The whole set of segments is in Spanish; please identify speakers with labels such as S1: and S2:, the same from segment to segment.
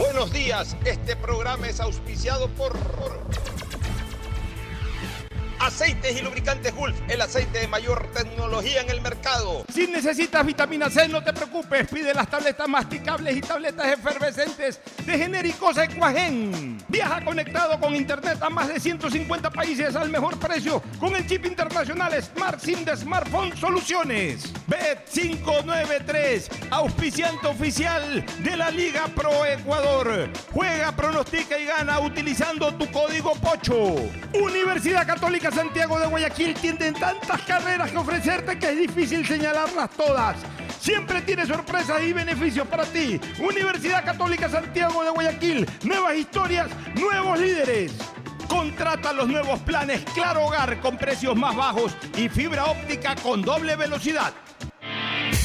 S1: Buenos días, este programa es auspiciado por Aceites y lubricantes Gulf, el aceite de mayor tecnología en el mercado.
S2: Si necesitas vitamina C, no te preocupes, pide las tabletas masticables y tabletas efervescentes de genéricos Equagen. Viaja conectado con internet a más de 150 países al mejor precio con el chip internacional Smart SIM de Smartphone Soluciones. Bet593, auspiciante oficial de la Liga Pro Ecuador. Juega, pronostica y gana utilizando tu código POCHO. Universidad Católica Santiago de Guayaquil tienen tantas carreras que ofrecerte que es difícil señalarlas todas. Siempre tiene sorpresas y beneficios para ti. Universidad Católica Santiago de Guayaquil. Nuevas historias, nuevos líderes. Contrata los nuevos planes Claro Hogar con precios más bajos y fibra óptica con doble velocidad.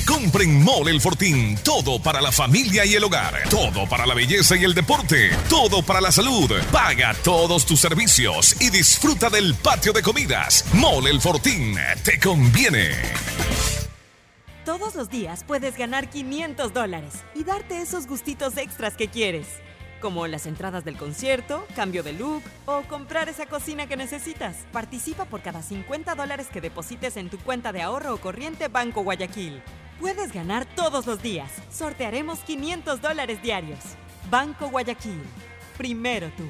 S3: Compren Mole el Fortín. Todo para la familia y el hogar. Todo para la belleza y el deporte. Todo para la salud. Paga todos tus servicios y disfruta del patio de comidas. Mole el Fortín. Te conviene.
S4: Todos los días puedes ganar 500 dólares y darte esos gustitos extras que quieres. Como las entradas del concierto, cambio de look o comprar esa cocina que necesitas. Participa por cada 50 dólares que deposites en tu cuenta de ahorro o corriente Banco Guayaquil. Puedes ganar todos los días. Sortearemos 500 dólares diarios. Banco Guayaquil. Primero tú.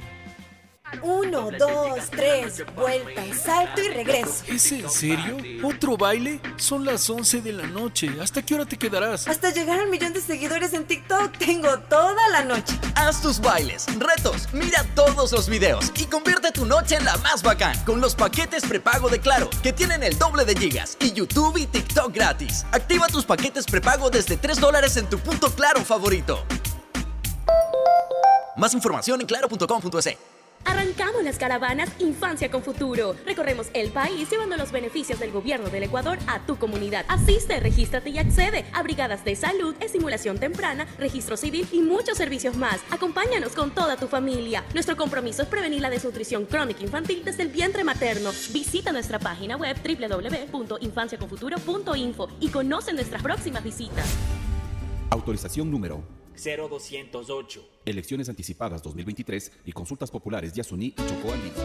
S5: Uno, dos, tres, vuelta, salto y regreso.
S6: ¿Es en serio? ¿Otro baile? Son las 11 de la noche. ¿Hasta qué hora te quedarás?
S5: Hasta llegar al millón de seguidores en TikTok tengo toda la noche.
S7: Haz tus bailes, retos, mira todos los videos y convierte tu noche en la más bacán con los paquetes prepago de Claro, que tienen el doble de gigas y YouTube y TikTok gratis. Activa tus paquetes prepago desde 3 dólares en tu punto Claro favorito. Más información en claro.com.es.
S8: Arrancamos las caravanas Infancia con Futuro. Recorremos el país llevando los beneficios del gobierno del Ecuador a tu comunidad. Asiste, regístrate y accede a brigadas de salud, estimulación temprana, registro civil y muchos servicios más. Acompáñanos con toda tu familia. Nuestro compromiso es prevenir la desnutrición crónica infantil desde el vientre materno. Visita nuestra página web www.infanciaconfuturo.info y conoce nuestras próximas visitas.
S9: Autorización número
S10: 0208.
S9: Elecciones anticipadas 2023 y consultas populares de Asuní y Chocó Andino.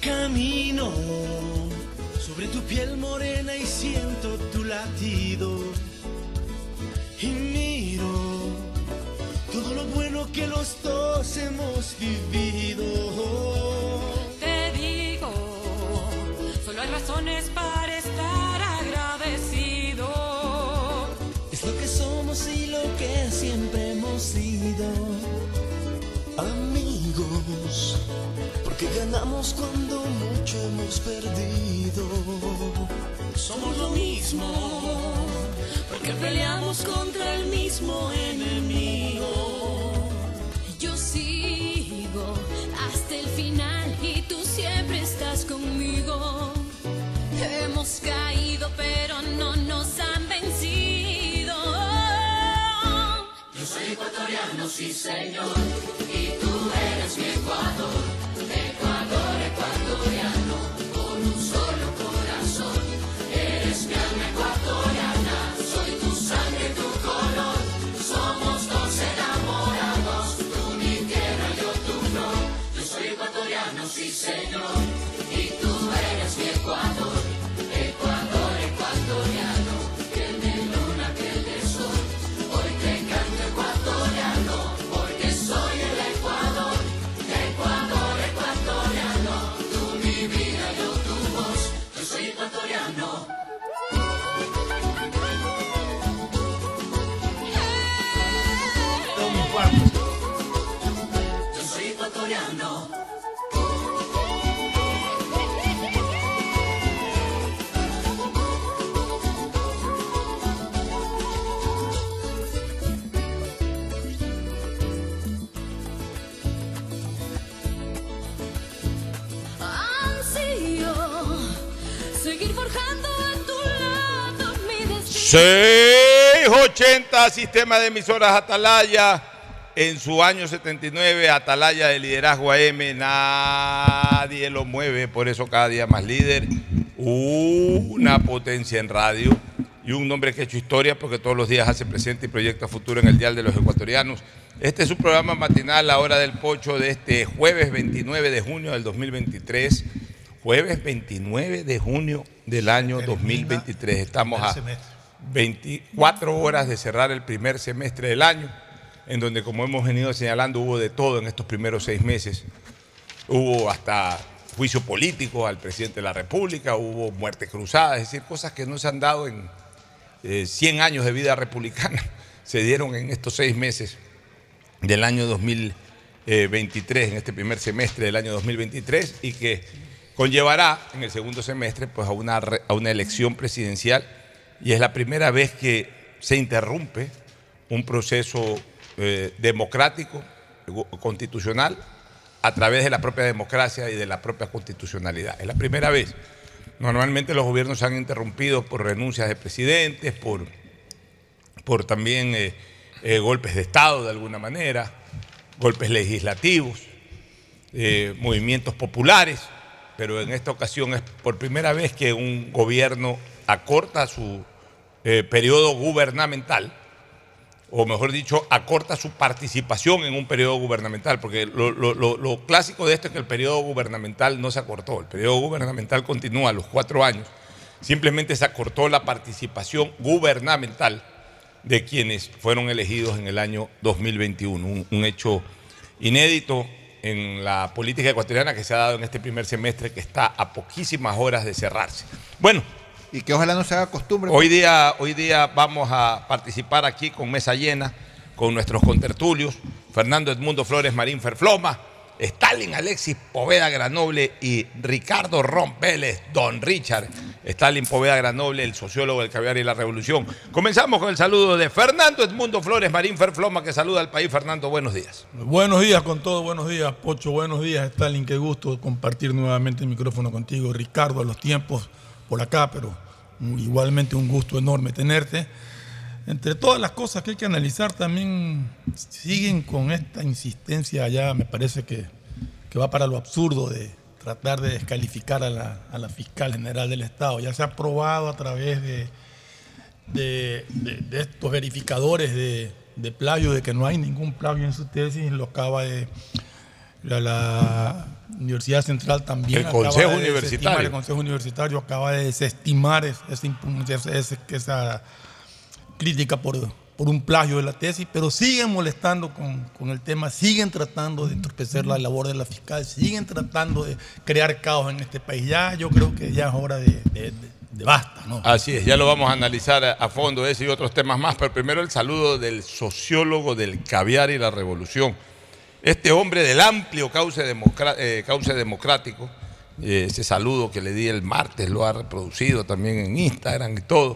S11: Camino sobre tu piel morena y siento tu latido. Y miro todo lo bueno que los dos hemos vivido.
S12: Razones para estar agradecido.
S11: Es lo que somos y lo que siempre hemos sido. Amigos, porque ganamos cuando mucho hemos perdido. Somos lo mismo, porque peleamos contra el mismo enemigo.
S12: Yo sigo hasta el final y tú siempre estás conmigo. Hemos caído, pero no nos han vencido.
S13: Yo soy ecuatoriano, sí señor,
S2: 680 Sistema de Emisoras Atalaya. En su año 79, Atalaya de Liderazgo AM, nadie lo mueve, por eso cada día más líder. Una potencia en radio y un nombre que ha hecho historia porque todos los días hace presente y proyecta futuro en el Dial de los Ecuatorianos. Este es un programa matinal, La Hora del Pocho, de este jueves 29 de junio del 2023. Jueves 29 de junio del año 2023. Estamos a 24 horas de cerrar el primer semestre del año, en donde, como hemos venido señalando, hubo de todo en estos primeros seis meses. Hubo hasta juicio político al presidente de la República, hubo muertes cruzadas, es decir, cosas que no se han dado en eh, 100 años de vida republicana, se dieron en estos seis meses del año 2023, en este primer semestre del año 2023, y que conllevará en el segundo semestre pues, a, una, a una elección presidencial y es la primera vez que se interrumpe un proceso eh, democrático, constitucional, a través de la propia democracia y de la propia constitucionalidad. Es la primera vez. Normalmente los gobiernos se han interrumpido por renuncias de presidentes, por, por también eh, eh, golpes de Estado de alguna manera, golpes legislativos, movimientos populares, pero en esta ocasión es por primera vez que un gobierno acorta su eh, periodo gubernamental, o mejor dicho, acorta su participación en un periodo gubernamental, porque lo, clásico de esto es que el periodo gubernamental no se acortó, el periodo gubernamental continúa a los cuatro años, simplemente se acortó la participación gubernamental de quienes fueron elegidos en el año 2021, un, un hecho inédito en la política ecuatoriana que se ha dado en este primer semestre que está a poquísimas horas de cerrarse. Bueno,
S14: Y que ojalá no se haga costumbre.
S2: Hoy día, hoy día vamos a participar aquí con mesa llena, con nuestros contertulios, Fernando Edmundo Flores Marín Ferfloma, Stalin Alexis Poveda Granoble y Ricardo Ron Vélez, Don Richard. Stalin Poveda Granoble, el sociólogo del caviar y la revolución. Comenzamos con el saludo de Fernando Edmundo Flores Marín Ferfloma, que saluda al país. Fernando, buenos días.
S15: Buenos días con todo, buenos días Pocho, buenos días Stalin, qué gusto compartir nuevamente el micrófono contigo, Ricardo, a los tiempos por acá, pero igualmente un gusto enorme tenerte. Entre todas las cosas que hay que analizar también siguen con esta insistencia ya, me parece que, que va para lo absurdo de tratar de descalificar a la, a la fiscal general del Estado. Ya se ha probado a través de, de, de- estos verificadores de, plagio, de que no hay ningún plagio en su tesis, lo acaba de la Universidad Central también.
S2: El Consejo
S15: de
S2: Universitario.
S15: El Consejo Universitario acaba de desestimar es- esa, impugn- esa- esa- esa crítica por, por un plagio de la tesis, pero siguen molestando con, con el tema, siguen tratando de entorpecer la labor de la fiscal, siguen tratando de crear caos en este país. Ya yo creo que ya es hora de, de- de- de basta, ¿no?
S2: Así es, ya lo vamos a analizar a, a fondo ese y otros temas más, pero primero el saludo del sociólogo del caviar y la revolución. Este hombre del amplio cauce, democra- eh, cauce democrático, eh, ese saludo que le di el martes lo ha reproducido también en Instagram y todo.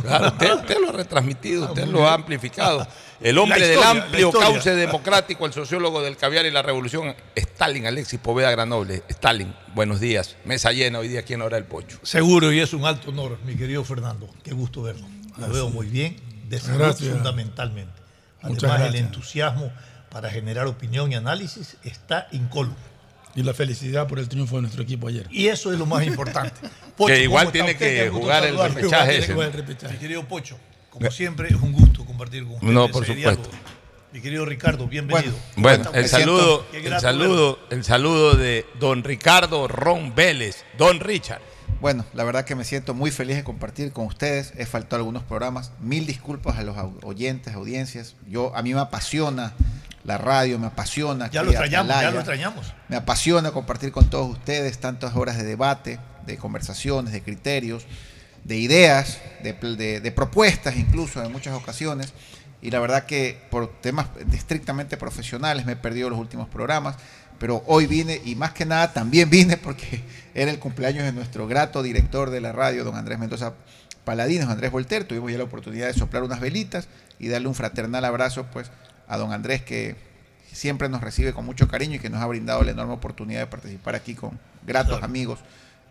S2: Claro, usted, usted lo ha retransmitido, usted lo ha amplificado. El hombre del amplio cauce democrático, el sociólogo del caviar y la revolución, Stalin Alexis Poveda Granoble. Stalin, buenos días. Mesa llena hoy día aquí en Hora del Pocho.
S16: Seguro, y es un alto honor, mi querido Fernando. Qué gusto verlo. Lo veo muy bien, de salud fundamentalmente. Además, el entusiasmo para generar opinión y análisis está incólume.
S15: Y la felicidad por el triunfo de nuestro equipo ayer.
S16: Y eso es lo más importante.
S2: Que igual
S16: ¿cómo está
S2: tiene
S16: usted?
S2: que jugar el repechaje
S16: Igual
S2: ese,
S16: tiene que
S2: ¿no?
S16: jugar el repechaje. Mi querido Pocho, como siempre, es un gusto compartir con usted.
S2: No,
S16: ese
S2: por
S16: diálogo.
S2: supuesto.
S16: Mi querido Ricardo, bienvenido.
S2: Bueno,
S16: Me
S2: el saludo, el saludo, el saludo de don Ricardo Ron Vélez, don Richard.
S14: Bueno, la verdad que me siento muy feliz de compartir con ustedes. He faltado algunos programas. Mil disculpas a los oyentes, audiencias. Yo a mí me apasiona la radio, me apasiona.
S16: Ya lo extrañamos, ya lo extrañamos.
S14: Me apasiona compartir con todos ustedes tantas horas de debate, de conversaciones, de criterios, de ideas, de, pl- de- de propuestas incluso en muchas ocasiones. Y la verdad que por temas estrictamente profesionales me he perdido los últimos programas, pero hoy vine y más que nada también vine porque era el cumpleaños de nuestro grato director de la radio, don Andrés Mendoza Paladines, don Andrés Volter. Tuvimos ya la oportunidad de soplar unas velitas y darle un fraternal abrazo pues a don Andrés que siempre nos recibe con mucho cariño y que nos ha brindado la enorme oportunidad de participar aquí con gratos amigos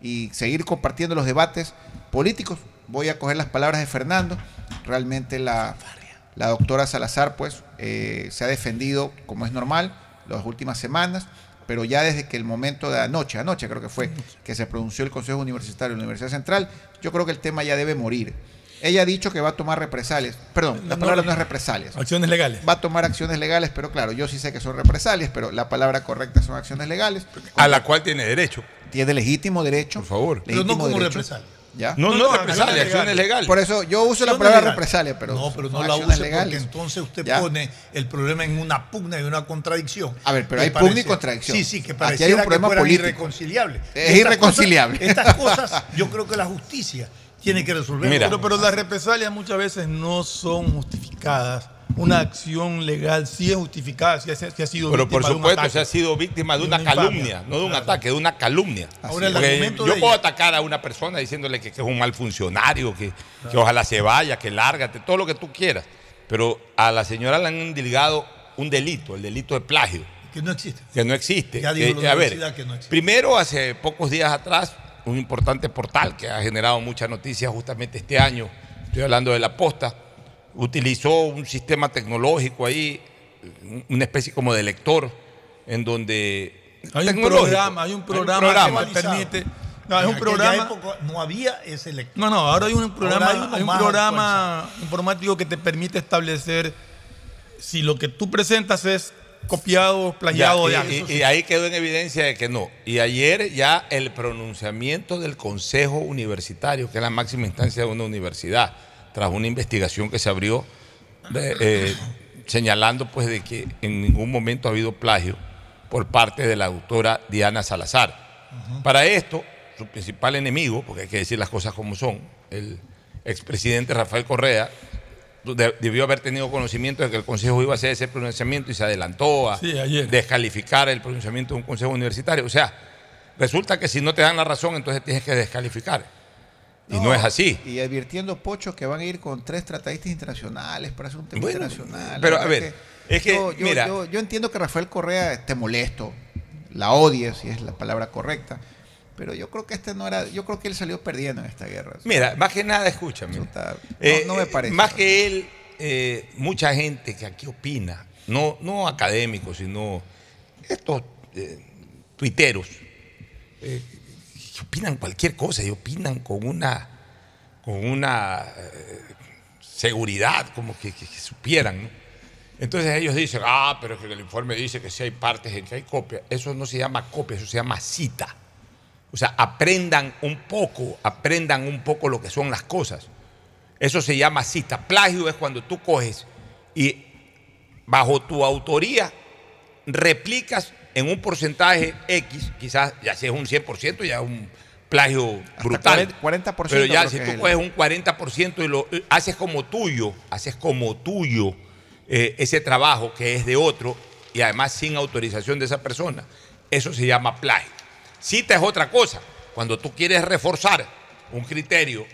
S14: y seguir compartiendo los debates políticos voy a coger las palabras de Fernando. Realmente la, la doctora Salazar, pues, eh, se ha defendido como es normal las últimas semanas, pero ya desde que el momento de anoche, anoche creo que fue, que se pronunció el Consejo Universitario de la Universidad Central, yo creo que el tema ya debe morir. Ella ha dicho que va a tomar represalias. Perdón, la
S17: No,
S14: palabra
S17: no,
S14: no es represalias.
S17: Acciones legales.
S14: Va a tomar acciones legales, pero claro, yo sí sé que son represalias, pero la palabra correcta son acciones legales.
S2: A la cual tiene derecho.
S14: Tiene legítimo derecho. Por
S2: favor.
S15: Pero no como represalia.
S14: ¿Ya?
S2: No, no, represalia, acciones legales.
S14: Por eso yo uso la palabra
S15: legales.
S14: represalia, pero
S15: no, pero no la
S14: acciones
S15: use
S14: legales.
S15: porque entonces usted
S14: ¿Ya?
S15: pone el problema en una pugna y una contradicción.
S14: A ver, pero hay pugna y contradicción.
S15: Sí, sí, que
S14: Aquí hay un
S15: pareciera
S14: problema
S15: que fueran
S14: político.
S15: irreconciliables.
S14: Es
S15: Estas
S14: irreconciliable.
S15: cosas- estas cosas yo creo que la justicia tiene que resolver.
S17: Pero, pero las represalias muchas veces no son justificadas. Una acción legal sí es justificada, sí ha, sí ha sido
S2: Pero
S17: víctima
S2: por
S17: de un
S2: supuesto se ha sido víctima de
S17: De
S2: una calumnia, no de un ataque, de una calumnia.
S17: Ahora, el
S2: yo puedo
S17: ella-
S2: atacar a una persona diciéndole que, que es un mal funcionario, que, que ojalá se vaya, que lárgate, todo lo que tú quieras. Pero a la señora le han indilgado un delito, el delito de plagio,
S15: Que no existe.
S2: que no existe.
S15: Ya
S2: Eh,
S15: la
S2: a ver,
S15: que no existe.
S2: primero, hace pocos días atrás, un importante portal que ha generado mucha noticia justamente este año, estoy hablando de la posta, utilizó un sistema tecnológico ahí, una especie como de lector, en donde...
S17: Hay un programa, hay un programa,
S2: programa.
S17: que te permite. No, es un programa.
S15: época no había ese lector.
S17: No, no, ahora hay un programa,
S15: hay
S17: hay un programa informático que te permite establecer si lo que tú presentas es copiado, plagiado
S2: Ya,
S17: de
S2: y, y- y ahí quedó en evidencia de que no. Y ayer ya el pronunciamiento del Consejo Universitario, que es la máxima instancia de una universidad, tras una investigación que se abrió de- eh, señalando pues de que en ningún momento ha habido plagio por parte de la doctora Diana Salazar. Para esto, su principal enemigo, porque hay que decir las cosas como son, el expresidente Rafael Correa, debió haber tenido conocimiento de que el Consejo iba a hacer ese pronunciamiento y se adelantó a
S17: Sí, ayer.
S2: descalificar el pronunciamiento de un Consejo Universitario. O sea, resulta que si no te dan la razón, entonces tienes que descalificar. Y no, es así.
S14: Y advirtiendo Pocho que van a ir con tres tratadistas internacionales para hacer un tema
S2: Bueno,
S14: internacional.
S2: pero, a ver, es que,
S14: yo,
S2: mira-
S14: yo- yo entiendo que Rafael Correa esté molesto, la odie, si es la palabra correcta, pero yo creo que este no era, yo creo que él salió perdiendo en esta guerra.
S2: Mira, más que nada, escúchame.
S14: no,
S2: Eh,
S14: no me
S2: eh,
S14: parece.
S2: Más que él, eh, mucha gente que aquí opina, no, no académicos, sino estos eh, tuiteros, que opinan cualquier cosa y opinan con una, con una seguridad, como que, que- que supieran. ¿no? Entonces ellos dicen, ah, pero es que el informe dice que si hay partes en que hay copia. Eso no se llama copia, eso se llama cita. O sea, aprendan un poco, aprendan un poco lo que son las cosas. Eso se llama cita. Plagio es cuando tú coges y bajo tu autoría replicas en un porcentaje X, quizás ya si es un 100%, ya es un plagio brutal.
S14: 40%,
S2: Pero ya si tú coges un 40% y lo eh, haces como tuyo, haces como tuyo eh, ese trabajo que es de otro y además sin autorización de esa persona, eso se llama plagio. Cita es otra cosa. Cuando tú quieres reforzar un criterio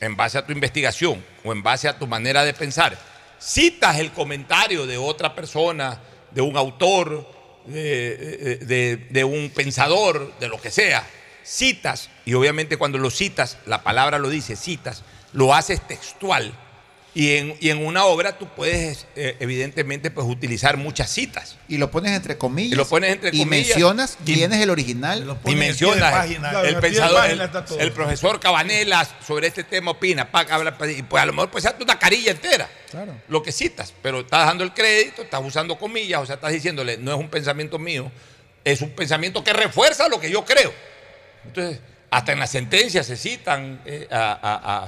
S2: en base a tu investigación o en base a tu manera de pensar, citas el comentario de otra persona, de un autor, de, de- de un pensador, de lo que sea, citas, y obviamente cuando lo citas, la palabra lo dice, citas, lo haces textual. Y en, y en una obra tú puedes, eh, evidentemente, pues, utilizar muchas citas.
S14: Y lo pones entre comillas.
S2: Y lo pones entre
S14: y
S2: comillas.
S14: mencionas
S2: Y-
S14: quién es el original.
S2: y mencionas el, pensador, el, profesor Cabanelas sobre este tema opina, pa, habla, pa, y pues a lo mejor pues hazte una carilla entera,
S14: Claro.
S2: lo que citas, pero estás dando el crédito, estás usando comillas, o sea, estás diciéndole, no es un pensamiento mío, es un pensamiento que refuerza lo que yo creo. Entonces, hasta en las sentencias se citan eh, a, a-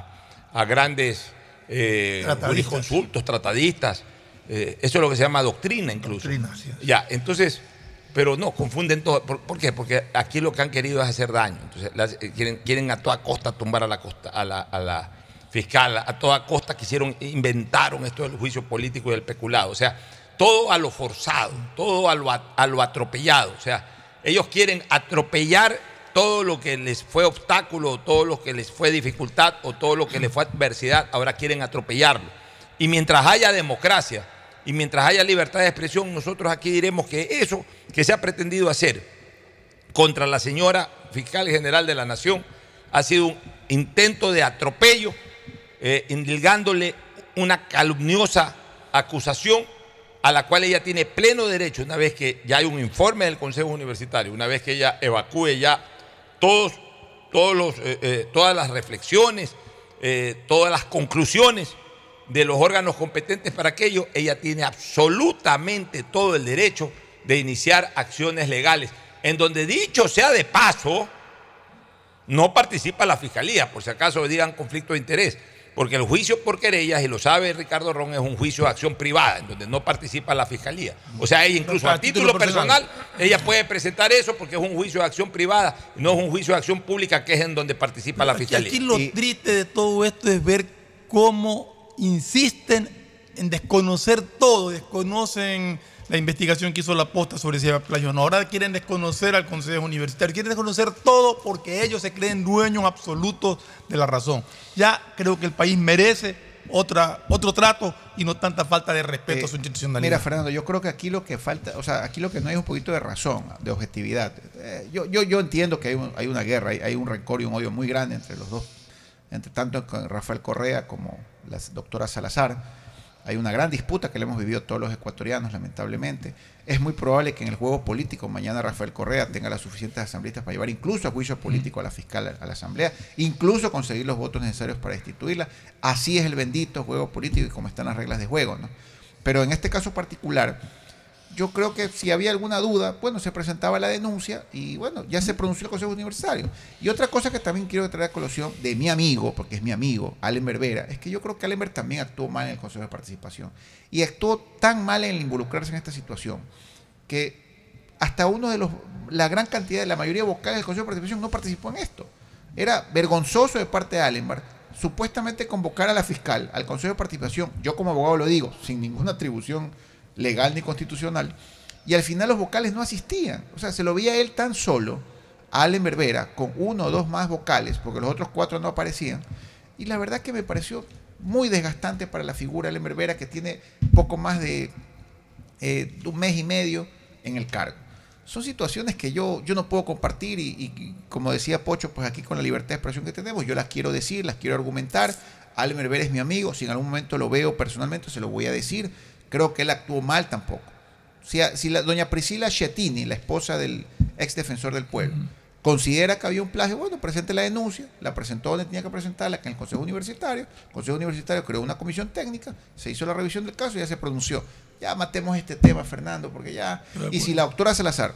S2: a- a grandes eh,
S15: Tratadistas.
S2: jurisconsultos, tratadistas, eh, eso es lo que se llama doctrina incluso.
S15: Doctrina, sí.
S2: Ya, entonces, pero no, confunden todo. ¿Por, por qué? Porque aquí lo que han querido es hacer daño. Entonces, las- eh, quieren, quieren a toda costa tumbar a la, costa, a, la, a la fiscal, a toda costa quisieron, inventaron esto del juicio político y del peculado. O sea, todo a lo forzado, todo a lo, a lo atropellado. O sea, ellos quieren atropellar todo lo que les fue obstáculo, todo lo que les fue dificultad o todo lo que les fue adversidad, ahora quieren atropellarlo. Y mientras haya democracia y mientras haya libertad de expresión, nosotros aquí diremos que eso que se ha pretendido hacer contra la señora fiscal general de la Nación ha sido un intento de atropello eh, indilgándole una calumniosa acusación a la cual ella tiene pleno derecho, una vez que ya hay un informe del Consejo Universitario, una vez que ella evacúe ya todos, todos los, eh, eh, todas las reflexiones, eh, todas las conclusiones de los órganos competentes para aquello, ella tiene absolutamente todo el derecho de iniciar acciones legales, en donde dicho sea de paso, no participa la fiscalía, por si acaso digan conflicto de interés. Porque el juicio por querellas, y lo sabe Ricardo Ron, es un juicio de acción privada, en donde no participa la fiscalía. O sea, ella incluso a título personal, ella puede presentar eso porque es un juicio de acción privada, no es un juicio de acción pública que es en donde participa la fiscalía.
S16: aquí lo triste de todo esto es ver cómo insisten en desconocer todo, desconocen la investigación que hizo la posta sobre si había plagio o no. Ahora quieren desconocer al Consejo Universitario, quieren desconocer todo porque ellos se creen dueños absolutos de la razón. Ya creo que el país merece otra, otro trato y no tanta falta de respeto a su institucionalidad.
S14: Mira, Fernando, yo creo que aquí lo que falta, o sea, aquí lo que no hay es un poquito de razón, de objetividad. Eh, yo, yo, yo entiendo que hay, un- hay una guerra, hay, hay un rencor y un odio muy grande entre los dos, entre tanto con Rafael Correa como la doctora Salazar. Hay una gran disputa que le hemos vivido todos los ecuatorianos, lamentablemente. Es muy probable que en el juego político mañana Rafael Correa tenga las suficientes asambleístas para llevar incluso a juicio político a la fiscal, a la asamblea, incluso conseguir los votos necesarios para destituirla. Así es el bendito juego político y como están las reglas de juego, ¿no? Pero en este caso particular, yo creo que si había alguna duda, bueno, se presentaba la denuncia y bueno, ya se pronunció el Consejo Universitario. Y otra cosa que también quiero traer a colación de mi amigo, porque es mi amigo, Allen Berbera, es que yo creo que Allen también actuó mal en el Consejo de Participación. Y actuó tan mal en involucrarse en esta situación que hasta uno de los, la gran cantidad, la mayoría vocales del Consejo de Participación no participó en esto. Era vergonzoso de parte de Allenbar supuestamente convocar a la fiscal, al Consejo de Participación, yo como abogado lo digo, sin ninguna atribución legal ni constitucional, y al final los vocales no asistían. O sea, se lo veía él tan solo, a Allen Berbera, con uno o dos más vocales, porque los otros cuatro no aparecían. Y la verdad que me pareció muy desgastante para la figura de Allen Berbera, que tiene poco más de eh, un mes y medio en el cargo. Son situaciones que yo, yo no puedo compartir y, como decía Pocho, pues aquí con la libertad de expresión que tenemos, yo las quiero decir, las quiero argumentar. Allen Berbera es mi amigo, si en algún momento lo veo personalmente se lo voy a decir. Creo que él actuó mal tampoco. Si, la doña Priscila Schettini, la esposa del ex defensor del pueblo, considera que había un plagio, bueno, presente la denuncia, la presentó donde tenía que presentarla, que en el Consejo Universitario. El Consejo Universitario creó una comisión técnica, se hizo la revisión del caso y ya se pronunció. Ya matemos este tema, Fernando, porque ya... Y si la doctora Salazar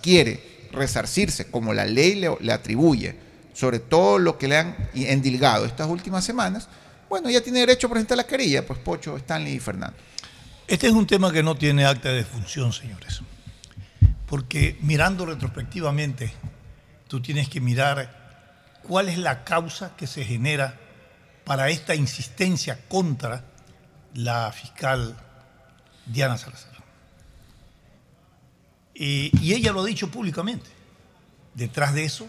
S14: quiere resarcirse como la ley le, le atribuye sobre todo lo que le han endilgado estas últimas semanas, bueno, ella tiene derecho a presentar la querella, pues Pocho, Stanley y Fernando.
S16: Este es un tema que no tiene acta de defunción, señores. Porque mirando retrospectivamente, tú tienes que mirar cuál es la causa que se genera para esta insistencia contra la fiscal Diana Salazar. Y, y ella lo ha dicho públicamente. Detrás de eso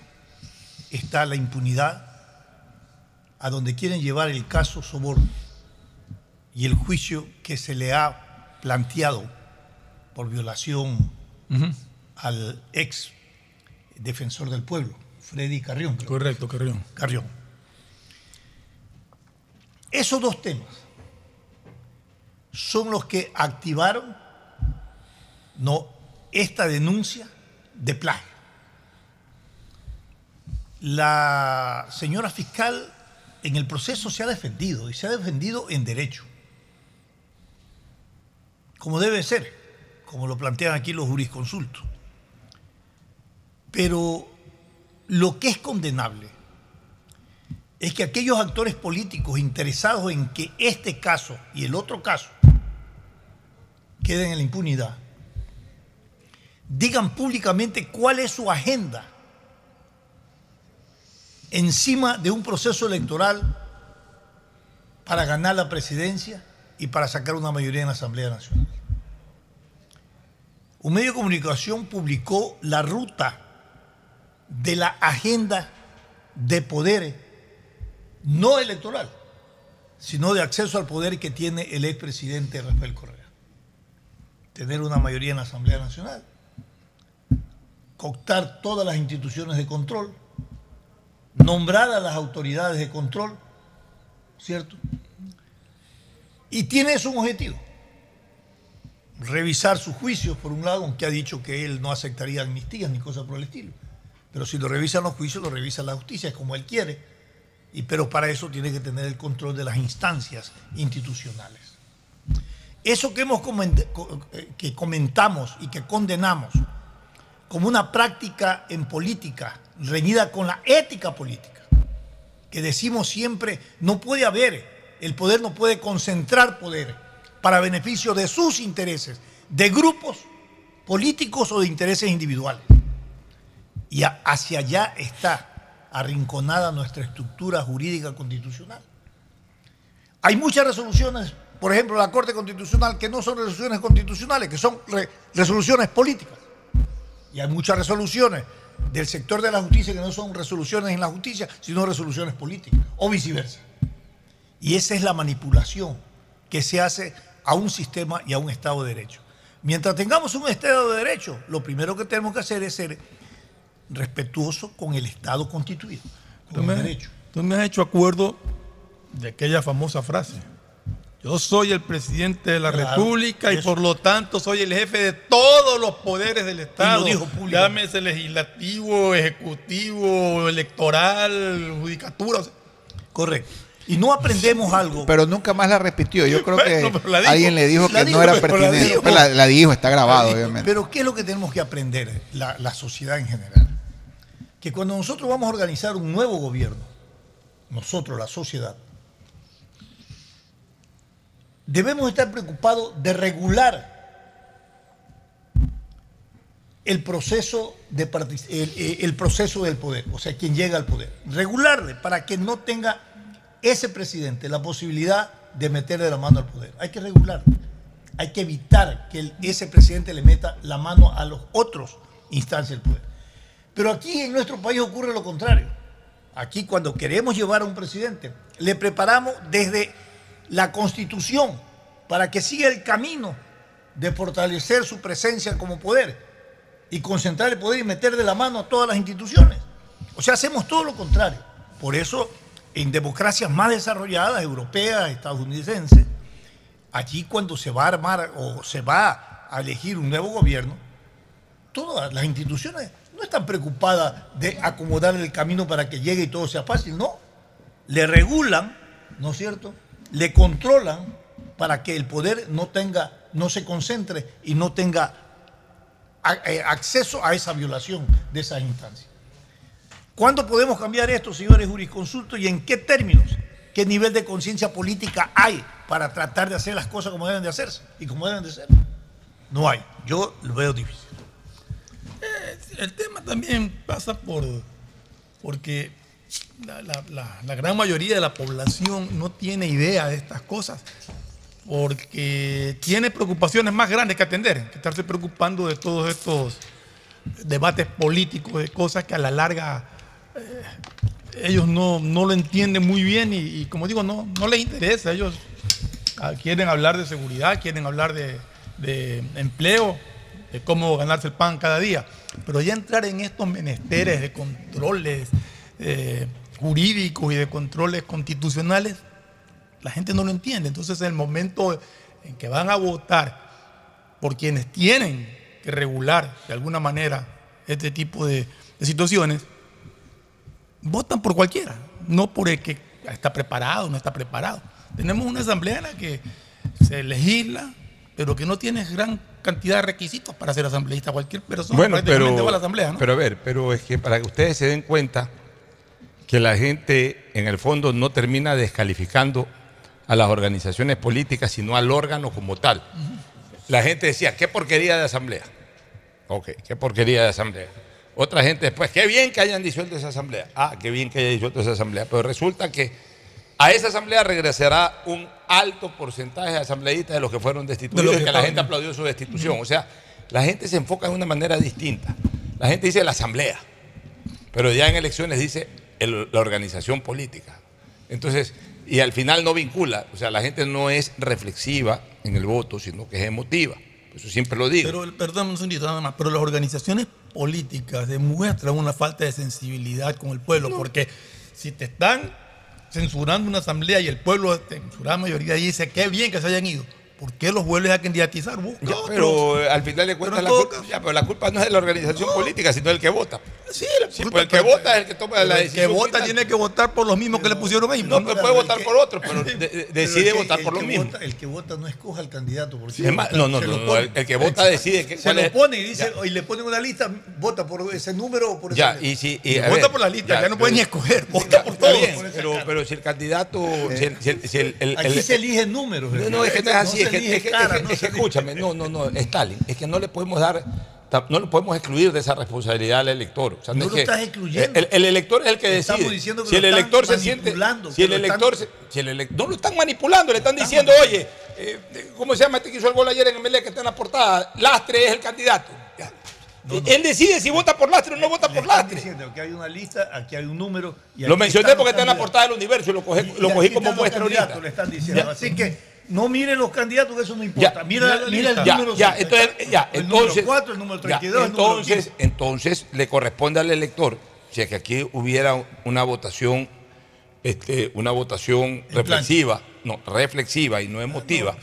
S16: está la impunidad a donde quieren llevar el caso soborno y el juicio que se le ha planteado por violación al ex defensor del pueblo, Freddy Carrión. creo.
S15: Correcto, Carrión.
S16: Carrión. Esos dos temas son los que activaron no, esta denuncia de plagio. La señora fiscal en el proceso se ha defendido y se ha defendido en derecho, como debe ser, como lo plantean aquí los jurisconsultos. Pero lo que es condenable es que aquellos actores políticos interesados en que este caso y el otro caso queden en la impunidad, digan públicamente cuál es su agenda encima de un proceso electoral para ganar la presidencia y para sacar una mayoría en la Asamblea Nacional. Un medio de comunicación publicó la ruta de la agenda de poderes, no electoral, sino de acceso al poder que tiene el expresidente Rafael Correa. Tener una mayoría en la Asamblea Nacional, cooptar todas las instituciones de control, nombrar a las autoridades de control ¿cierto? Y tiene eso un objetivo. Revisar sus juicios, por un lado, aunque ha dicho que él no aceptaría amnistías ni cosas por el estilo. Pero si lo revisan los juicios, lo revisa la justicia, es como él quiere. Y, pero para eso tiene que tener el control de las instancias institucionales. Eso que, hemos eh, que comentamos y que condenamos como una práctica en política reñida con la ética política, que decimos siempre no puede haber, el poder no puede concentrar poder para beneficio de sus intereses, de grupos políticos o de intereses individuales. Y hacia allá está arrinconada nuestra estructura jurídica constitucional. Hay muchas resoluciones, por ejemplo, la Corte Constitucional, que no son resoluciones constitucionales, que son re- resoluciones políticas. Y hay muchas resoluciones del sector de la justicia que no son resoluciones en la justicia, sino resoluciones políticas, o viceversa. Y esa es la manipulación que se hace a un sistema y a un Estado de Derecho. Mientras tengamos un Estado de Derecho, lo primero que tenemos que hacer es ser respetuosos con el Estado constituido,
S15: Tú me,
S16: el derecho.
S15: tú me has hecho acuerdo de aquella famosa frase. Yo soy el presidente de la
S16: Claro,
S15: República y
S16: eso.
S15: por lo tanto soy el jefe de todos los poderes del Estado.
S16: dijo públicamente.
S15: Llámese legislativo, ejecutivo, electoral, judicatura. o sea,
S16: Correcto. Y no aprendemos algo.
S14: Pero nunca más la repitió. Yo creo que
S15: Bueno,
S14: alguien le dijo que no era
S16: la
S14: pertinente.
S16: dijo.
S14: La, la dijo, está grabado, obviamente.
S16: Pero ¿qué es lo que tenemos que aprender la, la sociedad en general? Que cuando nosotros vamos a organizar un nuevo gobierno, nosotros, la sociedad, debemos estar preocupados de regular el proceso, de el, el proceso del poder, o sea, quien llega al poder. Regularle para que no tenga ese presidente la posibilidad de meterle la mano al poder. Hay que regularlo. Hay que evitar que ese presidente le meta la mano a los otros instancias del poder. Pero aquí en nuestro país ocurre lo contrario. Aquí cuando queremos llevar a un presidente, le preparamos desde la constitución para que siga el camino de fortalecer su presencia como poder y concentrar el poder y meter de la mano a todas las instituciones. O sea, hacemos todo lo contrario. Por eso, en democracias más desarrolladas, europeas, estadounidenses, allí cuando se va a armar o se va a elegir un nuevo gobierno, todas las instituciones no están preocupadas de acomodar el camino para que llegue y todo sea fácil, no. Le regulan, ¿no es cierto? Le controlan para que el poder no tenga, no se concentre y no tenga eh, acceso a esa violación de esas instancias. ¿Cuándo podemos cambiar esto, señores jurisconsultos, y en qué términos? ¿Qué nivel de conciencia política hay para tratar de hacer las cosas como deben de hacerse y como deben de ser? No hay. Yo lo veo difícil.
S15: el tema también pasa por porque la, gran mayoría de la población no tiene idea de estas cosas porque tiene preocupaciones más grandes que atender, que estarse preocupando de todos estos debates políticos, de cosas que a la larga eh, ellos no, no lo entienden muy bien y, como digo, no, no les interesa. Ellos ah, quieren hablar de seguridad, quieren hablar de, empleo, de cómo ganarse el pan cada día. Pero ya entrar en estos menesteres de controles eh, jurídicos y de controles constitucionales, la gente no lo entiende. Entonces, en el momento en que van a votar por quienes tienen que regular de alguna manera este tipo de situaciones, votan por cualquiera, no por el que está preparado o no está preparado. Tenemos una asamblea en la que se legisla, pero que no tiene gran cantidad de requisitos para ser asambleísta. Cualquier persona
S2: Bueno,
S15: prácticamente
S2: pero,
S15: va a la asamblea, ¿no?
S2: pero a ver, pero es que para que ustedes se den cuenta que la gente en el fondo no termina descalificando a las organizaciones políticas, sino al órgano como tal. La gente decía, qué porquería de asamblea. Ok, qué porquería de asamblea. Otra gente después, qué bien que hayan disuelto esa asamblea. Ah, qué bien que haya disuelto esa asamblea. Pero resulta que a esa asamblea regresará un alto porcentaje de asambleístas de los que fueron destituidos
S15: De
S2: y
S15: que
S2: que la gente aplaudió su destitución. O sea, la gente se enfoca de una manera distinta. La gente dice la asamblea, pero ya en elecciones dice el- la organización política. Entonces, y al final no vincula. O sea, la gente no es reflexiva en el voto, sino que es emotiva. Eso siempre lo digo.
S15: Pero, perdón, un segundito nada más, pero las organizaciones políticas demuestran una falta de sensibilidad con el pueblo, porque si te están censurando una asamblea y el pueblo, censurada mayoría, dice qué bien que se hayan ido. ¿Por qué los vuelves a candidatizar? Busca
S2: Ya, pero eh, al final de cuentas
S15: Pero
S2: la culpa, ya, pero la culpa no es de la organización política, sino del que vota.
S15: Sí,
S2: Sí, pues el que vota es el que toma la
S15: el
S2: decisión.
S15: que vota
S2: final.
S15: tiene que votar por los mismos que le pusieron ahí.
S2: No, pues puede votar por otro, pero de- de-
S16: Pero
S2: decide
S16: el
S2: votar
S16: el
S2: por lo
S16: que
S2: mismo.
S16: vota- el que vota no escoja al candidato.
S2: Más, no, no, no, el- el que vota decide que-
S16: Se lo pone y dice, y le ponen una lista, vota por ese número o por ese
S2: Ya, y si. y,
S15: vota
S2: ver,
S15: por la lista, ya no puede ni escoger, vota por
S2: Está
S15: todo.
S2: bien, pero, pero si el candidato. El, el- el- el-
S16: Aquí
S2: el-
S16: se eligen números.
S2: No, no, es que no es así, es que, es que-
S16: cara,
S2: es que-
S16: no
S2: es que escúchame, no, no, no, Stalin, es que no le podemos dar, no le podemos excluir de esa responsabilidad al elector. O sea,
S16: No lo estás excluyendo.
S2: El, el elector es el que
S16: Estamos
S2: decide.
S16: diciendo que
S2: si el
S16: lo
S2: elector se siente, si el
S16: lo están-
S2: elector, se- si el no lo están manipulando, le están diciendo, oye, eh, ¿cómo se llama este que hizo el gol ayer en MLE que está en la portada? Lastre es el candidato. Él decide si vota por Lastre o no vota por Lastre.
S16: diciendo que hay una lista, aquí hay un número. y
S2: Lo
S16: aquí
S2: mencioné porque está en la portada del universo y lo cogí,
S16: Y
S2: lo cogí
S16: aquí
S2: como muestra ahorita.
S16: Le están diciendo.
S2: Ya.
S16: Así que no miren los candidatos, que eso no importa.
S2: Ya,
S16: mira, mira el
S2: ya,
S16: número.
S2: ya, entonces, ya,
S16: el
S2: entonces,
S16: número 4, el número
S2: ya,
S16: 32, el número
S2: entonces, entonces le corresponde al elector, si es que aquí hubiera una votación, este, una votación reflexiva, no, reflexiva y no emotiva.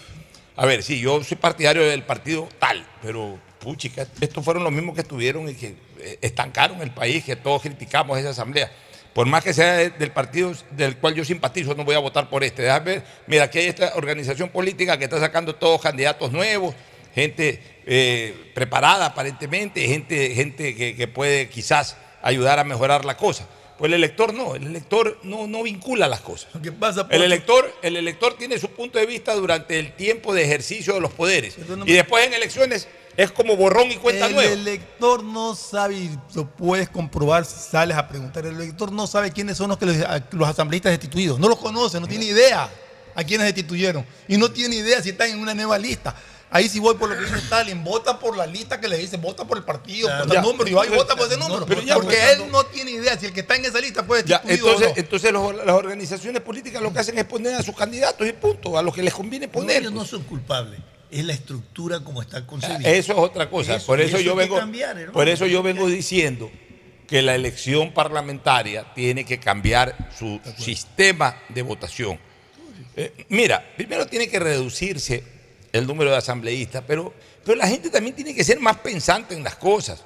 S2: A ver, sí, yo soy partidario del partido tal, pero puchica, estos fueron los mismos que estuvieron y que eh, estancaron el país, que todos criticamos esa asamblea. Por más que sea de- del partido del cual yo simpatizo, no voy a votar por este. Déjame ver, mira, aquí hay esta organización política que está sacando todos candidatos nuevos, gente eh, preparada aparentemente, gente, gente que, que puede quizás ayudar a mejorar la cosa. Pues el elector no, el elector no, no vincula las cosas.
S15: ¿Qué pasa?
S2: El elector, el elector tiene su punto de vista durante el tiempo de ejercicio de los poderes. Y después en elecciones es como borrón y cuenta
S15: el
S2: nueva.
S15: elector no sabe, y lo puedes comprobar si sales a preguntar, el elector no sabe quiénes son los, que los, asambleístas destituidos, no los conoce, no tiene idea a quiénes destituyeron y no tiene idea si están en una nueva lista. Ahí sí voy por lo que dice Stalin, vota por la lista que le dice, vota por el partido,
S2: Ya,
S15: por el número, y va y vota por ese
S2: No,
S15: número.
S2: pero ya,
S15: porque
S2: pues,
S15: él no tiene idea si el que está en esa lista fue
S2: Ya,
S15: destituido
S2: entonces,
S15: o no.
S2: entonces los- las organizaciones políticas lo que hacen es poner a sus candidatos y punto, a los que les conviene
S16: No,
S2: poner.
S16: ellos no son culpables. Es la estructura como está concebida.
S2: Eso es otra cosa.
S16: Eso,
S2: por eso,
S16: eso
S2: yo vengo,
S16: cambiar, hermano.
S2: por eso yo vengo diciendo que la elección parlamentaria tiene que cambiar su sistema de votación. Eh, mira, primero tiene que reducirse el número de asambleístas, pero, pero la gente también tiene que ser más pensante en las cosas.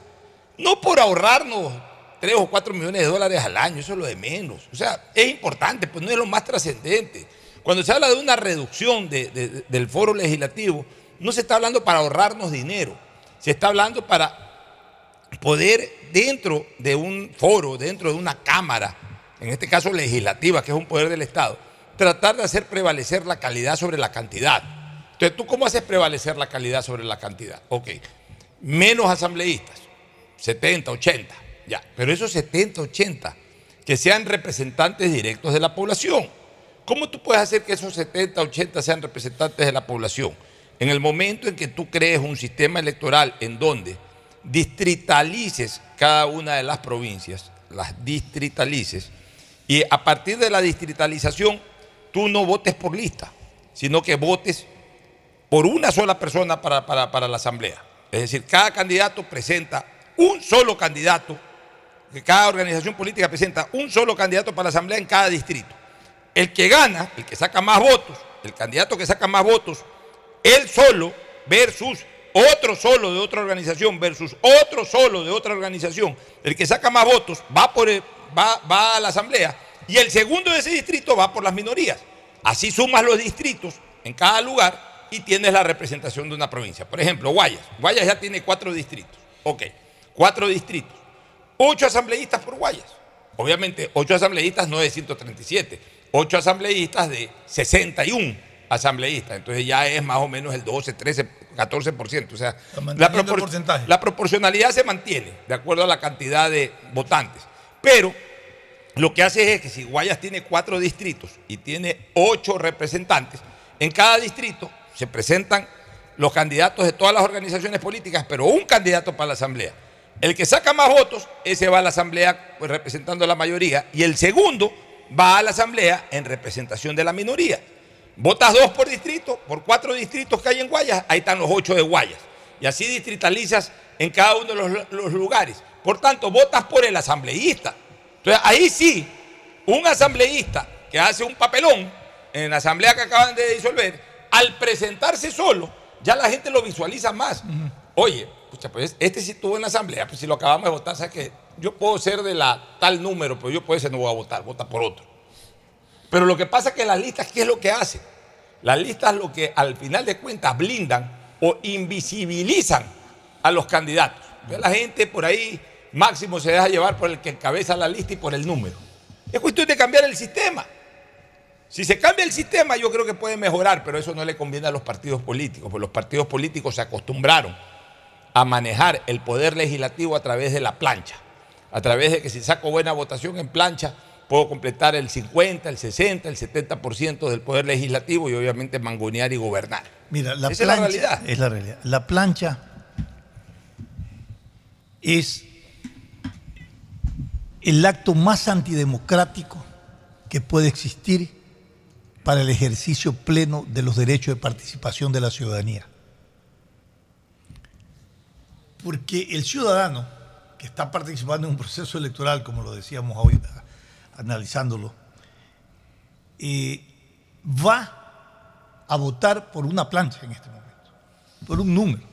S2: No por ahorrarnos 3 o 4 millones de dólares al año, eso es lo de menos. O sea, es importante, pues no es lo más trascendente. Cuando se habla de una reducción de- de- del foro legislativo, no se está hablando para ahorrarnos dinero, se está hablando para poder dentro de un foro, dentro de una cámara, en este caso legislativa, que es un poder del Estado, tratar de hacer prevalecer la calidad sobre la cantidad. Entonces, ¿tú cómo haces prevalecer la calidad sobre la cantidad? Ok, menos asambleístas, 70, 80, ya, pero esos 70, 80, que sean representantes directos de la población. ¿Cómo tú puedes hacer que esos 70, 80 sean representantes de la población? En el momento en que tú crees un sistema electoral en donde distritalices cada una de las provincias, las distritalices, y a partir de la distritalización tú no votes por lista, sino que votes por una sola persona para, para- para la asamblea. Es decir, cada candidato presenta un solo candidato, cada organización política presenta un solo candidato para la asamblea en cada distrito. El que gana, el que saca más votos, el candidato que saca más votos, él solo versus otro solo de otra organización versus otro solo de otra organización, el que saca más votos va, por va, va a la asamblea y el segundo de ese distrito va por las minorías. Así sumas los distritos en cada lugar y tienes la representación de una provincia. Por ejemplo, Guayas. Guayas ya tiene cuatro distritos. Ok, cuatro distritos. Ocho asambleístas por Guayas. Obviamente, ocho asambleístas no de 137, ocho asambleístas de 61 asambleístas. Entonces ya es más o menos el 12, 13, 14%. O sea, la,
S15: manteniendo el
S2: propor-
S15: porcentaje.
S2: la proporcionalidad se mantiene de acuerdo a la cantidad de votantes. Pero lo que hace es que si Guayas tiene cuatro distritos y tiene ocho representantes, en cada distrito se presentan los candidatos de todas las organizaciones políticas, pero un candidato para la asamblea. El que saca más votos, ese va a la asamblea pues, representando a la mayoría, y el segundo va a la asamblea en representación de la minoría. Votas dos por distrito, por cuatro distritos que hay en Guayas, ahí están los ocho de Guayas. Y así distritalizas en cada uno de los, los lugares. Por tanto, votas por el asambleísta. Entonces, ahí sí, un asambleísta que hace un papelón en la asamblea que acaban de disolver, al presentarse solo, ya la gente lo visualiza más. Oye, pucha, pues este sí estuvo en la asamblea, pues si lo acabamos de votar, ¿sabes que Yo puedo ser de la tal número, pero yo puede ser no voy a votar, vota por otro. Pero lo que pasa es que las listas, ¿qué es lo que hacen? Las listas lo que al final de cuentas blindan o invisibilizan a los candidatos. La gente por ahí máximo se deja llevar por el que encabeza la lista y por el número. Es cuestión de cambiar el sistema. Si se cambia el sistema, yo creo que puede mejorar, pero eso no le conviene a los partidos políticos, porque los partidos políticos se acostumbraron a manejar el poder legislativo a través de la plancha, a través de que si saco buena votación en plancha, puedo completar el 50, el 60, el 70% del poder legislativo y obviamente mangonear y gobernar.
S16: Mira, la
S2: Esa es la
S16: plancha
S2: realidad.
S16: es la realidad. La plancha es el acto más antidemocrático que puede existir para el ejercicio pleno de los derechos de participación de la ciudadanía. Porque el ciudadano que está participando en un proceso electoral, como lo decíamos hoy, analizándolo, eh, va a votar por una plancha en este momento, por un número.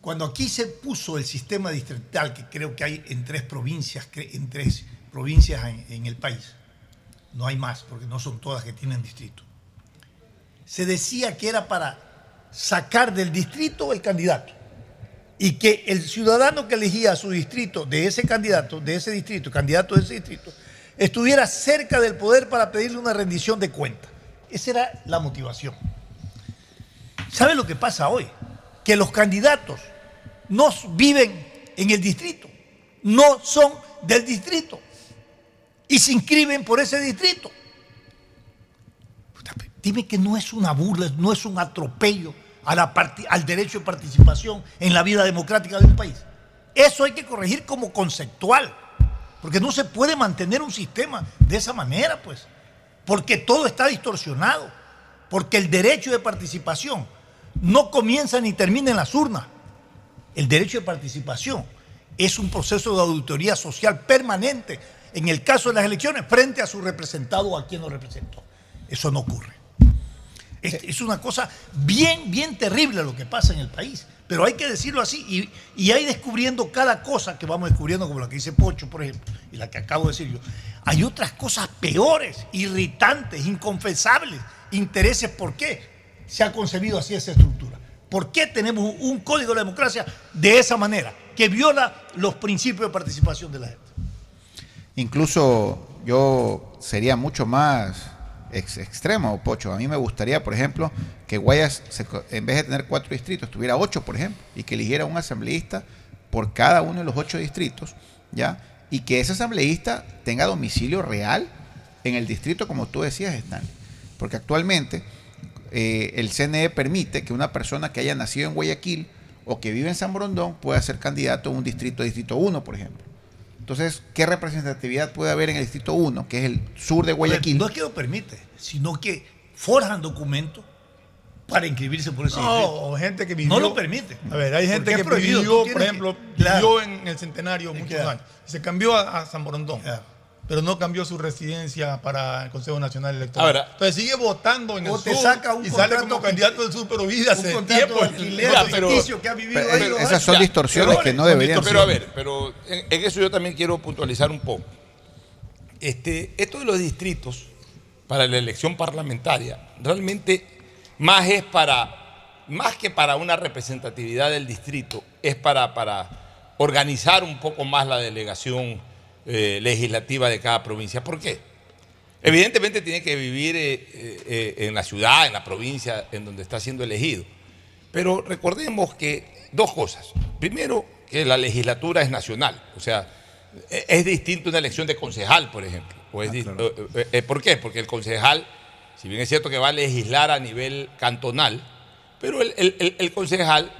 S16: Cuando aquí se puso el sistema distrital, que creo que hay en tres provincias, en tres provincias en, en el país, no hay más, porque no son todas que tienen distrito, se decía que era para sacar del distrito el candidato y que el ciudadano que elegía a su distrito de ese candidato, de ese distrito, candidato de ese distrito, estuviera cerca del poder para pedirle una rendición de cuenta. Esa era la motivación. ¿Sabe lo que pasa hoy? Que los candidatos no viven en el distrito, no son del distrito y se inscriben por ese distrito. Dime que no es una burla, no es un atropello al derecho de participación en la vida democrática de un país. Eso hay que corregir como conceptual, porque no se puede mantener un sistema de esa manera, pues, porque todo está distorsionado, porque el derecho de participación no comienza ni termina en las urnas. El derecho de participación es un proceso de auditoría social permanente, en el caso de las elecciones, frente a su representado o a quien lo representó. Eso no ocurre. Es, una cosa bien, bien terrible lo que pasa en el país. Pero hay que decirlo así. Y, y hay descubriendo cada cosa que vamos descubriendo, como la que dice Pocho, por ejemplo, y la que acabo de decir yo. Hay otras cosas peores, irritantes, inconfesables, intereses. ¿Por qué se ha concebido así esa estructura? ¿Por qué tenemos un código de la democracia de esa manera, que viola los principios de participación de la gente?
S14: Incluso yo sería mucho más ex- extremo, Pocho. A mí me gustaría, por ejemplo, que Guayas, en vez de tener cuatro distritos, tuviera ocho, por ejemplo, y que eligiera un asambleísta por cada uno de los ocho distritos, ¿ya? Y que ese asambleísta tenga domicilio real en el distrito, como tú decías, Stan. Porque actualmente eh, el CNE permite que una persona que haya nacido en Guayaquil o que vive en San Borondón pueda ser candidato a un distrito, distrito 1, por ejemplo. Entonces, ¿qué representatividad puede haber en el distrito 1, que es el sur de Guayaquil?
S16: No es que lo permite, sino que forjan documentos para inscribirse por ese
S15: No,
S16: distrito.
S15: o gente que vivió.
S16: No lo permite.
S15: A ver, hay gente que
S16: prohibido,
S15: vivió, por
S16: que-
S15: ejemplo,
S16: Claro.
S15: vivió en el centenario muchos
S16: Claro.
S15: años. Se cambió a, a San Borondón. Pero no cambió su residencia para el Consejo Nacional Electoral.
S2: Ahora-
S15: Entonces sigue votando en el
S16: te
S15: sur
S16: saca un
S15: y sale como candidato del sur, pero vive hace tiempo.
S16: de alquiler
S2: Ya, pero-
S16: ficticio que ha vivido
S14: pero-
S16: ahí
S14: pero
S16: dos
S14: esas son
S2: Ya,
S14: distorsiones que no deberían
S2: Pero a
S14: ser.
S2: ver, pero en, en eso yo también quiero puntualizar un poco. Este, esto de los distritos para la elección parlamentaria realmente más es para, más que para una representatividad del distrito, es para, para organizar un poco más la delegación eh, legislativa de cada provincia. ¿Por qué? Evidentemente tiene que vivir eh, eh, en la ciudad, en la provincia en donde está siendo elegido. Pero recordemos que dos cosas. Primero, que la legislatura es nacional. O sea, e- es distinto una elección de concejal, por ejemplo. O es dis- eh, ¿Por qué? Porque el concejal, si bien es cierto que va a legislar a nivel cantonal, pero el, el- el- el concejal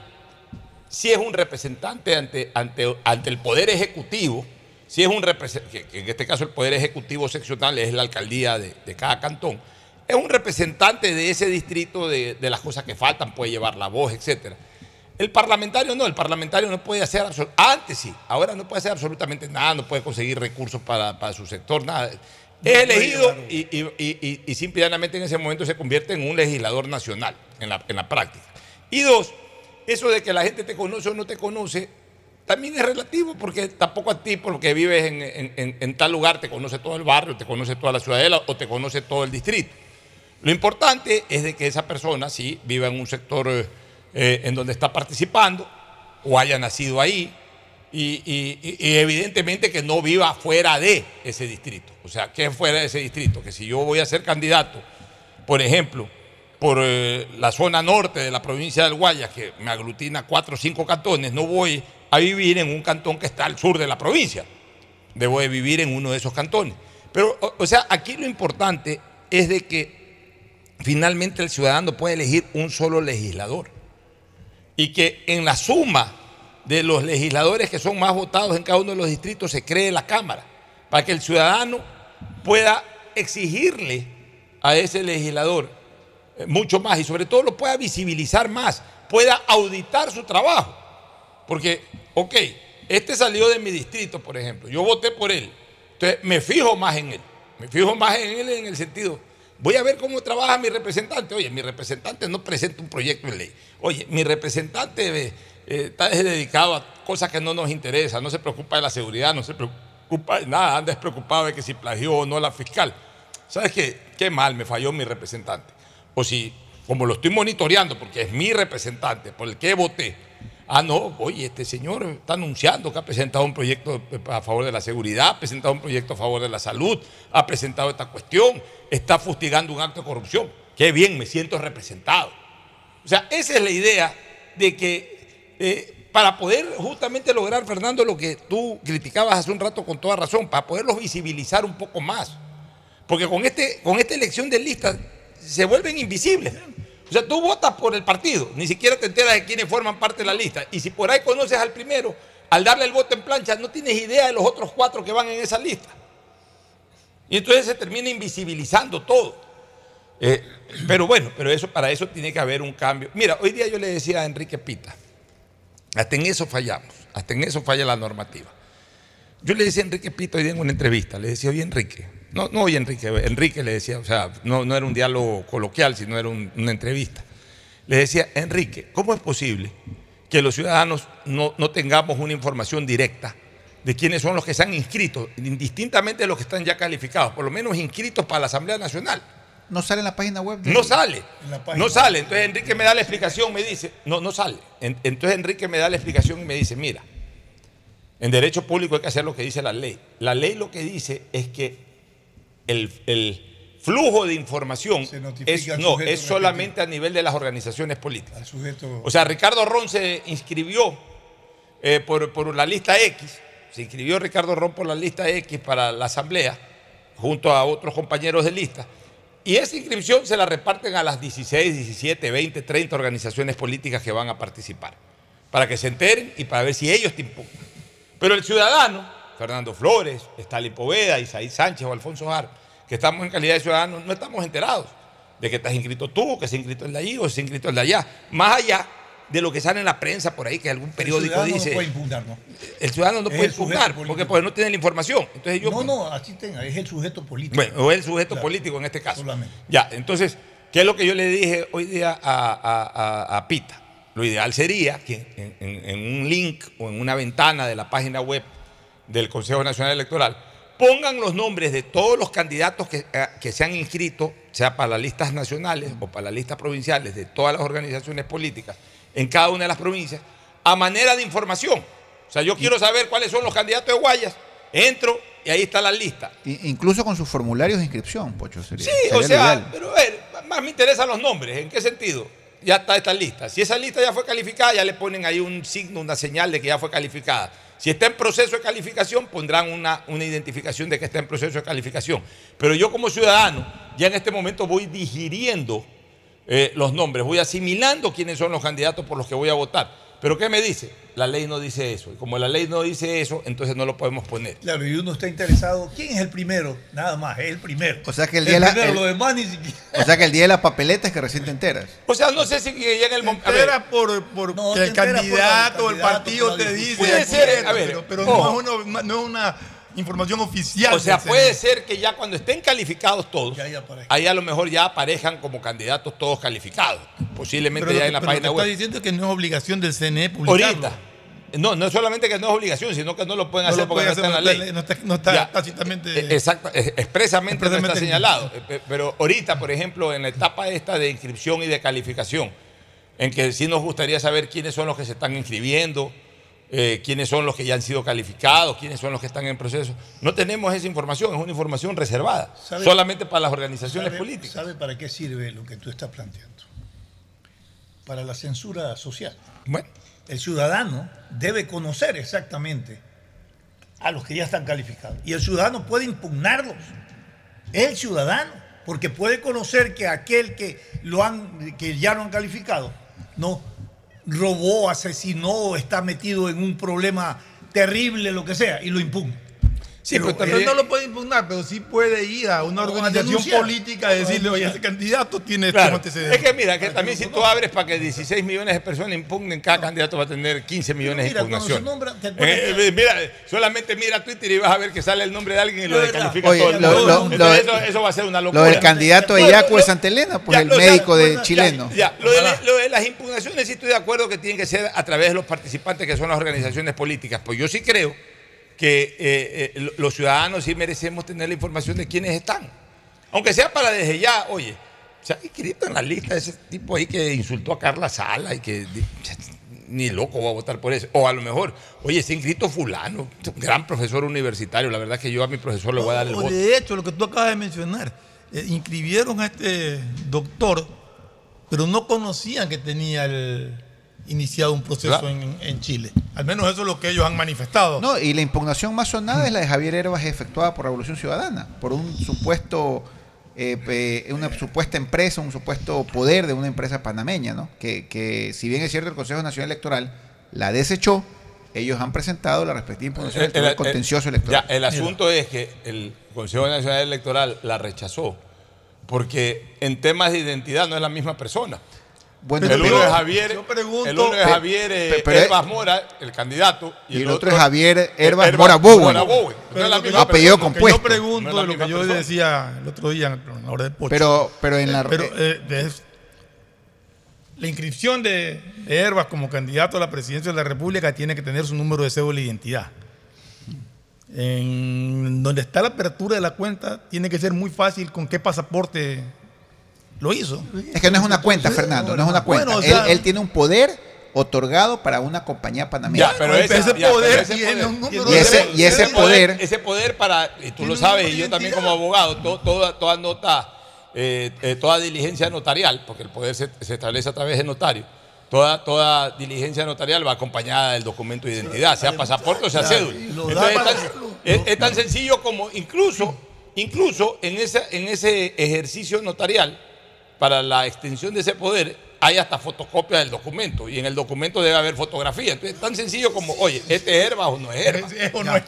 S2: si es un representante ante, ante, ante el Poder Ejecutivo, si es un representante, que, en este caso el Poder Ejecutivo seccional es la alcaldía de, de cada cantón, es un representante de ese distrito de, de las cosas que faltan, puede llevar la voz, etcétera. El parlamentario no, el parlamentario no puede hacer, antes sí, ahora no puede hacer absolutamente nada, no puede conseguir recursos para, para su sector, nada. es elegido y, y, y, y simple y llanamente en ese momento se convierte en un legislador nacional en la, en la práctica. Y dos, eso de que la gente te conoce o no te conoce, también es relativo, porque tampoco a ti, porque vives en, en- en- tal lugar, te conoce todo el barrio, te conoce toda la ciudadela o te conoce todo el distrito. Lo importante es de que esa persona sí viva en un sector eh, eh, en donde está participando o haya nacido ahí y, evidentemente que no viva fuera de ese distrito. O sea, que fuera de ese distrito, que si yo voy a ser candidato, por ejemplo, por eh, la zona norte de la provincia del Guayas, que me aglutina cuatro o cinco cantones, no voy a vivir en un cantón que está al sur de la provincia. Debo de vivir en uno de esos cantones. Pero, o, sea, aquí lo importante es de que finalmente el ciudadano puede elegir un solo legislador. Y que en la suma de los legisladores que son más votados en cada uno de los distritos se cree la Cámara, para que el ciudadano pueda exigirle a ese legislador eh, mucho más y sobre todo lo pueda visibilizar más, pueda auditar su trabajo. Porque, ok, este salió de mi distrito, por ejemplo, yo voté por él, entonces me fijo más en él, me fijo más en él en el sentido, voy a ver cómo trabaja mi representante, oye, mi representante no presenta un proyecto de ley, oye, mi representante eh, eh, está dedicado a cosas que no nos interesan, no se preocupa de la seguridad, no se preocupa de nada, anda despreocupado de que si plagió o no la fiscal. ¿Sabes qué? Qué mal me falló mi representante. O si, como lo estoy monitoreando, porque es mi representante, por el que voté, ah, no, oye, este señor está anunciando que ha presentado un proyecto a favor de la seguridad, ha presentado un proyecto a favor de la salud, ha presentado esta cuestión, está fustigando un acto de corrupción. Qué bien, me siento representado. O sea, esa es la idea de que eh, para poder justamente lograr, Fernando, lo que tú criticabas hace un rato con toda razón, para poderlos visibilizar un poco más. Porque con, este, con esta elección de listas se vuelven invisibles. Sea, tú votas por el partido, ni siquiera te enteras de quiénes forman parte de la lista. Y si por ahí conoces al primero, al darle el voto en plancha, no tienes idea de los otros cuatro que van en esa lista. Y entonces se termina invisibilizando todo. Eh, pero bueno, pero eso, para eso tiene que haber un cambio. Mira, hoy día yo le decía a Enrique Pita, hasta en eso fallamos, hasta en eso falla la normativa. Yo le decía a Enrique Pita hoy día en una entrevista, le decía, oye Enrique, no, no oye Enrique, Enrique le decía, o sea, no, no era un diálogo coloquial, sino era un- una entrevista. Le decía, Enrique, ¿cómo es posible que los ciudadanos no, no tengamos una información directa de quiénes son los que se han inscrito, indistintamente de los que están ya calificados, por lo menos inscritos para la Asamblea Nacional?
S14: No sale en la página web. de-
S2: No sale. No sale. Entonces Enrique me da la explicación, me dice, no, no sale. En- Entonces Enrique me da la explicación y me dice, mira, en derecho público hay que hacer lo que dice la ley. La ley lo que dice es que el, el flujo de información es, no, es solamente a nivel de las organizaciones políticas.
S16: Sujeto.
S2: O sea, Ricardo Ron se inscribió eh, por, por la lista X, se inscribió Ricardo Ron por la lista X para la asamblea, junto a otros compañeros de lista, y esa inscripción se la reparten a las 16, 17, 20, 30 organizaciones políticas que van a participar, para que se enteren y para ver si ellos te impugnan. Pero el ciudadano, Fernando Flores, Stalin Poveda, Isaí Sánchez o Alfonso Har, que estamos en calidad de ciudadanos, no estamos enterados de que estás inscrito tú, que se ha inscrito el de allí o se inscrito el de allá. Más allá de lo que sale en la prensa por ahí, que algún periódico
S16: ciudadano
S2: dice.
S16: No puede impugnar, ¿no?
S2: El ciudadano no
S16: Es
S2: puede
S16: el
S2: impugnar porque pues, no tiene la información. Entonces yo,
S16: No, no, así tenga, es el sujeto político.
S2: bueno, o el sujeto
S16: Claro.
S2: político en este caso.
S16: Solamente.
S2: Ya, entonces, ¿qué es lo que yo le dije hoy día a, a- a- a Pita? Lo ideal sería que en, en- en un link o en una ventana de la página web del Consejo Nacional Electoral pongan los nombres de todos los candidatos que, eh, que se han inscrito, sea para las listas nacionales o para las listas provinciales de todas las organizaciones políticas en cada una de las provincias, a manera de información. O sea, yo quiero saber cuáles son los candidatos de Guayas, entro y ahí está la lista.
S14: Incluso con sus formularios de inscripción, Pocho. Sería,
S2: Sí,
S14: sería
S2: o sea, pero a ver, más me interesan los nombres. ¿En qué sentido? Ya está esta lista. Si esa lista ya fue calificada, ya le ponen ahí un signo, una señal de que ya fue calificada. Si está en proceso de calificación, pondrán una, una identificación de que está en proceso de calificación. Pero yo como ciudadano, ya en este momento voy digiriendo eh, los nombres, voy asimilando quiénes son los candidatos por los que voy a votar. Pero ¿qué me dice? La ley no dice eso. Y como la ley no dice eso, entonces no lo podemos poner.
S16: Claro, y uno está interesado. ¿Quién es el primero? Nada más, es el primero.
S14: O sea que el día de la-
S16: primero,
S14: el-
S16: lo demás ni siquiera.
S14: O sea que el día de la papeleta es que recién te enteras.
S2: O sea, no sé si llega el momento.
S15: Era por, por que el candidato o el partido te dice.
S2: Puede ser, a ver,
S15: pero, pero no, es una, no es una información oficial.
S2: O sea, puede ser que ya cuando estén calificados todos, ahí a lo mejor ya aparezcan como candidatos todos calificados. Posiblemente
S15: Pero
S2: ya
S15: que-
S2: en la
S15: pero lo
S2: página
S15: que
S2: web.
S15: está diciendo que no es obligación del CNE publicarlo.
S2: Ahorita. No, no solamente que no es obligación, sino que no lo pueden
S15: No
S2: hacer
S15: lo
S2: porque no está en la ley.
S15: no está- no está
S2: Ya.
S15: tácitamente-
S2: Eh, Exacto, eh, expresamente, no
S15: Expresamente
S2: está señalado. Eh, eh, Pero ahorita, por ejemplo, en la etapa esta de inscripción y de calificación, en que sí nos gustaría saber quiénes son los que se están inscribiendo, eh, quiénes son los que ya han sido calificados, quiénes son los que están en proceso. No tenemos esa información, es una información reservada,
S16: ¿Sabe-
S2: solamente para las organizaciones
S16: ¿Sabe-
S2: políticas.
S16: ¿Sabe para qué sirve lo que tú estás planteando? Para la censura social.
S2: Bueno.
S16: El ciudadano debe conocer exactamente a los que ya están calificados. Y el ciudadano puede impugnarlos. El ciudadano, porque puede conocer que aquel que, lo han, que ya lo han calificado, no robó, asesinó, está metido en un problema terrible, lo que sea, y lo impugna.
S15: Sí, pero, también no lo puede impugnar, pero sí puede ir a una
S16: a
S15: organización política y decirle, oye, ese candidato tiene
S2: Claro.
S15: estos antecedentes.
S2: Es que mira, que también si tú abres para que 16 millones de personas impugnen, cada candidato va a tener 15 millones
S16: Mira,
S2: de impugnaciones.
S16: nombra, ¿te acuerdas
S2: Eh, eh, mira, solamente mira Twitter y vas a ver que sale el nombre de alguien y lo
S16: Es
S2: descalifica
S14: Oye,
S2: todo el
S14: lo-
S2: mundo.
S14: lo-
S2: Entonces
S14: lo-
S2: eso, eso va a ser una locura.
S14: Lo del candidato de Yaco
S2: lo-
S14: de Santa Elena, pues
S2: ya,
S14: el
S2: ya,
S14: médico de
S2: ya,
S14: chileno.
S2: Lo de, lo de las impugnaciones sí estoy de acuerdo que tienen que ser a través de los participantes que son las organizaciones políticas. Pues yo sí creo que eh, eh, lo- los ciudadanos sí merecemos tener la información de quiénes están. Aunque sea para desde ya, oye, se ha inscrito en la lista ese tipo ahí que insultó a Carla Sala y que ni loco va a votar por eso. O a lo mejor, oye, se ha inscrito fulano, un gran profesor universitario. La verdad es que yo a mi profesor le voy a dar el voto.
S15: de hecho, lo que tú acabas de mencionar, eh, inscribieron a este doctor, pero no conocían que tenía el- iniciado un proceso
S14: Claro.
S15: en, en Chile. Al menos eso es lo que ellos han manifestado.
S14: No, y la impugnación más sonada es la de Javier Herbas efectuada por Revolución Ciudadana, por un supuesto, eh, eh, una supuesta empresa, un supuesto poder de una empresa panameña, ¿no? Que, que si bien es cierto el Consejo Nacional Electoral la desechó, ellos han presentado la respectiva impugnación
S2: El-
S14: electoral
S2: el-
S14: contencioso
S2: el-
S14: electoral.
S2: ya, el asunto es que el Consejo Nacional Electoral la rechazó porque en temas de identidad no es la misma persona.
S14: Bueno,
S2: el uno es Javier,
S15: yo pregunto-
S2: el uno es Javier eh,
S14: pero-
S2: Herbas Mora, el candidato,
S14: Y el otro es Javier Herbas Mora
S2: Bowen. Mora. No
S14: apellido compuesto.
S15: yo pregunto,
S2: No
S15: lo que yo
S2: persona.
S15: decía el otro día en la hora del pocho.
S14: Pero, pero en la
S15: Pero, eh, la inscripción de, de Herbas como candidato a la presidencia de la República tiene que tener su número de cédula de identidad. En donde está la apertura de la cuenta, tiene que ser muy fácil con qué pasaporte lo hizo.
S14: Es que no es una cuenta, Fernando, no es una cuenta.
S15: Bueno, o sea-
S14: él, él tiene un poder otorgado para una compañía panameña.
S2: Ya, pero
S15: Ese
S2: ese, ya,
S15: poder
S2: pero ese
S15: tiene
S2: poder-
S15: un número
S14: Y ese- y ese poder-
S2: ese poder para, y tú lo sabes, y
S15: de
S2: yo también como abogado, to- toda, toda nota, eh, eh, toda diligencia notarial, porque el poder se, se establece a través de notario, toda, toda diligencia notarial va acompañada del documento de identidad, sea pasaporte o sea cédula. Entonces, es, tan, es- es tan sencillo como incluso, incluso en, esa, en ese ejercicio notarial, para la extensión de ese poder, hay hasta fotocopia del documento y en el documento debe haber fotografía. Entonces, es tan sencillo como, oye, ¿este es Herbas o no es Herbas?
S15: Es- o no es.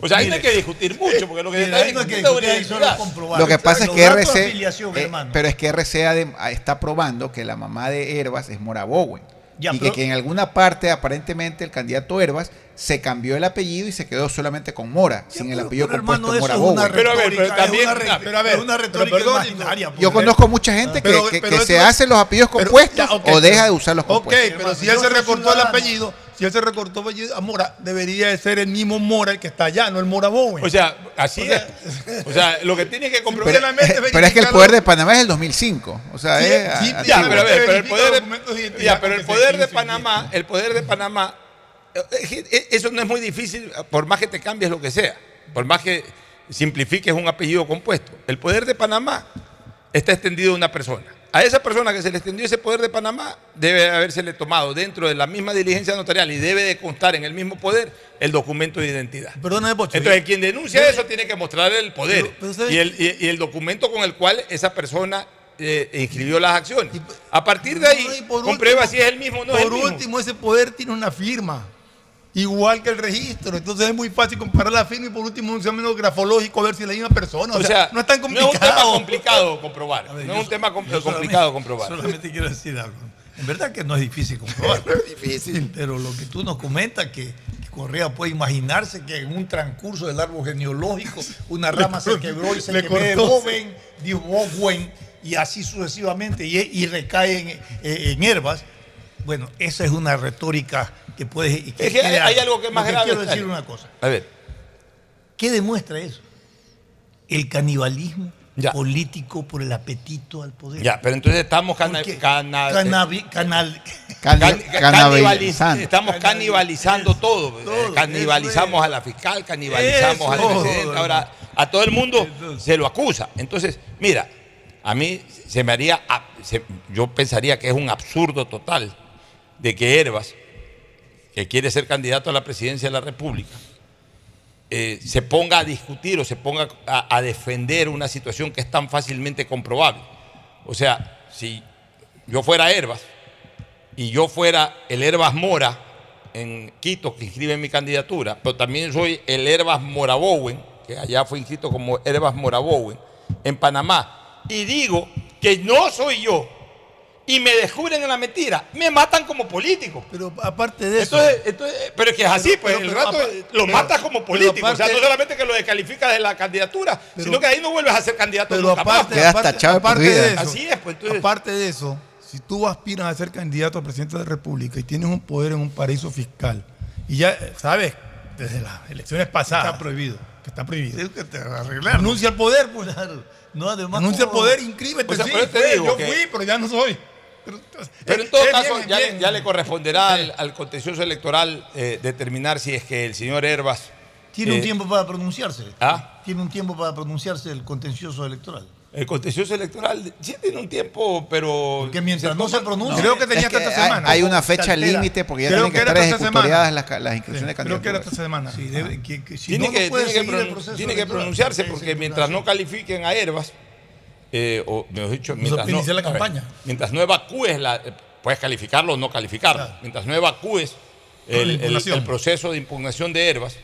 S2: O sea, ahí no hay que discutir mucho, porque lo que se está discutiendo es
S16: comprobar.
S14: Lo que pasa es que RC, eh,
S16: hermano.
S14: pero es que RC está probando que la mamá de Herbas es Mora Bowen.
S16: Ya,
S14: y que,
S16: pero-
S14: que en alguna parte, aparentemente, el candidato Herbas se cambió el apellido y se quedó solamente con Mora, sin el apellido
S16: pero,
S14: compuesto
S16: hermano,
S14: Mora Bowen.
S2: Pero a ver, pero también-
S16: es una,
S2: pero
S15: a ver,
S16: es una
S15: pero
S16: retórica
S15: perdón,
S16: imaginaria.
S14: Yo
S16: pues.
S14: conozco mucha gente que,
S15: Pero-
S14: que-
S15: pero
S14: que se
S15: es-
S14: hace los apellidos
S15: Pero-
S14: compuestos
S15: ya, ok,
S14: o deja
S15: pero-
S14: de usar los
S15: Ok,
S14: compuestos.
S15: pero si él se recortó el apellido, si él se recortó apellido a Mora, debería de ser el mismo Mora el que está allá, no el Mora Bowen.
S2: O sea, así
S15: O sea,
S2: es. O sea, lo que tiene que comprobar.
S14: Pero, es que el poder de Panamá es el 2005. O sea,
S15: Sí,
S14: es
S15: sí,
S14: a-
S2: Ya, pero a ver, pero el poder
S15: de
S2: ya, pero el poder de. Panamá, el poder de Panamá, eh, eh, eso no es muy difícil, por más que te cambies lo que sea, por más que simplifiques un apellido compuesto. El poder de Panamá está extendido a una persona. A esa persona que se le extendió ese poder de Panamá debe habérsele tomado dentro de la misma diligencia notarial y debe de constar en el mismo poder el documento de identidad.
S15: Perdóname, Pocho.
S2: Entonces, quien denuncia eso tiene que mostrar el poder
S15: Pero- pero ¿sabes
S2: y, el, y- y el documento con el cual esa persona eh, inscribió las acciones. A partir de ahí,
S15: No, por
S2: comprueba
S15: último-
S2: si es el mismo o no es el
S15: Por
S2: mismo.
S15: último, ese poder tiene una firma. Igual que el registro. Entonces es muy fácil comparar la firma y por último un examen grafológico a ver si es la misma persona.
S2: o sea,
S15: no es tan
S2: No
S15: complicado.
S2: es un tema complicado comprobar.
S16: Ver,
S2: no es un tema complicado comprobar.
S16: Solamente quiero decir algo. En verdad que no es difícil comprobar. es difícil. Pero lo que tú nos comentas, que, Correa puede imaginarse que en un transcurso del árbol genealógico una rama se quebró y se
S15: le
S16: quebró de. Boven, dijo Bowen, y así sucesivamente, y, y recae en, eh, en Herbas. Bueno, esa es una retórica que puede. y
S2: Es que hay- hay algo que es más grave,
S16: Quiero decir una cosa.
S2: A ver.
S16: ¿Qué demuestra eso? El canibalismo político por el apetito al poder.
S2: Ya, pero entonces estamos cana- cana-
S16: canal-
S2: canibaliz-. Estamos canibalizando todo. Eh, Canibalizamos a la fiscal, canibalizamos al presidente. Ahora, a todo el mundo se lo acusa. Entonces, mira, a mí se me haría, se- yo pensaría que es un absurdo total de que Herbas, que quiere ser candidato a la presidencia de la República, eh, se ponga a discutir o se ponga a, defender una situación que es tan fácilmente comprobable. O sea, si yo fuera Herbas y yo fuera el Herbas Mora en Quito, que inscribe mi candidatura, pero también soy el Herbas Morabowen, que allá fue inscrito como Herbas Morabowen, en Panamá, y digo que no soy yo, y me descubren en la mentira, me matan como político.
S16: Pero aparte de eso.
S2: Entonces, entonces, pero es que es así, pues
S16: pero-
S2: el
S16: pero
S2: rato
S16: apa-
S2: lo
S16: pero-
S2: matas como político.
S16: pero
S2: o sea, no solamente que lo descalificas de la candidatura, sino que ahí no vuelves a ser candidato
S15: Pero
S2: nunca
S15: aparte,
S2: más.
S15: aparte, aparte de eso,
S2: Así es, pues entonces.
S15: aparte de eso, si tú aspiras a ser candidato a presidente de la República y tienes un poder en un paraíso fiscal, y ya sabes, desde las elecciones pasadas.
S16: Está prohibido.
S15: Que está prohibido.
S16: Es que te arreglar.
S15: Anuncia el poder, pues.
S16: No, además.
S15: Anuncia el poder, inscríbete.
S2: O sea,
S15: sí,
S2: pero te
S15: fue,
S2: digo
S15: yo fui, pero ya no soy. Pero,
S2: Pero en
S15: eh,
S2: todo
S15: es
S2: caso,
S15: bien,
S2: ya,
S15: bien.
S2: le, ya le corresponderá al, al contencioso electoral eh, determinar si es que el señor Herbas.
S16: Tiene un
S2: eh,
S16: tiempo para pronunciarse.
S2: ¿Ah?
S16: Tiene un tiempo para pronunciarse el contencioso electoral.
S2: El contencioso electoral sí tiene un tiempo, pero.
S16: Que mientras no se pronuncie.
S15: Creo que tenía
S14: Es que
S15: hasta esta
S14: hay-
S15: semana.
S14: Hay, una fecha límite porque ya
S15: Creo
S14: tienen que
S15: que era
S14: estar
S15: esta
S14: ejecutoriadas
S15: semana.
S14: las, las inscripciones de
S15: Creo que era esta semana.
S16: Sí, debe- que- que si
S2: tiene
S16: no,
S2: que,
S16: no puede
S2: tiene que
S16: seguir el
S2: pronun-
S16: proceso
S2: tiene que
S16: electoral.
S2: pronunciarse
S16: Sí,
S2: porque
S16: sí,
S2: mientras
S16: sí.
S2: no califiquen a Herbas, eh, o mejor dicho, mientras no,
S15: la
S2: a ver,
S15: campaña.
S2: mientras no evacúes, la, eh, puedes calificarlo o no calificarlo, mientras no evacúes el, el-
S15: impugnación.
S2: el proceso de impugnación de Herbas,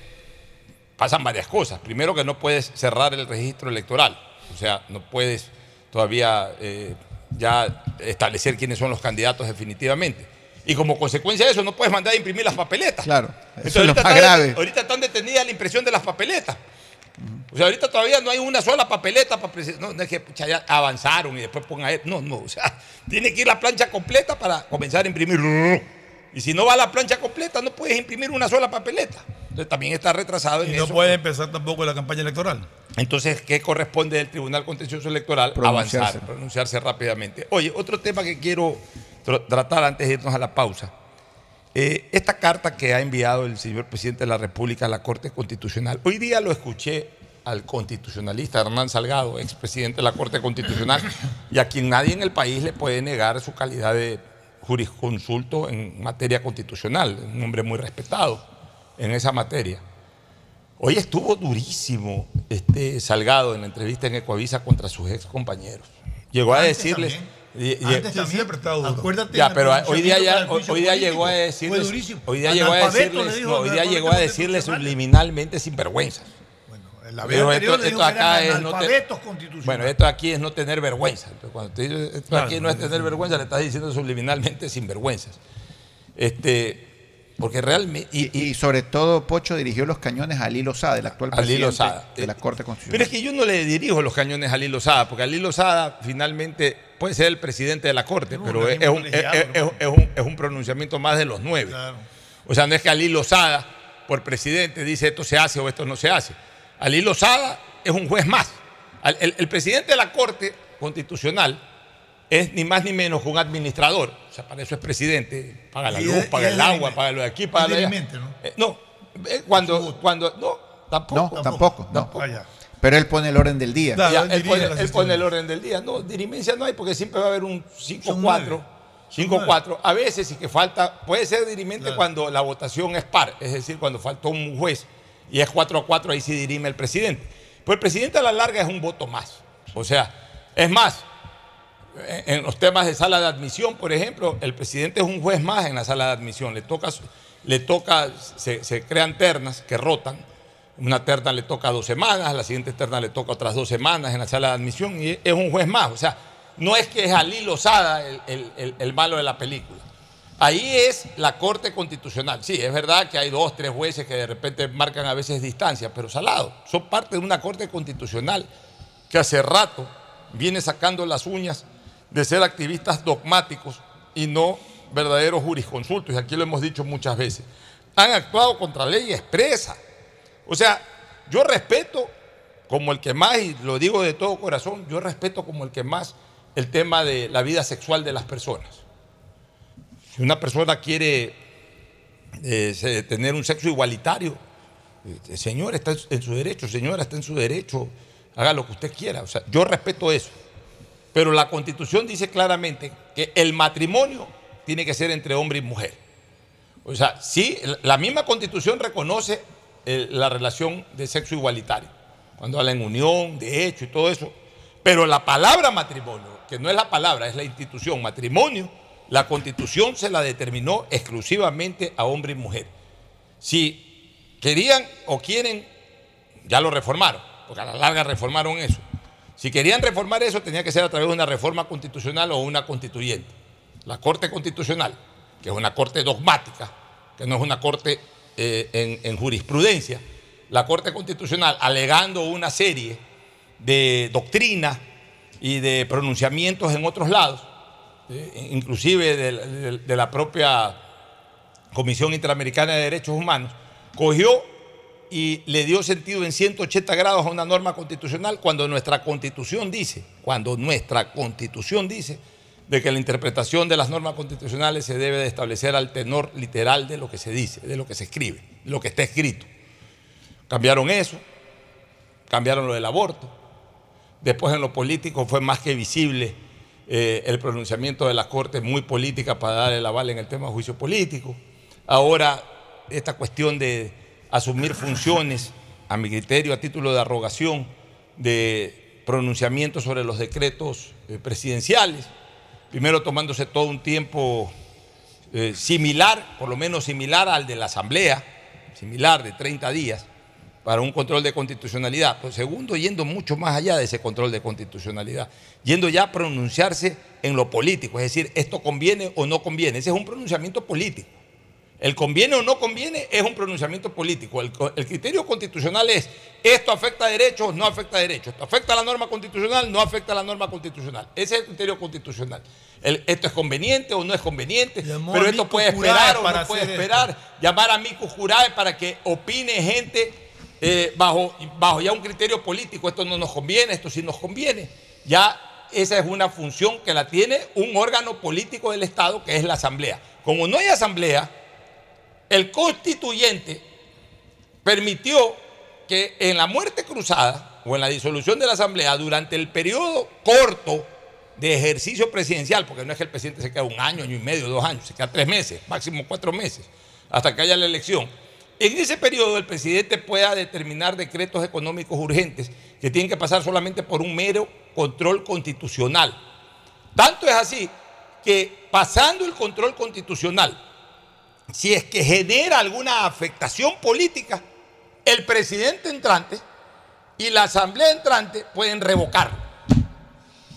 S2: pasan varias cosas. Primero que no puedes cerrar el registro electoral, o sea, no puedes todavía eh, ya establecer quiénes son los candidatos definitivamente. Y como consecuencia de eso, no puedes mandar a imprimir las papeletas.
S14: Claro,
S2: Entonces,
S14: eso es lo más grave.
S2: Ahorita están detenidas la impresión de las papeletas. O sea, ahorita todavía no hay una sola papeleta para presi- No, no es que pucha, ya avanzaron y después pongan. No, no. O sea, tiene que ir la plancha completa para comenzar a imprimir. Y si no va la plancha completa, no puedes imprimir una sola papeleta. Entonces también está retrasado en
S15: Y no
S2: eso.
S15: puede empezar tampoco la campaña electoral.
S2: Entonces, ¿qué corresponde del Tribunal Contencioso Electoral?
S14: Pronunciarse.
S2: Avanzar, pronunciarse rápidamente. Oye, otro tema que quiero tr- tratar antes de irnos a la pausa. Eh, esta carta que ha enviado el señor presidente de la República a la Corte Constitucional, hoy día lo escuché al constitucionalista Hernán Salgado, expresidente de la Corte Constitucional, y a quien nadie en el país le puede negar su calidad de jurisconsulto en materia constitucional, un hombre muy respetado en esa materia. Hoy estuvo durísimo este Salgado en la entrevista en Ecoavisa contra sus ex compañeros. Llegó a decirles.
S16: también.
S2: Y- y-
S16: Antes también, acuérdate
S2: ya,
S16: en el
S2: pero hoy día ya hoy día llegó a decirles hoy día llegó a decirles no, hoy día llegó a decirles subliminalmente sinvergüenzas.
S16: La
S2: Pero esto, esto acá es no te- bueno, esto aquí es no tener vergüenza. Entonces, cuando te esto
S15: Claro,
S2: aquí no es tener vergüenza, le estás diciendo subliminalmente sinvergüenzas. Este, porque realmente y,
S14: Y sobre todo, Pocho dirigió los cañones a Lilo Sada, el actual presidente de la Corte
S2: Pero
S14: Constitucional.
S2: es que yo no le dirijo los cañones a Lilo Sada, porque a Lilo Sada finalmente puede ser el presidente de la Corte, pero es, es un, es- es- es un- es un pronunciamiento más de los nueve. O sea, no es que a Lilo Sada, por presidente, dice esto se hace o esto no se hace. A Lilo Sada es un juez más. El presidente de la Corte Constitucional es ni más ni menos que un administrador. O sea, para eso es presidente. Paga la luz, paga el agua, paga lo de aquí, paga lo de allá.
S16: dirimente, ¿no?
S2: Eh, no, eh, cuando, cuando, no, tampoco.
S14: No, tampoco. no.
S2: Tampoco.
S14: Pero él pone el orden del día.
S2: Ya, él, pone,
S15: las
S2: él pone el orden del día. No, dirimencia no hay porque siempre va a haber un 5-4. 5-4. A veces, y que falta, puede ser dirimente cuando la votación es par, es decir, cuando faltó un juez y es 4-4, ahí sí dirime el presidente. Pues el presidente a la larga es un voto más. O sea, es más, en los temas de sala de admisión, por ejemplo, el presidente es un juez más en la sala de admisión. Le toca, le toca se, se crean ternas que rotan. Una terna le toca dos semanas, la siguiente terna le toca otras dos semanas en la sala de admisión y es un juez más. O sea, no es que es Ali Lozada el, el- el- el malo de la película. Ahí es la Corte Constitucional. Sí, es verdad que hay dos, tres jueces que de repente marcan a veces distancia, pero salado, son parte de una Corte Constitucional que hace rato viene sacando las uñas de ser activistas dogmáticos y no verdaderos jurisconsultos, y aquí lo hemos dicho muchas veces. Han actuado contra ley expresa. O sea, yo respeto como el que más, y lo digo de todo corazón, yo respeto como el que más el tema de la vida sexual de las personas. Si una persona quiere eh, tener un sexo igualitario, eh, señor está en su derecho, señora está en su derecho, haga lo que usted quiera. O sea, yo respeto eso. Pero la constitución dice claramente que el matrimonio tiene que ser entre hombre y mujer. O sea, sí, la misma constitución reconoce eh, la relación de sexo igualitario, cuando habla en unión, de hecho y todo eso. Pero la palabra matrimonio, que no es la palabra, es la institución matrimonio, la constitución se la determinó exclusivamente a hombre y mujer. Si querían o quieren, ya lo reformaron, porque a la larga reformaron eso. Si querían reformar eso, tenía que ser a través de una reforma constitucional o una constituyente. La Corte Constitucional, que es una corte dogmática, que no es una corte eh, en, jurisprudencia, la Corte Constitucional alegando una serie de doctrinas y de pronunciamientos en otros lados, eh, inclusive de la propia Comisión Interamericana de Derechos Humanos, cogió y le dio sentido en 180 grados a una norma constitucional cuando nuestra constitución dice, cuando nuestra constitución dice de que la interpretación de las normas constitucionales se debe de establecer al tenor literal de lo que se dice, de lo que se escribe, de lo que está escrito. Cambiaron eso, cambiaron lo del aborto. Después en lo político fue más que visible eh, el pronunciamiento de la Corte muy política para dar el aval en el tema de juicio político. Ahora esta cuestión de asumir funciones, a mi criterio, a título de arrogación, de pronunciamiento sobre los decretos eh, presidenciales, primero tomándose todo un tiempo eh, similar, por lo menos similar al de la Asamblea, similar de 30 días, para un control de constitucionalidad. Pues segundo, yendo mucho más allá de ese control de constitucionalidad, yendo ya a pronunciarse en lo político, es decir, esto conviene o no conviene. Ese es un pronunciamiento político. El conviene o no conviene es un pronunciamiento político. El, criterio constitucional es, esto afecta a derechos, no afecta a derechos. Esto afecta a la norma constitucional, no afecta a la norma constitucional. Ese es el criterio constitucional. esto es conveniente o no es conveniente, pero esto puede esperar o no puede esperar. Llamar a Mico Jurae para que opine gente eh, bajo, bajo ya un criterio político. Esto no nos conviene, esto sí nos conviene. Ya esa es una función que la tiene un órgano político del Estado, que es la Asamblea. Como no hay Asamblea, el constituyente permitió que en la muerte cruzada o en la disolución de la Asamblea, durante el periodo corto de ejercicio presidencial, porque no es que el presidente se queda un año, año y medio, dos años, se queda tres meses, máximo cuatro meses, hasta que haya la elección. En ese periodo el presidente pueda determinar decretos económicos urgentes que tienen que pasar solamente por un mero control constitucional. Tanto es así que pasando el control constitucional, si es que genera alguna afectación política, el presidente entrante y la asamblea entrante pueden revocar.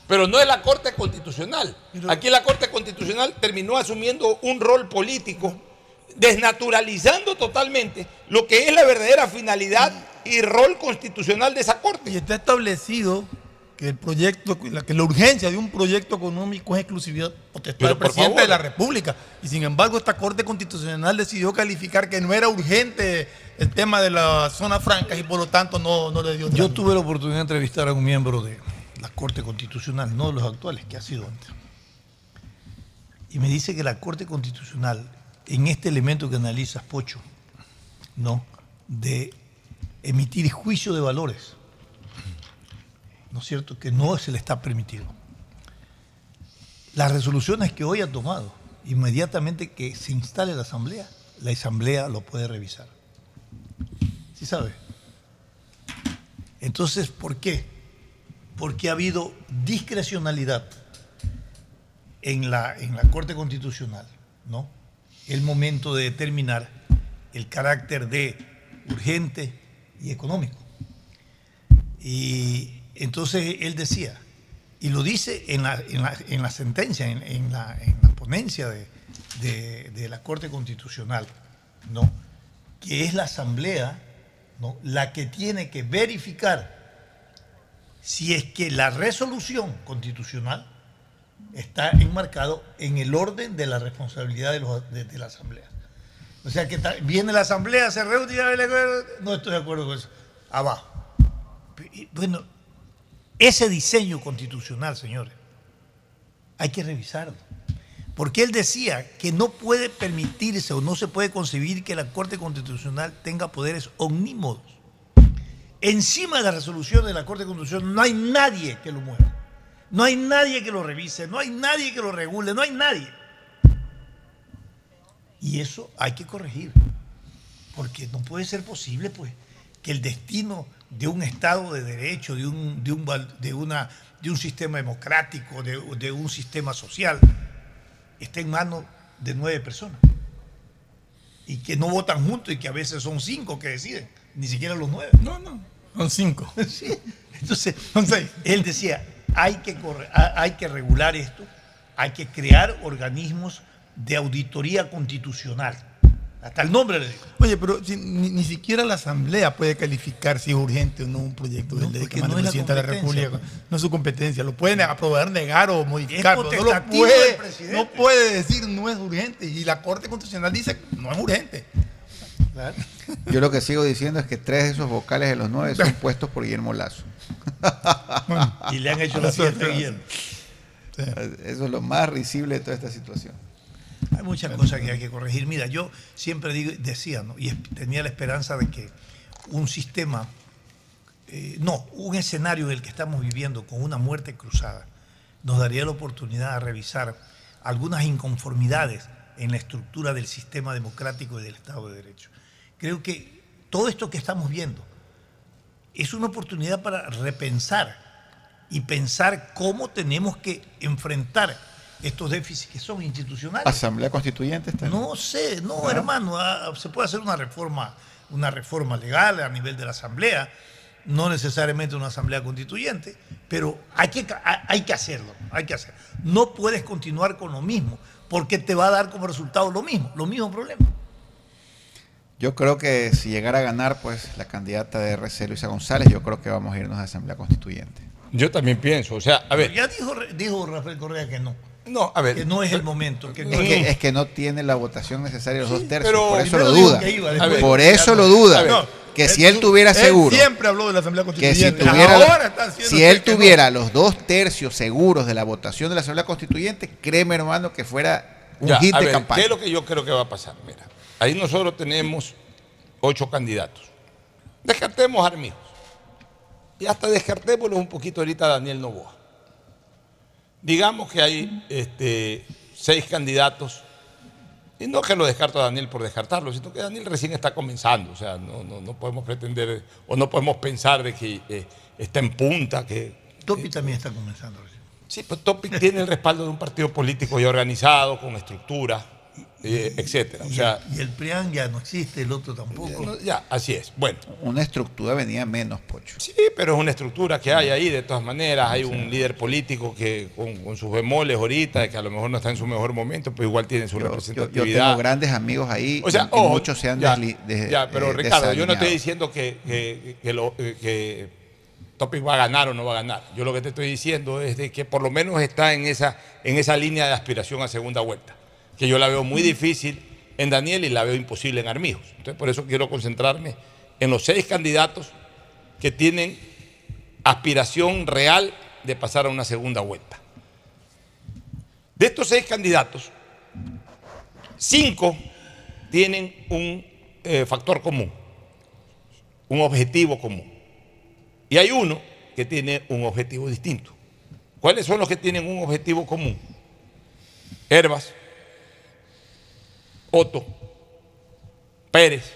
S2: Pero no es la Corte Constitucional. Aquí la Corte Constitucional terminó asumiendo un rol político, desnaturalizando totalmente lo que es la verdadera finalidad y rol constitucional de esa Corte.
S15: Y está establecido que el proyecto, que la urgencia de un proyecto económico es exclusividad potestad del presidente de la República. Y sin embargo, esta Corte Constitucional decidió calificar que no era urgente el tema de las zonas francas y por lo tanto no, no le dio.
S16: Yo tuve la oportunidad de entrevistar a un miembro de la Corte Constitucional, no de los actuales, que ha sido antes. Y me dice que la Corte Constitucional, en este elemento que analizas, Pocho, ¿no? de emitir juicio de valores ¿no es cierto?, que no se le está permitido. Las resoluciones que hoy ha tomado, inmediatamente que se instale la asamblea, la asamblea lo puede revisar. ¿Sí sabe? Entonces, ¿por qué? Porque ha habido discrecionalidad en la, en la Corte Constitucional, ¿no? El momento de determinar el carácter de urgente y económico. Y entonces él decía, y lo dice en la, sentencia, en, la, ponencia de, de la Corte Constitucional, ¿no? que es la Asamblea ¿no? la que tiene que verificar si es que la resolución constitucional está enmarcado en el orden de la responsabilidad de, los- de- la Asamblea. O sea que viene la Asamblea, se reúne y no estoy de acuerdo con eso. Abajo. Y, Bueno, ese diseño constitucional, señores, hay que revisarlo. Porque él decía que no puede permitirse o no se puede concebir que la Corte Constitucional tenga poderes omnímodos. Encima de la resolución de la Corte Constitucional no hay nadie que lo mueva. No hay nadie que lo revise, no hay nadie que lo regule, no hay nadie. Y eso hay que corregir. Porque no puede ser posible, pues, que el destino de un Estado de Derecho, de un, de un, de una, de un sistema democrático, de, de un sistema social, esté en manos de nueve personas. Y que no votan juntos y que a veces son cinco que deciden, ni siquiera los nueve.
S15: No, no, son cinco.
S16: Sí. Entonces, él decía, hay que, corre- hay que regular esto, hay que crear organismos de auditoría constitucional. Hasta el nombre le digo.
S15: Oye, pero si ni, ni siquiera la Asamblea puede calificar si es urgente o no un proyecto de ley que manda
S16: no
S15: el presidente de la República. No es su competencia. Lo pueden aprobar, negar o modificar. pero no lo puede, no puede decir no es urgente. Y la Corte Constitucional dice no es urgente.
S14: Yo lo que sigo diciendo es que tres de esos vocales de los nueve son puestos por Guillermo Lazo.
S16: Y le han hecho la fiesta a Guillermo.
S14: Eso es lo más risible de toda esta situación.
S16: Hay muchas cosas que hay que corregir. Mira, yo siempre digo, decía, ¿no? y tenía la esperanza de que un sistema, eh, no, un escenario en el que estamos viviendo con una muerte cruzada, nos daría la oportunidad de revisar algunas inconformidades en la estructura del sistema democrático y del Estado de Derecho. Creo que todo esto que estamos viendo es una oportunidad para repensar y pensar cómo tenemos que enfrentar estos déficits que son institucionales.
S14: Asamblea Constituyente está.
S16: No sé, no, hermano, ah, se puede hacer una reforma, una reforma legal a nivel de la asamblea, no necesariamente una asamblea constituyente, pero hay que, hay que hacerlo, hay que hacerlo. No puedes continuar con lo mismo, porque te va a dar como resultado lo mismo, lo mismo problema.
S14: Yo creo que si llegara a ganar, pues la candidata de RC, Luisa González, yo creo que vamos a irnos a Asamblea Constituyente.
S2: Yo también pienso, o sea, a ver.
S16: Ya dijo, dijo Rafael Correa que no.
S2: No, a ver.
S16: Que no es el momento. Que no
S14: Es que, es que no tiene la votación necesaria de los dos tercios,
S2: pero
S14: por eso lo duda. Por eso lo
S2: no.
S14: duda. Que si él tuviera
S15: Él
S14: seguro,
S15: siempre habló de la Asamblea
S14: que si
S15: Constituyente.
S14: tuviera,
S15: Ahora
S14: si él
S15: que no.
S14: tuviera los dos tercios seguros de la votación de la Asamblea Constituyente, créeme hermano que fuera un
S2: Ya,
S14: hit
S2: a
S14: de
S2: ver,
S14: campaña.
S2: ¿Qué es lo que yo creo que va a pasar? Mira, ahí nosotros tenemos ocho candidatos. Descartemos a Armijos. Y hasta descartémoslo un poquito ahorita a Daniel Novoa. Digamos que hay este, seis candidatos. Y no que lo descarto a Daniel por descartarlo, sino que Daniel recién está comenzando. O sea, no, no, no podemos pretender o no podemos pensar de que eh, está en punta, que
S16: Topi también está comenzando.
S2: Sí, pues Topic tiene el respaldo de un partido político ya organizado, con estructura, etcétera. O
S16: Y,
S2: sea,
S16: el, y el PRIAN ya no existe, el otro tampoco.
S2: ya, así es. Bueno,
S14: Una estructura venía menos, Pocho.
S2: sí, pero es una estructura que hay ahí de todas maneras. Hay un líder político que con, con sus bemoles ahorita, que a lo mejor no está en su mejor momento, pero igual tiene su
S14: Yo, yo-
S2: representatividad.
S14: yo tengo grandes amigos ahí
S2: O sea,
S14: y, y
S2: ojo,
S14: muchos se han
S2: ya,
S14: de-
S2: ya, pero
S14: eh,
S2: Ricardo, yo no estoy diciendo que, que- que lo- eh, que Topic va a ganar o no va a ganar. Yo lo que te estoy diciendo es de que por lo menos está en esa, en esa línea de aspiración a segunda vuelta, que yo la veo muy difícil en Daniel y la veo imposible en Armijos. Entonces, por eso quiero concentrarme en los seis candidatos que tienen aspiración real de pasar a una segunda vuelta. De estos seis candidatos, cinco tienen un eh, factor común, un objetivo común. Y hay uno que tiene un objetivo distinto. ¿Cuáles son los que tienen un objetivo común? Herbas, Otto, Pérez,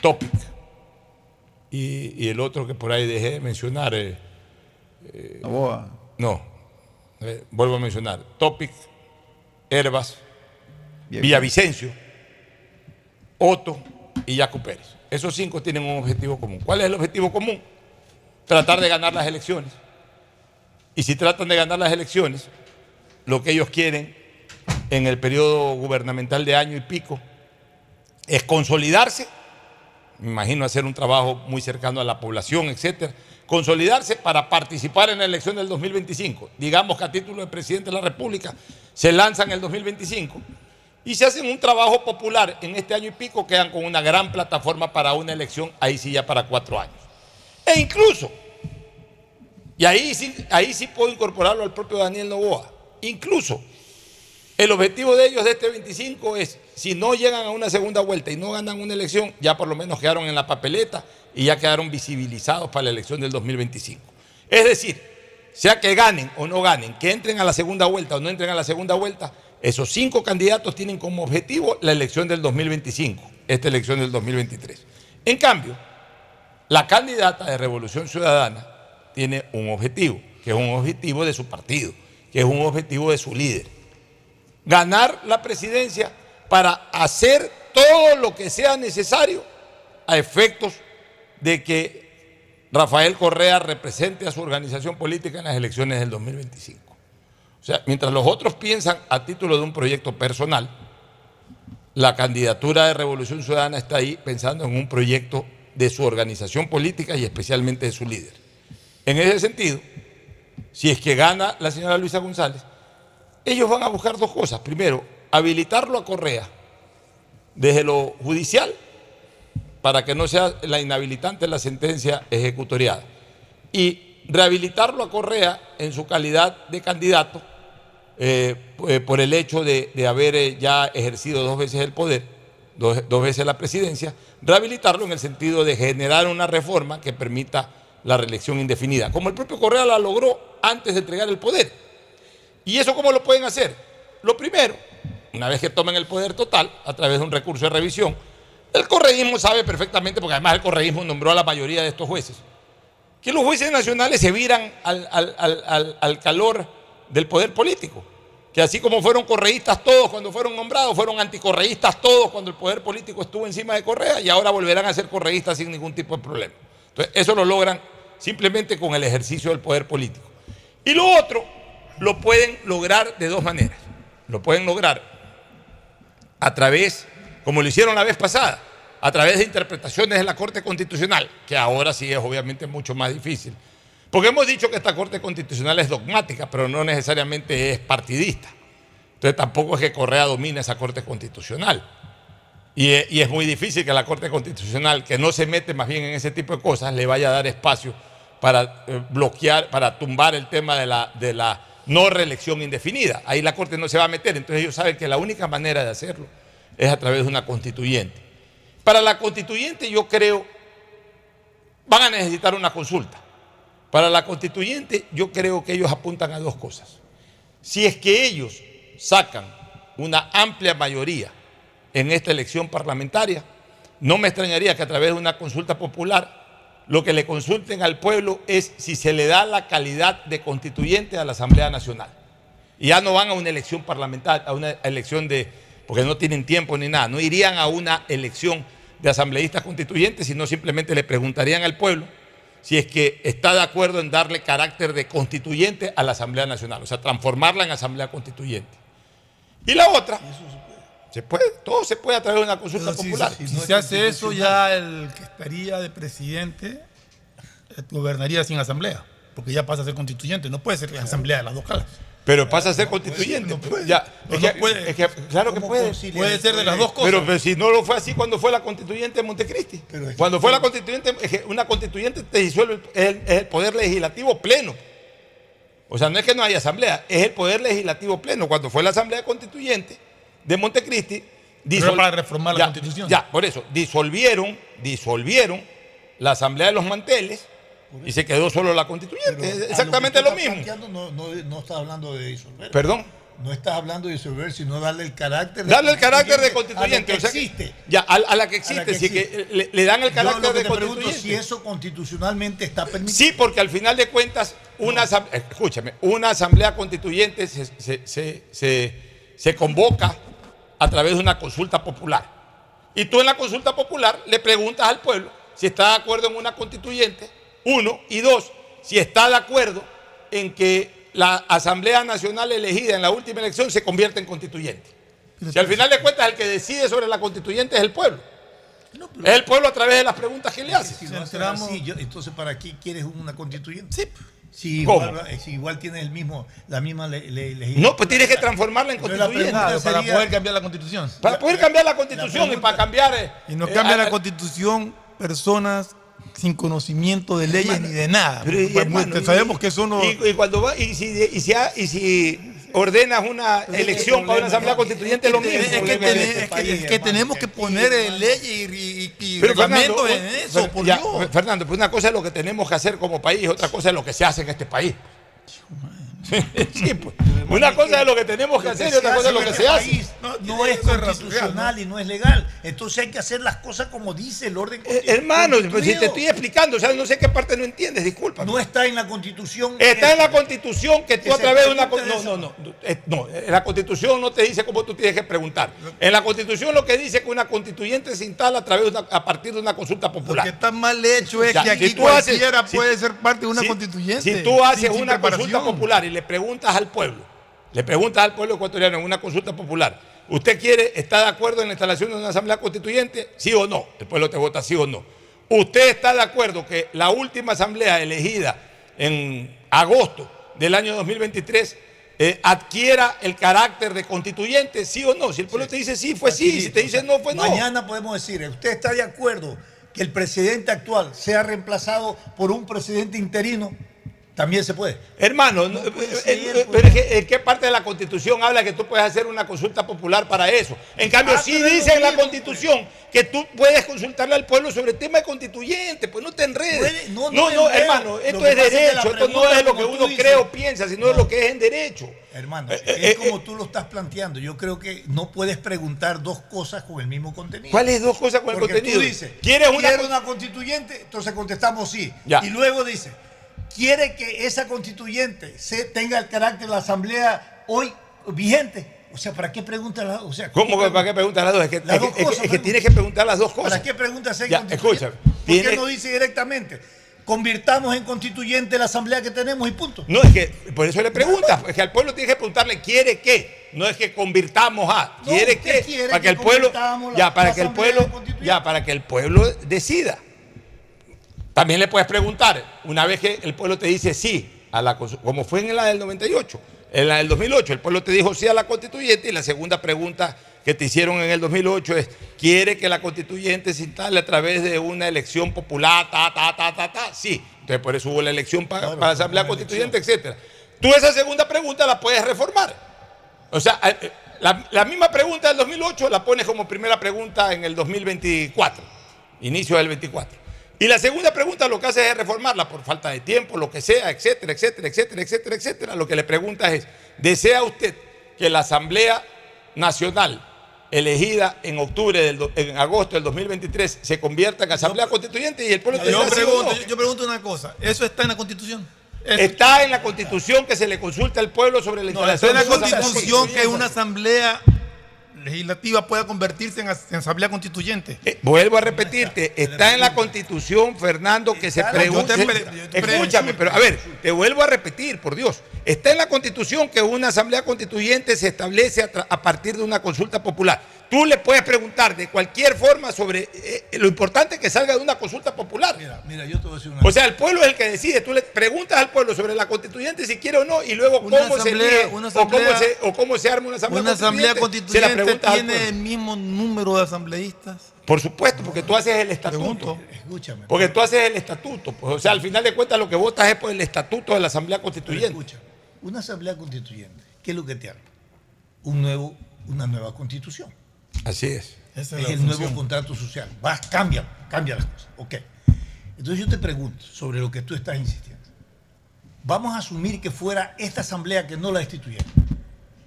S2: Topic. Y, y el otro que por ahí dejé de mencionar. eh, eh,
S14: Novoa.
S2: no, eh, vuelvo a mencionar. Topic, Herbas, Villavicencio, Otto y Jaco Pérez. Esos cinco tienen un objetivo común. ¿Cuál es el objetivo común? Tratar de ganar las elecciones. Y si tratan de ganar las elecciones, lo que ellos quieren en el periodo gubernamental de año y pico es consolidarse, me imagino hacer un trabajo muy cercano a la población, etcétera, consolidarse para participar en la elección del 2025. Digamos que a título de presidente de la República se lanzan en el 2025 y se hacen un trabajo popular en este año y pico, quedan con una gran plataforma para una elección, ahí sí ya para cuatro años. E incluso, y ahí sí, ahí sí puedo incorporarlo al propio Daniel Novoa, incluso el objetivo de ellos de este 25 es, si no llegan a una segunda vuelta y no ganan una elección, ya por lo menos quedaron en la papeleta y ya quedaron visibilizados para la elección del 2025. Es decir, sea que ganen o no ganen, que entren a la segunda vuelta o no entren a la segunda vuelta, esos cinco candidatos tienen como objetivo la elección del 2025, esta elección del 2023. En cambio, la candidata de Revolución Ciudadana tiene un objetivo, que es un objetivo de su partido, que es un objetivo de su líder ganar la presidencia para hacer todo lo que sea necesario a efectos de que Rafael Correa represente a su organización política en las elecciones del 2025. O sea, mientras los otros piensan a título de un proyecto personal, la candidatura de Revolución Ciudadana está ahí pensando en un proyecto de su organización política y especialmente de su líder. En ese sentido, si es que gana la señora Luisa González, ellos van a buscar dos cosas. Primero, habilitarlo a Correa desde lo judicial para que no sea la inhabilitante la sentencia ejecutoriada. Y rehabilitarlo a Correa en su calidad de candidato eh, eh, por el hecho de, haber eh, ya ejercido dos veces el poder, dos, dos veces la presidencia, rehabilitarlo en el sentido de generar una reforma que permita la reelección indefinida, como el propio Correa la logró antes de entregar el poder. ¿Y eso cómo lo pueden hacer? Lo primero, una vez que tomen el poder total, a través de un recurso de revisión, el correísmo sabe perfectamente, porque además el correísmo nombró a la mayoría de estos jueces, que los jueces nacionales se viran al, calor del poder político. Que así como fueron correístas todos cuando fueron nombrados, fueron anticorreístas todos cuando el poder político estuvo encima de Correa y ahora volverán a ser correístas sin ningún tipo de problema. Entonces, eso lo logran simplemente con el ejercicio del poder político. Y lo otro lo pueden lograr de dos maneras. Lo pueden lograr a través, como lo hicieron la vez pasada, a través de interpretaciones de la Corte Constitucional, que ahora sí es obviamente mucho más difícil. Porque hemos dicho que esta Corte Constitucional es dogmática, pero no necesariamente es partidista. Entonces tampoco es que Correa domine esa Corte Constitucional. Y, es muy difícil que la Corte Constitucional, que no se mete más bien en ese tipo de cosas, le vaya a dar espacio para eh, bloquear, para tumbar el tema de la no reelección indefinida. Ahí la Corte no se va a meter, entonces ellos saben que la única manera de hacerlo es a través de una constituyente. Para la constituyente yo creo, van a necesitar una consulta. Para la constituyente yo creo que ellos apuntan a dos cosas. Si es que ellos sacan una amplia mayoría en esta elección parlamentaria, no me extrañaría que a través de una consulta popular lo que le consulten al pueblo es si se le da la calidad de constituyente a la Asamblea Nacional. Y ya no van a una elección parlamentaria, a una elección de, porque no tienen tiempo ni nada, no irían a una elección de asambleístas constituyentes, sino simplemente le preguntarían al pueblo si es que está de acuerdo en darle carácter de constituyente a la Asamblea Nacional, o sea, transformarla en Asamblea Constituyente. Y la otra, se puede, todo se puede a través de una consulta popular.
S15: Si, se hace eso, ya el que estaría de presidente eh, gobernaría sin asamblea, porque ya pasa a ser constituyente, no puede ser asamblea de las dos caras.
S2: Pero pasa a ser constituyente. No puede. Ya,
S15: puede.
S2: claro que puede.
S15: Puede ser de las dos cosas.
S2: Pero, si no lo fue así cuando fue la constituyente de Montecristi. cuando fue la constituyente, una constituyente te disuelve el, el poder legislativo pleno. O sea, no es que no haya asamblea, es el poder legislativo pleno. Cuando fue la asamblea constituyente, de Montecristi.
S15: para reformar la constitución.
S2: Ya, por eso, disolvieron, disolvieron la Asamblea de los Manteles y se quedó solo la constituyente. exactamente lo, mismo.
S16: No, no, no estás hablando de disolver.
S2: Perdón.
S16: No estás hablando de disolver, sino darle el carácter
S2: de Darle el carácter de constituyente.
S16: A la que existe.
S2: Ya, a, la que existe. sí, que le, dan el carácter de constituyente.
S16: si eso constitucionalmente está permitido.
S2: Sí, porque al final de cuentas, una escúchame, una asamblea constituyente se, se, se, se convoca a través de una consulta popular. Y tú en la consulta popular le preguntas al pueblo si está de acuerdo en una constituyente, uno, y dos, si está de acuerdo en que la Asamblea Nacional elegida en la última elección se convierte en constituyente. Si al final de cuentas el que decide sobre la constituyente es el pueblo. Es el pueblo a través de las preguntas que le hace.
S16: Si no hace así, yo- entonces, ¿para qué quieres una constituyente? Sí. Si igual, eh, si igual tienes el mismo, la misma le- le- legislación.
S2: No, pues tienes que transformarla en constituyente.
S16: pregunta
S15: para
S16: sería-
S15: poder cambiar la constitución.
S2: Para poder cambiar la constitución y para cambiar. eh,
S15: Y no
S2: eh,
S15: cambia
S2: a-
S15: la constitución personas sin conocimiento de leyes ni de nada.
S2: Pero,
S15: Pues,
S2: hermano, y-
S15: sabemos que eso no.
S2: Y, y cuando va, y si, y si, ha- y si ordenas una elección para una asamblea constituyente, es lo mismo.
S15: Es que, es que- es que tenemos que poner leyes y, y, y
S2: Pero
S15: reglamentos
S2: Fernando,
S15: en eso,
S2: Fer-
S15: por
S2: ya,
S15: Dios.
S2: Fernando, pues una cosa es lo que tenemos que hacer como país otra cosa es lo que se hace en este país. Sí, pues. Una cosa es lo que tenemos que hacer y otra cosa es lo que se hace.
S16: país No, es constitucional y no es legal. Entonces hay que hacer las cosas como dice el orden
S2: Eh, Hermano, pues, si te estoy explicando, o sea, no sé qué parte no entiendes, disculpa.
S16: No está en la constitución.
S2: Está en la constitución que tú
S16: que
S2: a través de una...
S16: pregunte
S2: con-
S16: de
S2: No, no, no, eh, no, en la constitución no te dice cómo tú tienes que preguntar. En la constitución lo que dice es que una constituyente se instala a, través de una- a partir de una consulta
S15: Lo que
S2: popular.
S15: está mal hecho es
S2: Ya,
S15: que aquí
S2: si tú haces-
S15: cualquiera
S2: si-
S15: puede ser parte de una
S2: si-
S15: constituyente.
S2: Si tú haces
S15: sin- sin
S2: una consulta popular y le preguntas al pueblo, le preguntas al pueblo ecuatoriano en una consulta popular, ¿usted quiere, está de acuerdo en la instalación de una asamblea constituyente? ¿Sí o no? El pueblo te vota sí o no. ¿Usted está de acuerdo que la última asamblea elegida en agosto del año 2023 eh, adquiera el carácter de constituyente? ¿Sí o no? Si el pueblo te dice sí, fue sí. Si te dice no, fue no.
S16: Mañana podemos decir, ¿usted está de acuerdo que el presidente actual sea reemplazado por un presidente interino? También se puede.
S2: Hermano, no, pero es ¿en qué parte de la Constitución habla que tú puedes hacer una consulta popular para eso? En cambio,
S16: Ah,
S2: sí
S16: es
S2: dice en la Constitución que tú puedes consultarle al pueblo sobre el tema de constituyente, pues no te enredes.
S16: No,
S2: no,
S16: no
S2: no, hermano, esto es
S16: es
S2: derecho, esto no es lo que uno
S16: dices-
S2: cree o piensa, sino es lo que es en derecho.
S16: Hermano,
S2: Eh, eh,
S16: es
S2: eh,
S16: como tú lo estás planteando. Yo creo que no puedes preguntar dos cosas con el mismo contenido.
S2: ¿Cuáles dos cosas con el
S16: Porque
S2: contenido?
S16: Tú dices,
S2: ¿Quieres una
S16: ¿quiere
S2: con-
S16: una constituyente? Entonces contestamos sí.
S2: Ya.
S16: Y luego dice, ¿quiere que esa constituyente se tenga el carácter de la asamblea hoy vigente? O sea, ¿para qué pregunta la, o sea,
S2: ¿Cómo que para qué preguntas las dos? Es que,
S16: Las
S2: es que-
S16: dos
S2: es que-
S16: cosas,
S2: es que
S16: hermano.
S2: tienes que preguntar las dos cosas.
S16: ¿Para qué pregunta
S2: Ya,
S16: constituyente?
S2: escúchame,
S16: ¿Por qué no dice directamente? Convirtamos en constituyente la asamblea que tenemos y punto.
S2: No, es que por eso le preguntas, es que al pueblo tiene que preguntarle, ¿quiere qué? No es que convirtamos a, ¿quiere qué?
S16: quiere
S2: para que,
S16: que
S2: el pueblo,
S16: la-
S2: ya para que el pueblo, ya para que el pueblo decida. También le puedes preguntar, una vez que el pueblo te dice sí, a la, como fue en la del 98, en la del 2008, el pueblo te dijo sí a la constituyente y la segunda pregunta que te hicieron en el 2008 es, ¿quiere que la constituyente se instale a través de una elección popular, ta, ta, ta, ta, ta? Sí. Entonces por eso hubo la elección para, para la Asamblea Constituyente, etcétera. Tú esa segunda pregunta la puedes reformar. O sea, eh, eh, la, la misma pregunta del 2008 la pones como primera pregunta en el 2024, inicio del 24. Y la segunda pregunta lo que hace es reformarla por falta de tiempo, lo que sea, etcétera, etcétera, etcétera, etcétera, etcétera. Lo que le preguntas es, ¿desea usted que la Asamblea Nacional elegida en octubre, del, en agosto del 2023, se convierta en Asamblea Constituyente y el pueblo
S15: Yo pregunto,
S2: no?
S15: yo, yo pregunto una cosa. ¿Eso está en la Constitución?
S2: Está en la Constitución que se le consulta al pueblo sobre la
S15: No,
S2: instalación
S15: está en la Constitución que
S2: Constituyente.
S15: una asamblea legislativa pueda convertirse en, as- en asamblea constituyente.
S2: Eh, Vuelvo a repetirte, está en la constitución, Fernando, que se
S15: Yo te
S2: pregunte.
S15: pre- yo te
S2: Escúchame, pero a ver, te vuelvo a repetir, por Dios. Está en la constitución que una asamblea constituyente se establece a partir de una consulta popular. Tú le puedes preguntar de cualquier forma sobre eh, lo importante que salga de una consulta popular.
S16: Mira, mira, yo te voy a decir una
S2: O sea, el pueblo es el que decide. Tú le preguntas al pueblo sobre la constituyente si quiere o no, y luego
S15: Una
S2: cómo se
S15: asamblea-
S2: elige
S15: una
S2: o, cómo
S15: asamblea-
S2: se, o cómo se arma una asamblea
S15: Una asamblea constituyente
S2: preguntas al
S15: tiene el mismo número de asambleístas.
S2: Por supuesto, porque tú haces el estatuto.
S16: Escúchame.
S2: Porque tú haces el estatuto. Pues, o sea, al final de cuentas lo que votas es por el estatuto de la Asamblea Constituyente.
S16: Escucha, una asamblea constituyente, ¿qué es lo que te arma? Un nuevo, una nueva constitución.
S2: Así es.
S15: Esa
S16: es
S15: es
S16: el
S15: función.
S16: nuevo contrato social. Va, cambia, cambia las cosas. Ok. Entonces yo te pregunto sobre lo que tú estás insistiendo. Vamos a asumir que fuera esta asamblea que no la destituyeron,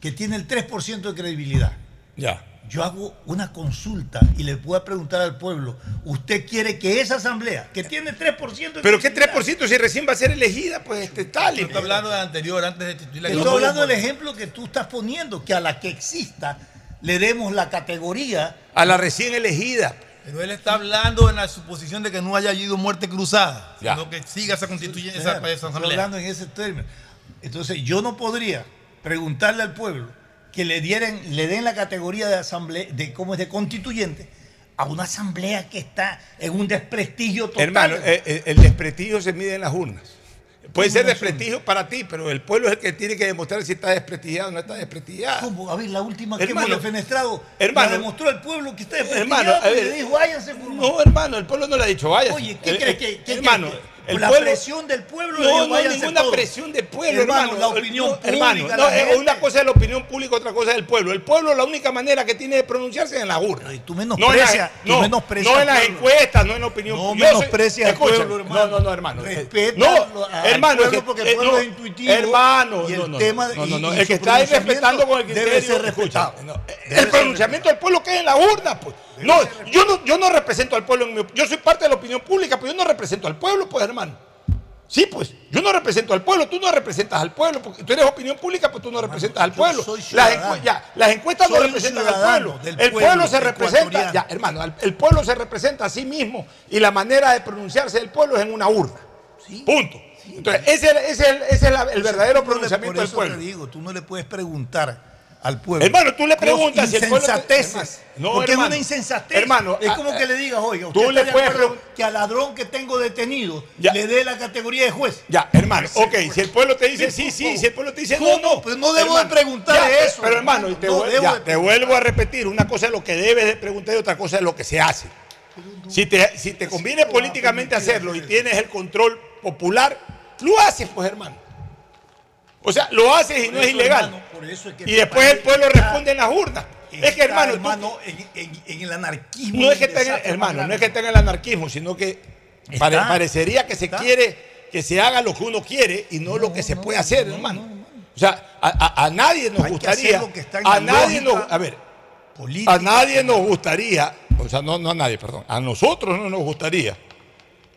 S16: que tiene el 3% de credibilidad.
S2: Ya.
S16: Yo hago una consulta y le puedo preguntar al pueblo, ¿usted quiere que esa asamblea, que tiene 3% de
S2: Pero ¿qué
S16: credibilidad,
S2: 3% si recién va a ser elegida? Pues este Stalin.
S15: Está hablando del anterior, antes de.
S16: Te Estoy hablando del ejemplo que tú estás poniendo, que a la que exista le demos la categoría
S2: A la recién elegida.
S15: Pero él está hablando en la suposición de que no haya habido muerte cruzada,
S2: Ya.
S15: sino que siga esa constituyente, esa,
S16: Claro,
S15: esa
S16: estoy
S15: asamblea.
S16: hablando en ese término. Entonces yo no podría preguntarle al pueblo que le dieran, le den la categoría de asamblea, de cómo es de constituyente, a una asamblea que está en un desprestigio total.
S2: Hermano, eh, eh, el, desprestigio se mide en las urnas. Puede ser desprestigio para ti, pero el pueblo es el que tiene que demostrar si está desprestigiado o no está desprestigiado.
S16: ¿Cómo? A ver, la última que hemos defenestrado
S2: hermano,
S16: la demostró el pueblo que está desprestigiado
S2: Hermano, a
S16: y
S2: ver,
S16: le dijo, váyanse por
S2: No, hermano, el pueblo no le ha dicho váyase.
S16: Oye, ¿qué
S2: El-
S16: crees
S2: el-
S16: que,
S2: hermano,
S16: que-
S2: el
S16: la
S2: pueblo-
S16: presión del pueblo
S2: No, no hay ninguna presión del pueblo,
S16: hermano,
S2: hermano.
S16: la opinión
S2: No,
S16: pública,
S2: hermano, no, es
S16: gente.
S2: una cosa es la opinión pública, otra cosa es el pueblo. El pueblo la única manera que tiene de pronunciarse es en la urna.
S16: tú
S2: no en
S16: menosprecias-
S2: las,
S16: tú
S2: no,
S16: menosprecias
S2: no en las encuestas, no en la opinión
S16: No
S2: pública. Soy-
S16: menosprecias al
S2: escucha,
S16: pueblo, hermano.
S2: No, no, no, hermano.
S16: Respeta
S2: no,
S16: al
S2: hermano,
S16: pueblo porque el
S2: eh,
S16: pueblo
S2: no,
S16: es intuitivo
S2: Hermano,
S16: y el
S2: no, no,
S16: tema-
S2: no, no,
S16: y-
S2: no,
S16: y
S2: el que está ahí respetando con el
S16: debe
S2: criterio.
S16: ser
S2: escucha,
S16: respetado.
S2: no,
S16: Debe
S2: el
S16: ser
S2: pronunciamiento del pueblo que es en la urna, pues. No, yo no, yo no represento al pueblo en mi yo soy parte de la opinión pública, pero yo no represento al pueblo, pues, hermano. Sí, pues, yo no represento al pueblo, tú no representas al pueblo, porque tú eres opinión pública, pues tú no representas al pueblo. las, encue- ya, las encuestas no
S16: Soy
S2: representan al pueblo. El pueblo, se representa, ya, hermano, el, pueblo se representa a sí mismo y la manera de pronunciarse del pueblo es en una urna. Punto. Entonces, ese, ese es el, ese es el verdadero pronunciamiento del pueblo.
S16: te digo, tú no le puedes preguntar al pueblo.
S2: Hermano, tú le preguntas si el pueblo
S16: insensateces.
S2: no,
S16: porque
S2: hermano.
S16: es una insensatez.
S2: Hermano,
S16: es
S2: ah,
S16: como que le digas, oiga,
S2: tú
S16: usted
S2: le
S16: está de
S2: puedes
S16: que al ladrón que tengo detenido
S2: Ya.
S16: le dé la categoría de juez.
S2: Ya, hermano, ok, si el pueblo te dice sí, sí, si el pueblo te dice no,
S16: ¿Cómo?
S2: no.
S16: Pues no debo
S2: hermano,
S16: de preguntar
S2: ya,
S16: eso,
S2: Pero
S16: hermano.
S2: te,
S16: No
S2: vuel-
S16: debo
S2: ya,
S16: de
S2: te vuelvo a repetir, una cosa es lo que debes de preguntar y otra cosa es lo que se hace. Si te, si te conviene políticamente hacerlo y tienes el control popular, lo haces, pues hermano. O sea, lo haces y no es ilegal.
S16: Hermano, por eso es que
S2: y después el pueblo
S16: está-
S2: responde en las urnas. Es que
S16: Está,
S2: hermano, tú-
S16: hermano, en, en- en el anarquismo.
S2: no es que tenga, hermano, no es que tenga el anarquismo, sino que pare- parecería que se
S16: Está.
S2: quiere que se haga lo que uno quiere y no, lo que se puede hacer, hermano. O sea, a, a- a nadie nos
S16: Hay que
S2: gustaría,
S16: que en
S2: a nadie nos, a ver,
S16: política.
S2: a nadie nos gustaría, o sea, no, no a nadie, perdón, a nosotros no nos gustaría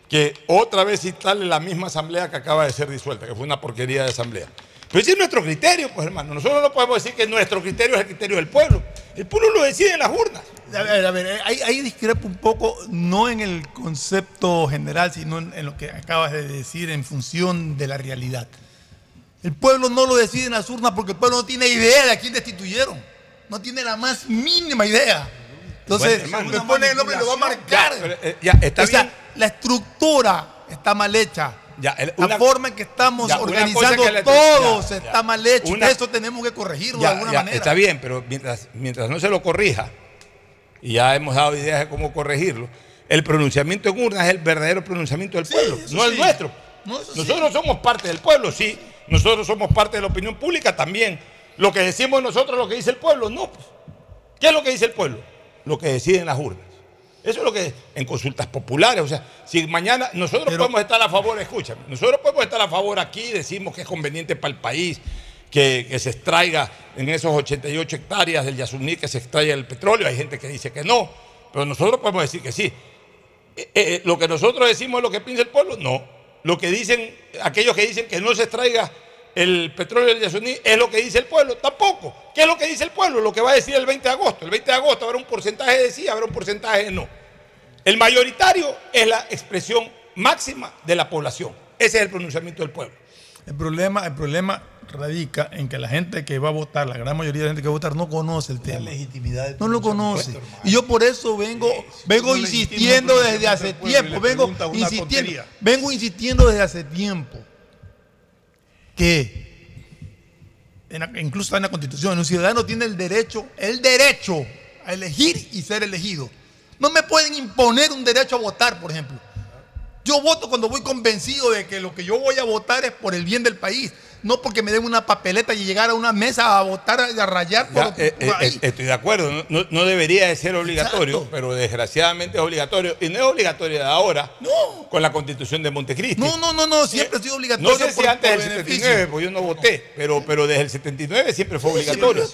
S2: que otra vez instale la misma asamblea que acaba de ser disuelta, que fue una porquería de asamblea. Pero ese es nuestro criterio, pues hermano. Nosotros no podemos decir que nuestro criterio es el criterio del pueblo. El pueblo lo decide en las urnas.
S15: A ver, a ver, ahí, ahí discrepo un poco, no en el concepto general, sino en, en lo que acabas de decir en función de la realidad. El pueblo no lo decide en las urnas porque el pueblo no tiene idea de a quién destituyeron. No tiene la más mínima idea. Entonces,
S2: Bueno, hermano,
S15: le
S2: una
S15: pone el nombre y lo va a marcar.
S2: Ya, eh, ya, está
S15: o sea,
S2: bien.
S15: la estructura está mal hecha.
S2: Ya, el-
S15: la
S2: una-
S15: forma en que estamos
S2: Ya,
S15: organizando
S2: que
S15: todos
S2: ya,
S15: está mal hecho.
S2: Una-
S15: Eso tenemos que corregirlo de alguna manera.
S2: Está bien, pero mientras, mientras no se lo corrija, y ya hemos dado ideas de cómo corregirlo, el pronunciamiento en urnas es el verdadero pronunciamiento del pueblo, no el nuestro.
S15: No, eso sí.
S2: nosotros somos parte del pueblo, sí. Nosotros somos parte de la opinión pública también. Lo que decimos nosotros, lo que dice el pueblo, no. pues. ¿Qué es lo que dice el pueblo? Lo que deciden las urnas. Eso es lo que en consultas populares, o sea, si mañana nosotros podemos estar a favor, escúchame, nosotros podemos estar a favor aquí, decimos que es conveniente para el país que, que se extraiga en esos 88 hectáreas del Yasuní, que se extraiga el petróleo, hay gente que dice que no, pero nosotros podemos decir que sí. Eh, eh, lo que nosotros decimos es lo que piensa el pueblo, no. Lo que dicen aquellos que dicen que no se extraiga el petróleo del Yasuní es lo que dice el pueblo, tampoco. ¿Qué es lo que dice el pueblo? Lo que va a decir el 20 de agosto. El 20 de agosto habrá un porcentaje de sí, habrá un porcentaje de no. El mayoritario es la expresión máxima de la población. Ese es el pronunciamiento del pueblo.
S15: El problema, el problema radica en que la gente que va a votar, la gran mayoría de la gente que va a votar, no conoce el tema.
S16: legitimidad de
S15: No lo conoce. Y yo por eso vengo, vengo insistiendo desde hace tiempo, vengo insistiendo, vengo insistiendo desde hace tiempo incluso está en la Constitución, un ciudadano tiene el derecho, el derecho a elegir y ser elegido. No me pueden imponer un derecho a votar, por ejemplo. Yo voto cuando voy convencido de que lo que yo voy a votar es por el bien del país, no porque me den una papeleta y llegar a una mesa a votar, a rayar por,
S2: Ya, eh,
S15: por
S2: eh, eh, estoy de acuerdo, no, no- no debería de ser obligatorio, pero desgraciadamente es obligatorio. Y no es obligatorio de ahora con la constitución de Montecristi.
S15: No, no, no, no, siempre ha sido obligatorio.
S2: No sé si antes del
S15: beneficio.
S2: 79, porque yo no voté, pero, pero desde el 79 siempre fue obligatorio.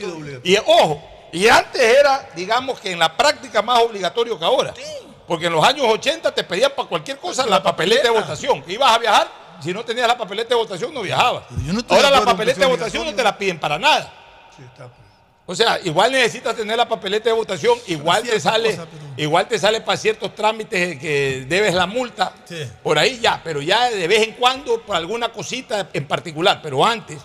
S2: Y ojo, y antes era, digamos que en la práctica más obligatorio que ahora. Porque en los años 80 te pedían para cualquier cosa la papeleta de votación. Que ibas a viajar, si no tenías la papeleta de votación no viajabas.
S15: no
S2: Ahora la papeleta de votación no te la piden para nada. O sea, igual necesitas tener la papeleta de votación, igual te sale, igual te sale para ciertos trámites que debes la multa, por ahí ya, pero ya de vez en cuando por alguna cosita en particular, pero antes,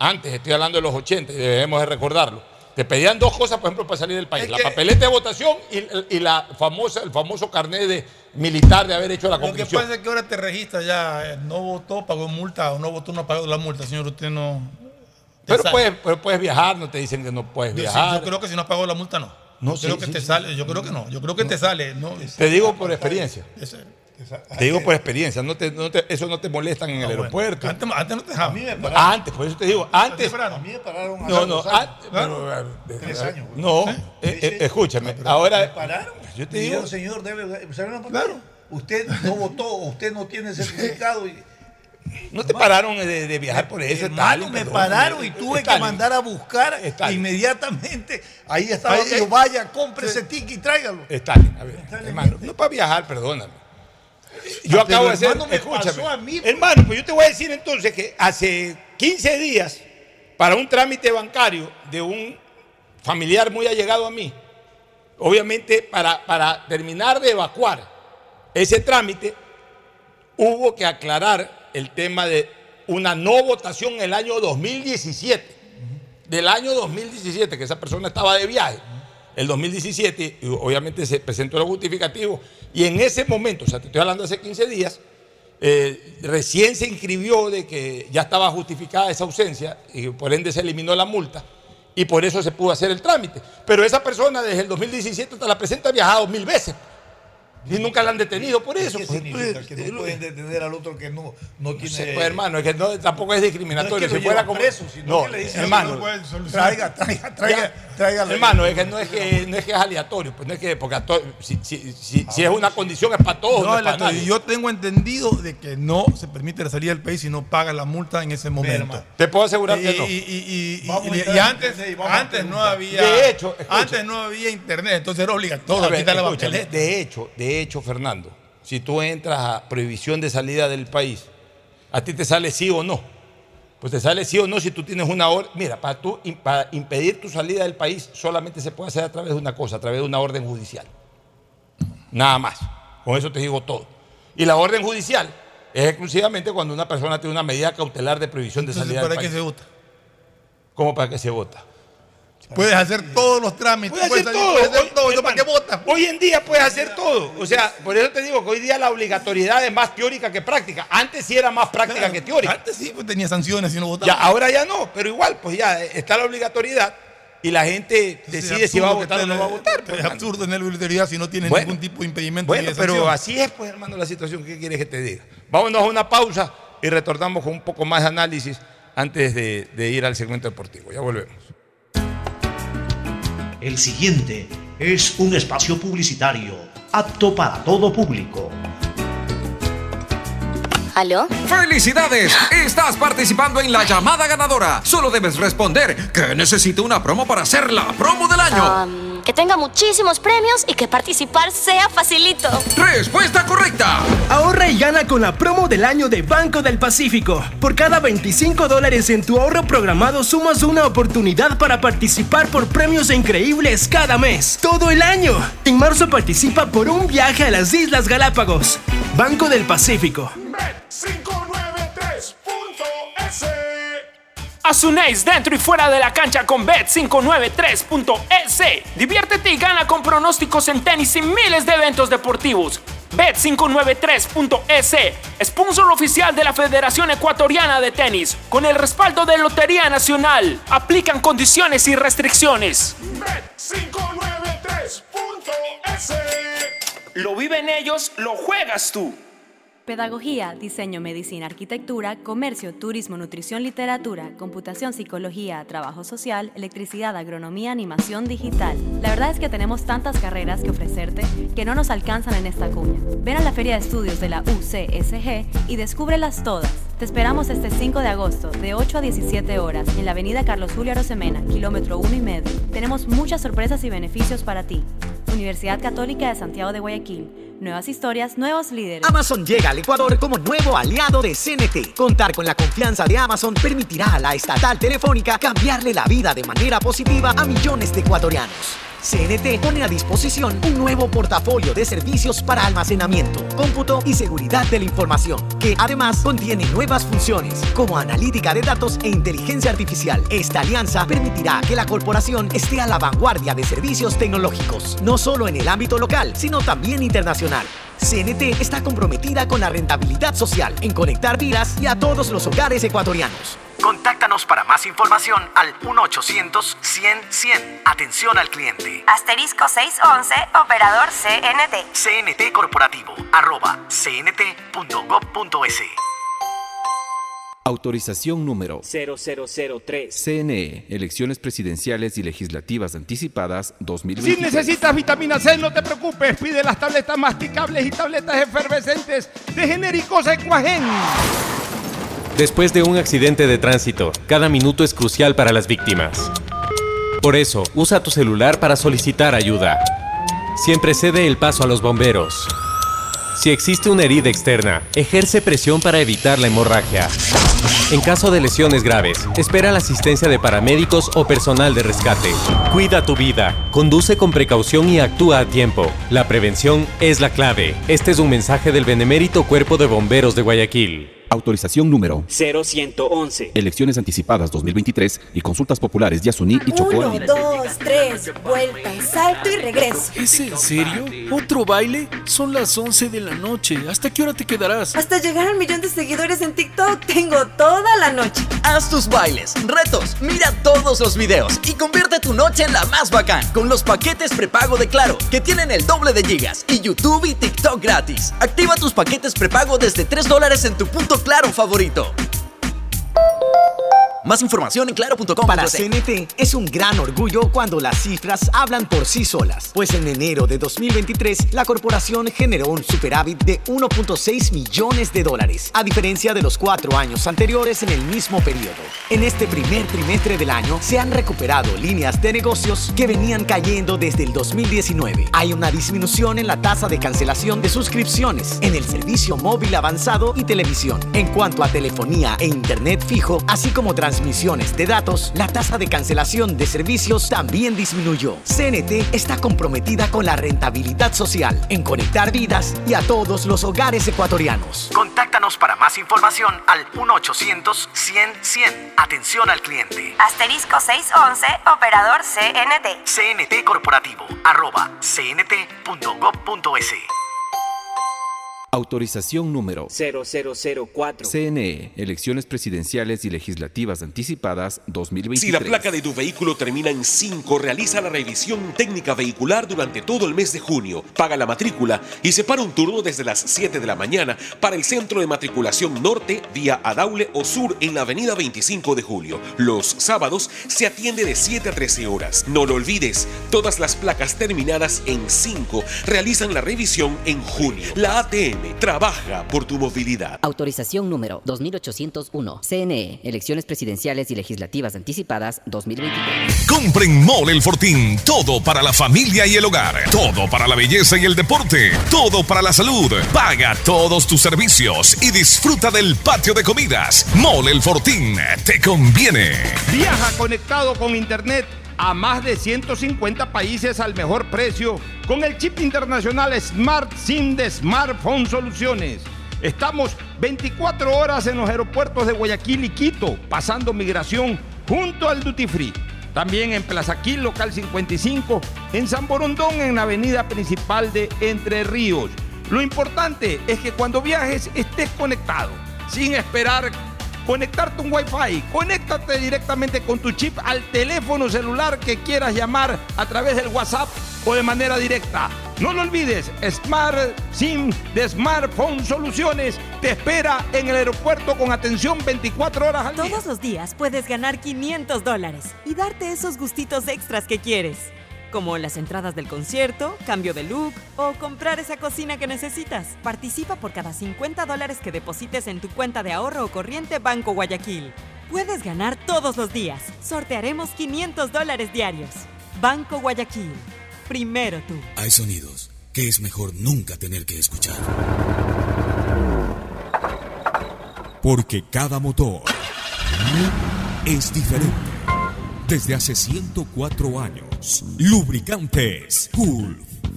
S2: antes, estoy hablando de los 80 y debemos de recordarlo, te pedían dos cosas, por ejemplo, para salir del país, la papeleta de votación y, y la famosa, el famoso carnet de militar de haber hecho la
S15: Lo que pasa es que ahora te registras ya, eh, no votó, pagó multa o no votó, no pagó la multa, señor, usted no...
S2: Pero puedes, pero puedes viajar, no te dicen que no puedes
S15: Yo, sí,
S2: viajar.
S15: yo creo que si no pagó la multa, no.
S2: No,
S15: yo creo que
S2: sí,
S15: te
S2: sí.
S15: sale, yo creo que no, yo creo que te sale. No,
S2: Te digo por experiencia.
S15: Ese-
S2: Te digo por experiencia, no te, no te- eso no te molestan en el aeropuerto.
S15: Antes, antes no te dejaban.
S2: Antes, por eso te digo, antes.
S16: A mí me pararon
S2: No, no, antes, pero,
S16: Tres años, güey.
S2: No, eh, eh, escúchame, ahora.
S16: Me pararon.
S2: Yo te
S16: Me
S2: digo.
S16: señor, debe. ¿sabe una cosa? Usted no votó, usted no tiene certificado. Y,
S2: No te pararon de, de viajar por eso,
S16: Hermano,
S2: Stalin,
S16: me
S2: perdón.
S16: pararon y tuve que
S2: Stalin.
S16: mandar a buscar
S2: Stalin.
S16: inmediatamente. Ahí estaba,
S2: Ahí,
S16: yo,
S2: eh,
S16: vaya, compre ese ticket y tráigalo.
S2: Stalin, a ver, hermano, no para viajar, perdóname. Yo acabo de hacer,
S16: hermano, me pasó a mí,
S2: hermano, pues yo te voy a decir entonces que hace 15 días, para un trámite bancario de un familiar muy allegado a mí, obviamente para, para terminar de evacuar ese trámite, hubo que aclarar el tema de una no votación en el año 2017. Del año 2017, que esa persona estaba de viaje. El 2017, y obviamente se presentó el justificativo. Y en ese momento, o sea, te estoy hablando hace 15 días, eh, recién se inscribió de que ya estaba justificada esa ausencia y por ende se eliminó la multa y por eso se pudo hacer el trámite. Pero esa persona desde el 2017 hasta la presenta ha viajado mil veces y nunca la han detenido por eso.
S16: ¿Qué
S2: pues.
S16: significa? Que no pueden detener al otro que no, no
S2: No
S16: tiene.
S2: pues, hermano, es que no, tampoco es discriminatorio.
S16: No es que
S2: si fuera como
S16: sino
S2: no,
S16: que le dicen,
S2: hermano,
S16: "No puede solucionar". Traiga, traiga, traiga, traiga la-
S2: hermano, es que no es que no es que es aleatorio, pues no es que porque to- si, si- si- si es una condición es para todos, no,
S15: No,
S2: es para nadie.
S15: yo tengo entendido de que no se permite la salida del país si no paga la multa en ese momento.
S2: Te puedo asegurar que no.
S15: y- antes, antes no había
S2: De hecho,
S15: antes no había internet, entonces era obligatorio
S2: escúchame,
S15: papeleta.
S2: de hecho, de hecho, Fernando, si tú entras a prohibición de salida del país, a ti te sale sí o no. Pues te sale sí o no si tú tienes una orden. Mira, para, tú, para impedir tu salida del país solamente se puede hacer a través de una cosa, a través de una orden judicial. Nada más. Con eso te digo todo. Y la orden judicial es exclusivamente cuando una persona tiene una medida cautelar de prohibición de
S15: Entonces,
S2: salida
S15: ¿para
S2: del
S15: qué
S2: país.
S15: se vota?
S2: ¿Cómo para qué se vota?
S15: Puedes hacer todos los trámites,
S2: Puedes hacer todo.
S15: puedes hacer
S2: Hoy-
S15: todo, ¿y no ¿para qué votas?
S2: Hoy en día puedes hacer todo. O sea, por eso te digo que hoy día la obligatoriedad es más teórica que práctica. Antes sí era más práctica que teórica.
S15: Antes sí pues, tenía sanciones si no votaba.
S2: Ya, ahora ya no, pero igual, pues ya está la obligatoriedad y la gente decide si va a votar o no va a votar. pues,
S15: Es absurdo tener la obligatoriedad si no tiene
S2: Bueno.
S15: ningún tipo de impedimento.
S2: Bueno,
S15: ni de
S2: pero así es, pues, hermano, la situación. ¿Qué quieres que te diga? Vámonos a una pausa y retornamos con un poco más de análisis antes de, de ir al segmento deportivo. Ya volvemos.
S18: El siguiente es un espacio publicitario apto para todo público.
S19: ¿Aló?
S20: ¡Felicidades! Estás participando en la llamada ganadora. Solo debes responder que necesito una promo para hacer la promo del año.
S19: Um, que tenga muchísimos premios y que participar sea facilito.
S20: Respuesta correcta.
S21: Ahorra y gana con la promo del año de Banco del Pacífico. Por cada 25 dólares en tu ahorro programado sumas una oportunidad para participar por premios increíbles cada mes. Todo el año. En marzo participa por un viaje a las Islas Galápagos. Banco del Pacífico.
S22: Bet593.es
S23: Asunéis dentro y fuera de la cancha con Bet593.es. Diviértete y gana con pronósticos en tenis y miles de eventos deportivos. Bet593.es, sponsor oficial de la Federación Ecuatoriana de Tenis, con el respaldo de Lotería Nacional. Aplican condiciones y restricciones.
S22: Bet593.es
S23: Lo viven ellos, lo juegas tú.
S24: Pedagogía, diseño, medicina, arquitectura, comercio, turismo, nutrición, literatura, computación, psicología, trabajo social, electricidad, agronomía, animación digital. La verdad es que tenemos tantas carreras que ofrecerte que no nos alcanzan en esta cuña. Ven a la Feria de Estudios de la UCSG y descúbrelas todas. Te esperamos este 5 de agosto, de 8 a 17 horas, en la avenida Carlos Julio Arosemena, kilómetro 1 y medio. Tenemos muchas sorpresas y beneficios para ti. Universidad Católica de Santiago de Guayaquil
S25: Nuevas historias, nuevos líderes.
S26: Amazon llega al Ecuador como nuevo aliado de CNT. Contar con la confianza de Amazon permitirá a la estatal telefónica cambiarle la vida de manera positiva a millones de ecuatorianos. CNT pone a disposición un nuevo portafolio de servicios para almacenamiento, cómputo y seguridad de la información, que además contiene nuevas funciones como analítica de datos e inteligencia artificial. Esta alianza permitirá que la corporación esté a la vanguardia de servicios tecnológicos, no solo en el ámbito local, sino también internacional. CNT está comprometida con la rentabilidad social en conectar vidas y a todos los hogares ecuatorianos. Contáctanos para más información al 1-800-100-100. Atención al cliente.
S19: Asterisco 611, operador CNT.
S26: CNT Corporativo, arroba cnt.gov.es.
S9: Autorización número
S10: 0003.
S9: CNE, Elecciones Presidenciales y Legislativas Anticipadas
S2: Si
S9: 2023.
S2: necesitas vitamina C, no te preocupes. Pide las tabletas masticables y tabletas efervescentes de genéricos Equagen.
S27: Después de un accidente de tránsito, cada minuto es crucial para las víctimas. Por eso, usa tu celular para solicitar ayuda. Siempre cede el paso a los bomberos. Si existe una herida externa, ejerce presión para evitar la hemorragia. En caso de lesiones graves, espera la asistencia de paramédicos o personal de rescate. Cuida tu vida, conduce con precaución y actúa a tiempo. La prevención es la clave. Este es un mensaje del Benemérito Cuerpo de Bomberos de Guayaquil.
S9: Autorización número
S10: 0111.
S9: Elecciones Anticipadas 2023 y Consultas Populares Yasuní y Chocó
S5: Uno, dos, tres, vuelta, salto y regreso.
S12: ¿Es en serio? ¿Otro baile? Son las 11 de la noche. ¿Hasta qué hora te quedarás?
S5: Hasta llegar al millón de seguidores en TikTok tengo toda la noche.
S7: Haz tus bailes, retos, mira todos los videos y convierte tu noche en la más bacán con los paquetes prepago de Claro, que tienen el doble de gigas y YouTube y TikTok gratis. Activa tus paquetes prepago desde 3 dólares en tu punto Claro favorito. Más información en claro.com.
S26: Para CNT es un gran orgullo cuando las cifras hablan por sí solas, pues en enero de 2023 la corporación generó un superávit de 1.6 millones de dólares, a diferencia de los cuatro años anteriores en el mismo periodo. En este primer trimestre del año se han recuperado líneas de negocios que venían cayendo desde el 2019. Hay una disminución en la tasa de cancelación de suscripciones en el servicio móvil avanzado y televisión. En cuanto a telefonía e internet fijo, así como transmisiones de datos, la tasa de cancelación de servicios también disminuyó. CNT está comprometida con la rentabilidad social, en conectar vidas y a todos los hogares ecuatorianos. Contáctanos para más información al 1-800-100-100. Atención al cliente.
S19: Asterisco 611, operador CNT.
S26: CNT Corporativo, arroba cnt.gov.es.
S9: Autorización número
S10: 0004.
S9: CNE, Elecciones Presidenciales y Legislativas Anticipadas 2023.
S22: Si la placa de tu vehículo termina en 5, realiza la revisión técnica vehicular durante todo el mes de junio. Paga la matrícula y separa un turno desde las 7 de la mañana para el centro de matriculación norte vía Adaule o sur en la avenida 25 de julio. Los sábados se atiende de 7 a 13 horas. No lo olvides, todas las placas terminadas en 5 realizan la revisión en junio. La ATM trabaja por tu movilidad.
S28: Autorización número 2801. CNE, Elecciones Presidenciales y Legislativas Anticipadas 2023.
S3: Compren Mole el Fortín. Todo para la familia y el hogar. Todo para la belleza y el deporte. Todo para la salud. Paga todos tus servicios y disfruta del patio de comidas. Mole el Fortín. Te conviene.
S2: Viaja conectado con Internet a más de 150 países al mejor precio con el chip internacional Smart SIM de Smartphone Soluciones. Estamos 24 horas en los aeropuertos de Guayaquil y Quito, pasando migración junto al Duty Free. También en Plaza Quil, local 55, en San Borondón, en la avenida principal de Entre Ríos. Lo importante es que cuando viajes estés conectado, sin esperar conectarte un Wi-Fi. Conéctate directamente con tu chip al teléfono celular que quieras llamar a través del WhatsApp o de manera directa. No lo olvides, Smart SIM de Smartphone Soluciones te espera en el aeropuerto con atención 24 horas al día.
S4: Todos los días puedes ganar 500 dólares y darte esos gustitos extras que quieres, como las entradas del concierto, cambio de look o comprar esa cocina que necesitas. Participa por cada 50 dólares que deposites en tu cuenta de ahorro o corriente Banco Guayaquil. Puedes ganar todos los días. Sortearemos 500 dólares diarios. Banco Guayaquil. Primero tú.
S29: Hay sonidos que es mejor nunca tener que escuchar. Porque cada motor es diferente. Desde hace 104 años, Lubricantes Gulf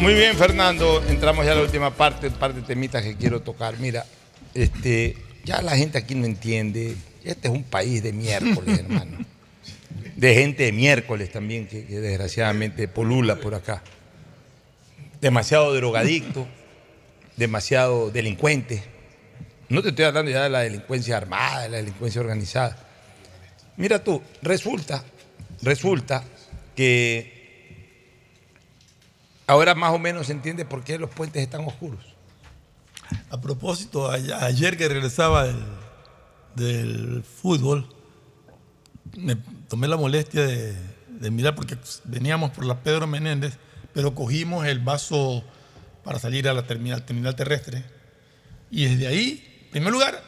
S2: Muy bien, Fernando. Entramos ya a la última parte, un par de temitas que quiero tocar. Mira, este, ya la gente aquí no entiende. Este es un país de miércoles, hermano. De gente de miércoles también, que, que desgraciadamente polula por acá. Demasiado drogadicto, demasiado delincuente. No te estoy hablando ya de la delincuencia armada, de la delincuencia organizada. Mira tú, resulta, resulta que ahora más o menos se entiende por qué los puentes están oscuros.
S15: A propósito, ayer que regresaba del, fútbol, me tomé la molestia de, de mirar porque veníamos por la Pedro Menéndez, pero cogimos el vaso para salir a la terminal, terminal terrestre. Y desde ahí, en primer lugar,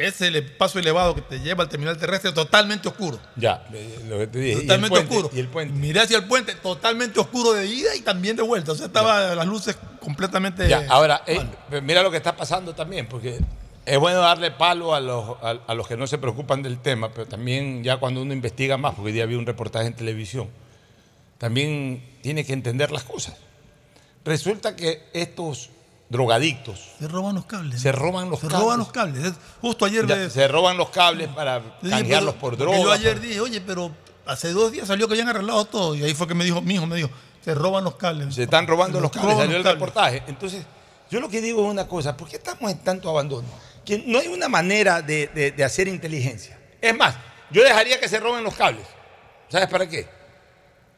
S15: ese paso elevado que te lleva al terminal terrestre totalmente oscuro.
S2: Ya, lo que te dije. Y
S15: Totalmente
S2: puente,
S15: oscuro.
S2: Y el puente.
S15: Miré hacia el puente, totalmente oscuro de ida y también de vuelta. O sea, estaba las luces completamente.
S2: Ya, ahora, eh, mira lo que está pasando también, porque es bueno darle palo a los, a, a los que no se preocupan del tema, pero también ya cuando uno investiga más, porque hoy día vi un reportaje en televisión, también tiene que entender las cosas. Resulta que estos drogadictos
S15: Se roban los cables.
S2: se roban los
S15: Se
S2: cables.
S15: roban los cables. Es- Justo ayer
S2: Ya,
S15: le-
S2: se roban los cables para
S15: dije,
S2: canjearlos
S15: pero-
S2: por drogas.
S15: Yo ayer dije, oye, pero hace dos días salió que habían arreglado todo. Y ahí fue que me dijo, mi hijo me dijo, se roban los cables.
S2: Se están robando
S15: Se
S2: los cables, salió el
S15: cables.
S2: reportaje. Entonces, yo lo que digo es una cosa, ¿por qué estamos en tanto abandono? Que no hay una manera de, de- de hacer inteligencia. Es más, yo dejaría que se roben los cables. ¿Sabes para qué?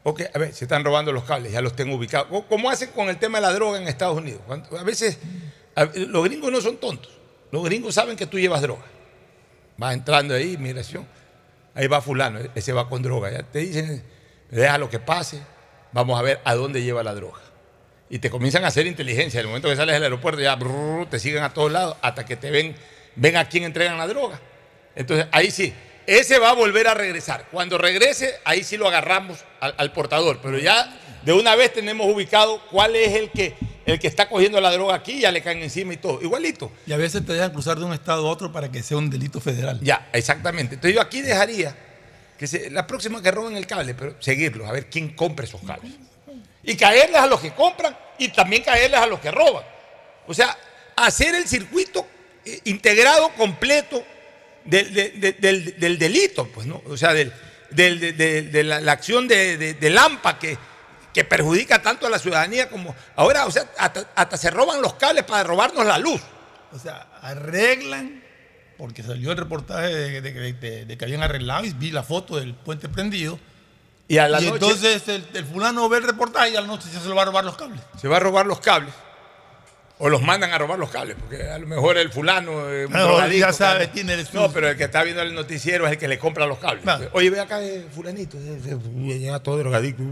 S2: Ok, a ver, se están robando los cables, ya los tengo ubicados. ¿Cómo hacen con el tema de la droga en Estados Unidos? A veces, los gringos no son tontos. Los gringos saben que tú llevas droga. Vas entrando ahí, migración. Ahí va fulano, e-, ese va con droga. Ya te dicen, deja lo que pase, vamos a ver a dónde lleva la droga. Y te comienzan a hacer inteligencia. En el momento que sales del aeropuerto, ya te siguen a todos lados hasta que te ven, ven a quién entregan la droga. Entonces, ahí sí, ese va a volver a regresar. Cuando regrese, ahí sí lo agarramos al, al portador. Pero ya de una vez tenemos ubicado cuál es el que, el que está cogiendo la droga aquí, ya le caen encima y todo. Igualito.
S15: Y a veces te dejan cruzar de un estado a otro para que sea un delito federal.
S2: Ya, exactamente. Entonces yo aquí dejaría que se- la próxima que roben el cable, pero seguirlos, a ver quién compra esos cables. Y caerles a los que compran y también caerles a los que roban. O sea, hacer el circuito eh, integrado, completo del, de- de- del- del delito, pues, ¿no? O sea, del- del- de, la, la acción de, de- Lampa que, que perjudica tanto a la ciudadanía como. Ahora, o sea, hasta, hasta se roban los cables para robarnos la luz.
S15: O sea, arreglan, porque salió el reportaje de, de- de- que habían arreglado y vi la foto del puente prendido.
S2: Y a la noche-
S15: entonces el, el fulano ve el reportaje y a la noche se va a robar los cables.
S2: se va a robar los cables. O los mandan a robar los cables, porque a lo mejor el fulano. eh,
S15: ya sabe,
S2: No, pero el que está viendo el noticiero es el que le compra los cables. Oye, ve acá, eh, fulanito, eh, eh, llega todo drogadicto.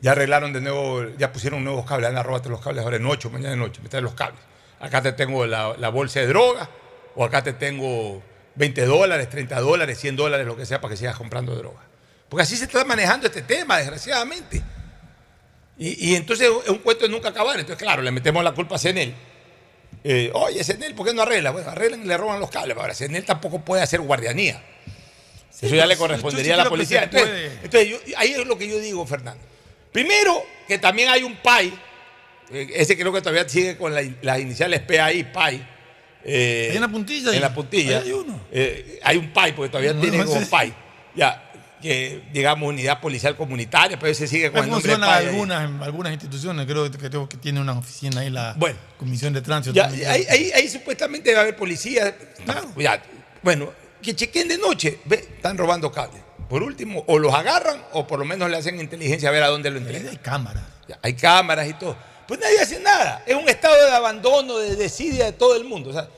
S2: Ya arreglaron de nuevo, ya pusieron nuevos cables, anda, róbate los cables ahora en noche, mañana en noche, me los cables. Acá te tengo la, la bolsa de droga, o acá te tengo 20 dólares, 30 dólares, 100 dólares, lo que sea, para que sigas comprando droga. Porque así se está manejando este tema, desgraciadamente. Y, y entonces es un cuento de nunca acabar. Entonces, claro, le metemos la culpa a Cenel. Eh, Oye, Cenel, ¿por qué no arregla? Bueno, arreglan y le roban los cables. Ahora, Cenel tampoco puede hacer guardianía. Eso ya le correspondería
S15: sí
S2: a la policía. Entonces,
S15: puede.
S2: entonces, yo- ahí es lo que yo digo, Fernando. Primero, que también hay un PAI, eh, ese creo que todavía sigue con la- las iniciales PAI, PAI, eh,
S15: en la puntilla,
S2: En la puntilla.
S15: Hay uno.
S2: eh, hay un PAI, porque todavía
S15: No,
S2: tienen
S15: no
S2: como
S15: sé.
S2: PAI. Ya, que digamos unidad policial comunitaria, pero se sigue con el nombre de
S15: algunas, en algunas instituciones, creo, que- creo que tiene una oficina ahí la
S2: Bueno.
S15: Comisión de Tránsito.
S2: Ya, ahí, ahí- ahí supuestamente va a haber policía. Ya, bueno, que chequen de noche. Ve, están robando cables. Por último, o los agarran o por lo menos le hacen inteligencia a ver a dónde lo entregan.
S15: Hay cámaras.
S2: Ya, hay cámaras y todo. Pues nadie hace nada. Es un estado de abandono, de desidia de todo el mundo. O sea,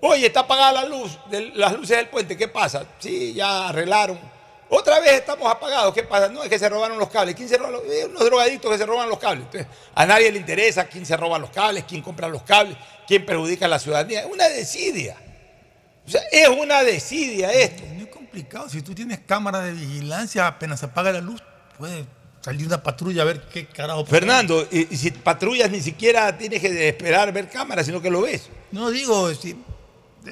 S2: oye, está apagada la luz, de las luces del puente. ¿Qué pasa? Sí, ya arreglaron. Otra vez estamos apagados. ¿Qué pasa? No, es que se robaron los cables. ¿Quién se roba los eh, Unos drogadictos que se roban los cables. Entonces, a nadie le interesa quién se roba los cables, quién compra los cables, quién perjudica a la ciudadanía. Es una desidia. O sea, es una desidia esto.
S15: No es complicado. Si tú tienes cámaras de vigilancia, apenas se apaga la luz, puede salir una patrulla a ver qué carajo. pasa.
S2: Fernando, y, y si patrullas ni siquiera tienes que esperar ver cámaras, sino que lo ves.
S15: No digo, si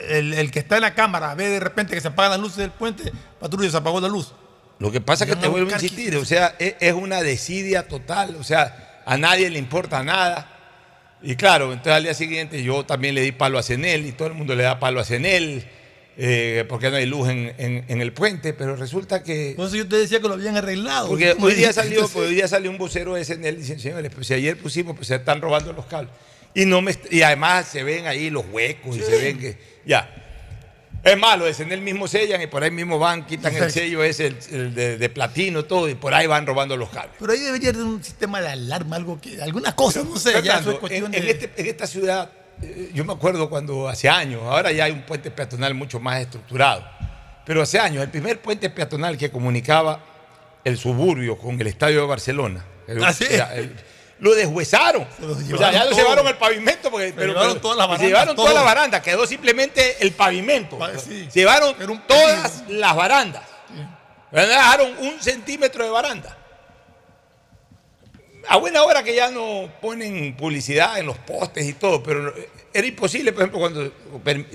S15: el, el que está en la cámara ve de repente que se apagan las luces del puente, patrulla se apagó la luz.
S2: Lo que pasa es que te vuelvo a insistir, o sea, es, es una desidia total, o sea, a nadie le importa nada. Y claro, entonces al día siguiente yo también le di palo a Cenel y todo el mundo le da palo a Cenel, eh, porque no hay luz en, en- en el puente, pero resulta que...
S15: Por eso yo te decía que lo habían arreglado.
S2: Porque hoy día salió,
S15: entonces-
S2: hoy día salió un vocero de Cenel diciendo, señores, pues si ayer pusimos, pues se están robando los cables. Y, no me, y además se ven ahí los huecos y se ven que... Ya. Es malo, es en el mismo sellan y por ahí mismo van, quitan el sello ese el, el de, de platino, todo, y por ahí van robando los cables.
S15: Pero ahí debería haber un sistema de alarma, algo que, alguna cosa, no sé, ya
S2: Fernando, en este- en esta ciudad, eh, yo me acuerdo cuando hace años, ahora ya hay un puente peatonal mucho más estructurado, pero hace años, el primer puente peatonal que comunicaba el suburbio con el estadio de Barcelona, el-
S15: ¿Ah, sí?
S2: era el- lo deshuesaron.
S15: Se
S2: o sea, ya lo
S15: todo.
S2: llevaron el pavimento, porque, pero,
S15: llevaron todas las
S2: se
S15: barandas,
S2: llevaron toda
S15: todo.
S2: la baranda, quedó simplemente el pavimento.
S15: Sí.
S2: Se llevaron
S15: un
S2: todas las barandas. Dejaron un centímetro de baranda. A buena hora que ya no ponen publicidad en los postes y todo, pero era imposible, por ejemplo, cuando,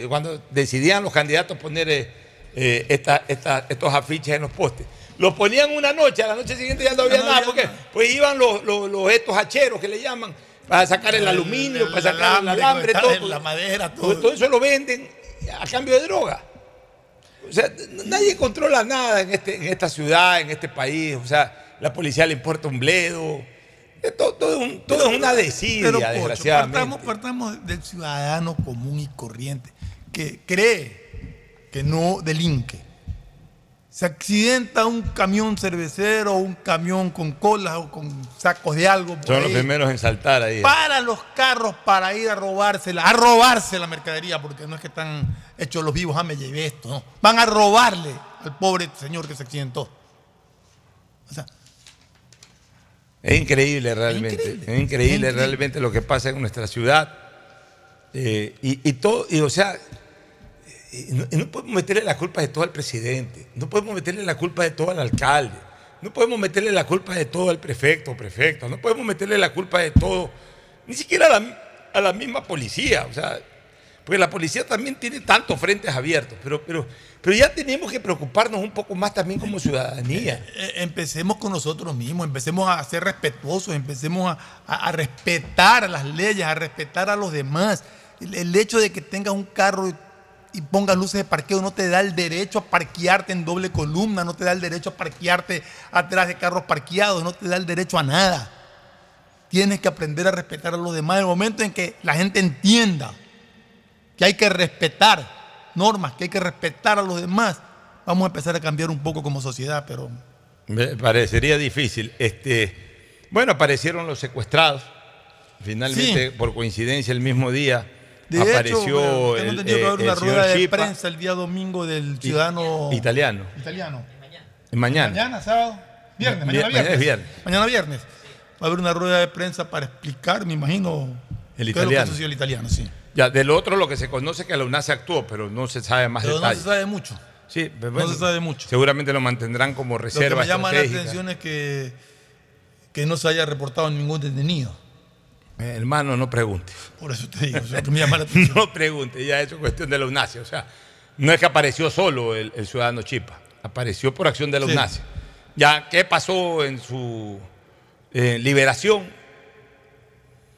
S2: cuando decidían los candidatos poner eh, eh, esta- esta- estos afiches en los postes. Los ponían una noche, a la noche siguiente ya no había
S15: no
S2: nada,
S15: había
S2: porque pues iban los, los- los- estos hacheros que le llaman, para sacar el,
S15: El-
S2: aluminio,
S15: el
S2: para sacar el
S15: alambre,
S2: alambre,
S15: la-
S2: todo.
S15: la madera,
S2: Porque
S15: todo.
S2: todo eso lo venden a cambio de droga. O sea, nadie controla nada en, este, en esta ciudad, en este país. O sea, la policía le importa un bledo. Todo, todo es un- todo es una desidia,
S15: Pero,
S2: desgraciadamente.
S15: partamos, partamos del ciudadano común y corriente que cree que no delinque. Se accidenta un camión cervecero, un camión con colas o con sacos de algo. por
S2: Son los primeros en saltar ahí.
S15: Para los carros para ir a robársela, a robarse la mercadería, porque no es que están hechos los vivos, ah, me llevé esto, no. Van a robarle al pobre señor que se accidentó.
S2: Es increíble realmente. Es increíble, realmente lo que pasa en nuestra ciudad. Eh, y, y todo, y o sea, no, no podemos meterle la culpa de todo al presidente, no podemos meterle la culpa de todo al alcalde, no podemos meterle la culpa de todo al prefecto prefecta, no podemos meterle la culpa de todo, ni siquiera a la, a la misma policía, o sea, porque la policía también tiene tantos frentes abiertos, pero, pero, pero ya tenemos que preocuparnos un poco más también como ciudadanía.
S15: Eh, empecemos con nosotros mismos, empecemos a ser respetuosos, empecemos a, a- a respetar las leyes, a respetar a los demás. El, el hecho de que tengas un carro y, pongas luces de parqueo no te da el derecho a parquearte en doble columna, no te da el derecho a parquearte atrás de carros parqueados, no te da el derecho a nada. Tienes que aprender a respetar a los demás. En el momento en que la gente entienda que hay que respetar normas, que hay que respetar a los demás, vamos a empezar a cambiar un poco como sociedad, pero
S2: Me parecería difícil. Este, bueno, aparecieron los secuestrados. Finalmente,
S15: Sí.
S2: por coincidencia, el mismo día
S15: De
S2: apareció
S15: hecho,
S2: el,
S15: que a haber
S2: eh,
S15: una rueda de
S2: Chipa,
S15: prensa el día domingo del ciudadano
S2: italiano.
S15: italiano.
S2: Mañana.
S15: Mañana, sábado, viernes,
S2: Ma-
S15: mañana
S2: mañana
S15: viernes.
S2: es viernes.
S15: Mañana viernes. Va a haber una rueda de prensa para explicar, me imagino,
S2: El
S15: qué es lo que
S2: italiano.
S15: el italiano, sí.
S2: Ya, del otro lo que se conoce es que la UNASE actuó, pero no se sabe más
S15: Pero no
S2: detalles.
S15: se sabe mucho.
S2: Sí, pero
S15: No se sabe mucho.
S2: Seguramente lo mantendrán como
S15: Lo que
S2: reserva
S15: me llama la atención es que, que no se haya reportado ningún detenido.
S2: Eh, hermano, no pregunte.
S15: Por eso te digo, eso me llama la atención.
S2: No pregunte, ya eso es cuestión de la UNASE. O sea, no es que apareció solo el, el ciudadano Chipa, apareció por acción de la
S15: Sí.
S2: Ya, ¿qué pasó en su eh, liberación?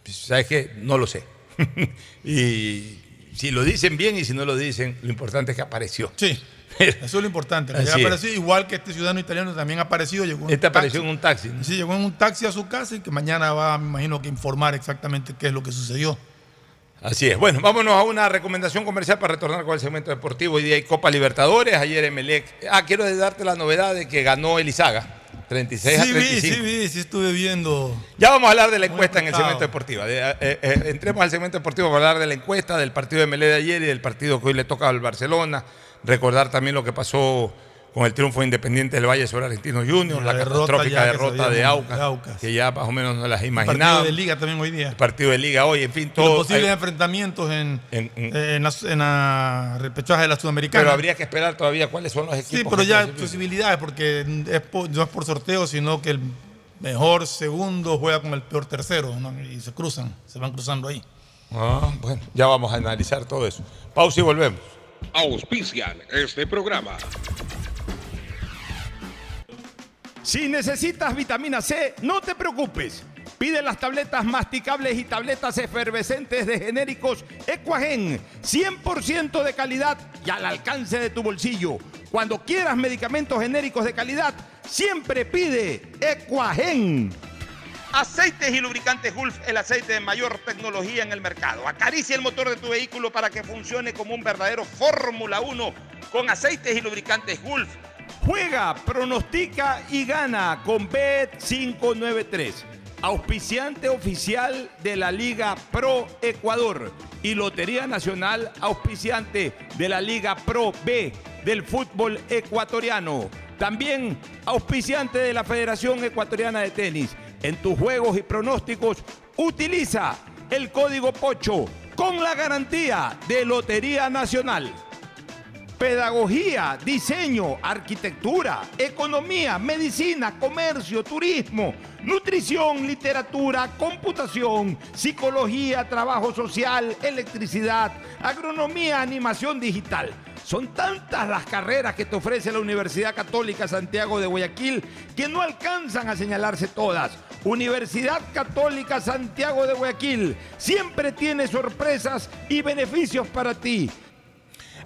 S2: Pues, ¿Sabes qué? No lo sé. y
S30: si lo dicen bien y si no lo dicen, lo importante es que apareció.
S15: Sí. Eso es lo importante.
S30: Así es.
S15: igual que este ciudadano italiano también ha aparecido. Llegó
S30: Este apareció
S15: taxi.
S30: en un taxi. ¿no?
S15: Sí, llegó en un taxi a su casa y que mañana va, me imagino, que informar exactamente qué es lo que sucedió.
S30: Así es. Bueno, vámonos a una recomendación comercial para retornar con el segmento deportivo. Hoy día hay Copa Libertadores, ayer Emelec. Ah, quiero darte la novedad de que ganó Elizaga, 36 a
S15: Sí, vi,
S30: 35.
S15: sí, vi, sí estuve viendo.
S30: Ya vamos a hablar de la encuesta en el segmento deportivo. De- eh, eh, entremos al segmento deportivo para hablar de la encuesta, del partido de Melé de ayer y del partido que hoy le toca al Barcelona. Recordar también lo que pasó con el triunfo independiente del Valle sobre Argentino Juniors, la,
S15: La derrota
S30: catastrófica derrota de Aucas,
S15: de Aucas.
S30: que ya más o menos no las
S15: El
S30: imaginábamos.
S15: partido de Liga también hoy día.
S30: El partido de Liga hoy, en fin,
S15: Los
S30: todo.
S15: posibles
S30: hay-
S15: enfrentamientos en,
S30: en- en-
S15: en la, en la repechaje de la Sudamericana.
S30: pero habría que esperar todavía cuáles son los equipos.
S15: Sí, pero ya posibilidades, porque es por- no es por sorteo, sino que el mejor segundo juega con el peor tercero, ¿no? y se cruzan, se van cruzando ahí.
S30: Ah, bueno, ya vamos a analizar todo eso. Pausa y volvemos.
S31: Auspician este programa.
S2: Si necesitas vitamina C, no te preocupes. Pide las tabletas masticables y tabletas efervescentes de genéricos Equagen, 100% de calidad y al alcance de tu bolsillo. Cuando quieras medicamentos genéricos de calidad, siempre pide Equagen. Aceites y lubricantes Gulf, el aceite de mayor tecnología en el mercado. Acaricia el motor de tu vehículo para que funcione como un verdadero Fórmula 1 con aceites y lubricantes Gulf. Juega, pronostica y gana con Bet593, auspiciante oficial de la Liga Pro Ecuador y Lotería Nacional, auspiciante de la Liga Pro B del fútbol ecuatoriano. También auspiciante de la Federación Ecuatoriana de Tenis. En tus juegos y pronósticos, utiliza el código POCHO con la garantía de Lotería Nacional. Pedagogía, diseño, arquitectura, economía, medicina, comercio, turismo, nutrición, literatura, computación, psicología, trabajo social, electricidad, agronomía, animación digital. Son tantas las carreras que te ofrece la Universidad Católica Santiago de Guayaquil que no alcanzan a señalarse todas. Universidad Católica Santiago de Guayaquil siempre tiene sorpresas y beneficios para ti.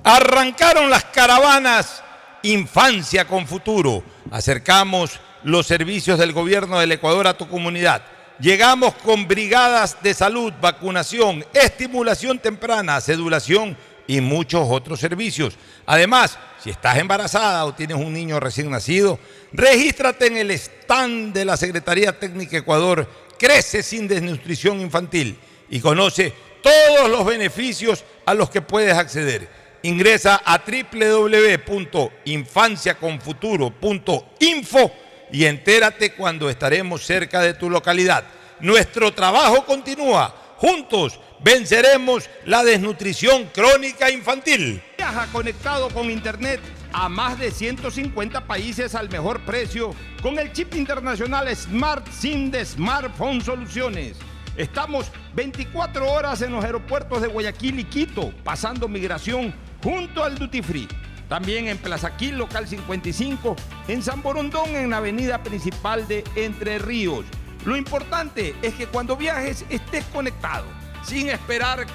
S30: Arrancaron las caravanas Infancia con Futuro. Acercamos los servicios del gobierno del Ecuador a tu comunidad. Llegamos con brigadas de salud, vacunación, estimulación temprana, sedulación y muchos otros servicios. Además, si estás embarazada o tienes un niño recién nacido, regístrate en el stand de la Secretaría Técnica Ecuador Crece sin desnutrición infantil y conoce todos los beneficios a los que puedes acceder. Ingresa a www.infanciaconfuturo.info y entérate cuando estaremos cerca de tu localidad. Nuestro trabajo continúa. Juntos venceremos la desnutrición crónica infantil.
S2: Viaja conectado con Internet a más de 150 países al mejor precio con el chip internacional Smart SIM de Smartphone Soluciones. Estamos 24 horas en los aeropuertos de Guayaquil y Quito, pasando migración junto al Duty Free. También en Plaza Quil, local 55, en San Borondón, en la avenida principal de Entre Ríos. Lo importante es que cuando viajes estés conectado, sin esperar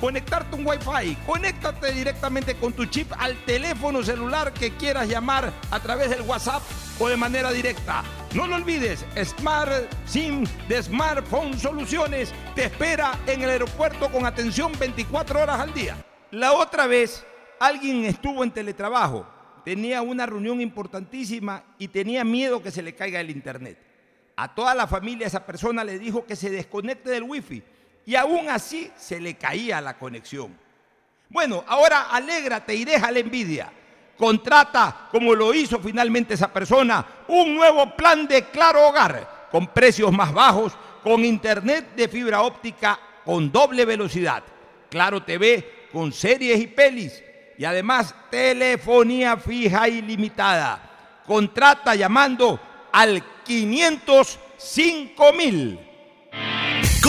S2: conectarte un Wi-Fi. Conéctate directamente con tu chip al teléfono celular que quieras llamar a través del WhatsApp o de manera directa. No lo olvides, Smart SIM de Smartphone Soluciones te espera en el aeropuerto con atención 24 horas al día. La otra vez, alguien estuvo en teletrabajo, tenía una reunión importantísima y tenía miedo que se le caiga el internet. A toda la familia esa persona le dijo que se desconecte del wifi y aún así se le caía la conexión. Bueno, ahora alégrate y deja la envidia. Contrata, como lo hizo finalmente esa persona, un nuevo plan de Claro Hogar con precios más bajos, con internet de fibra óptica con doble velocidad, Claro TV con series y pelis y además telefonía fija ilimitada. Contrata llamando al 505 mil.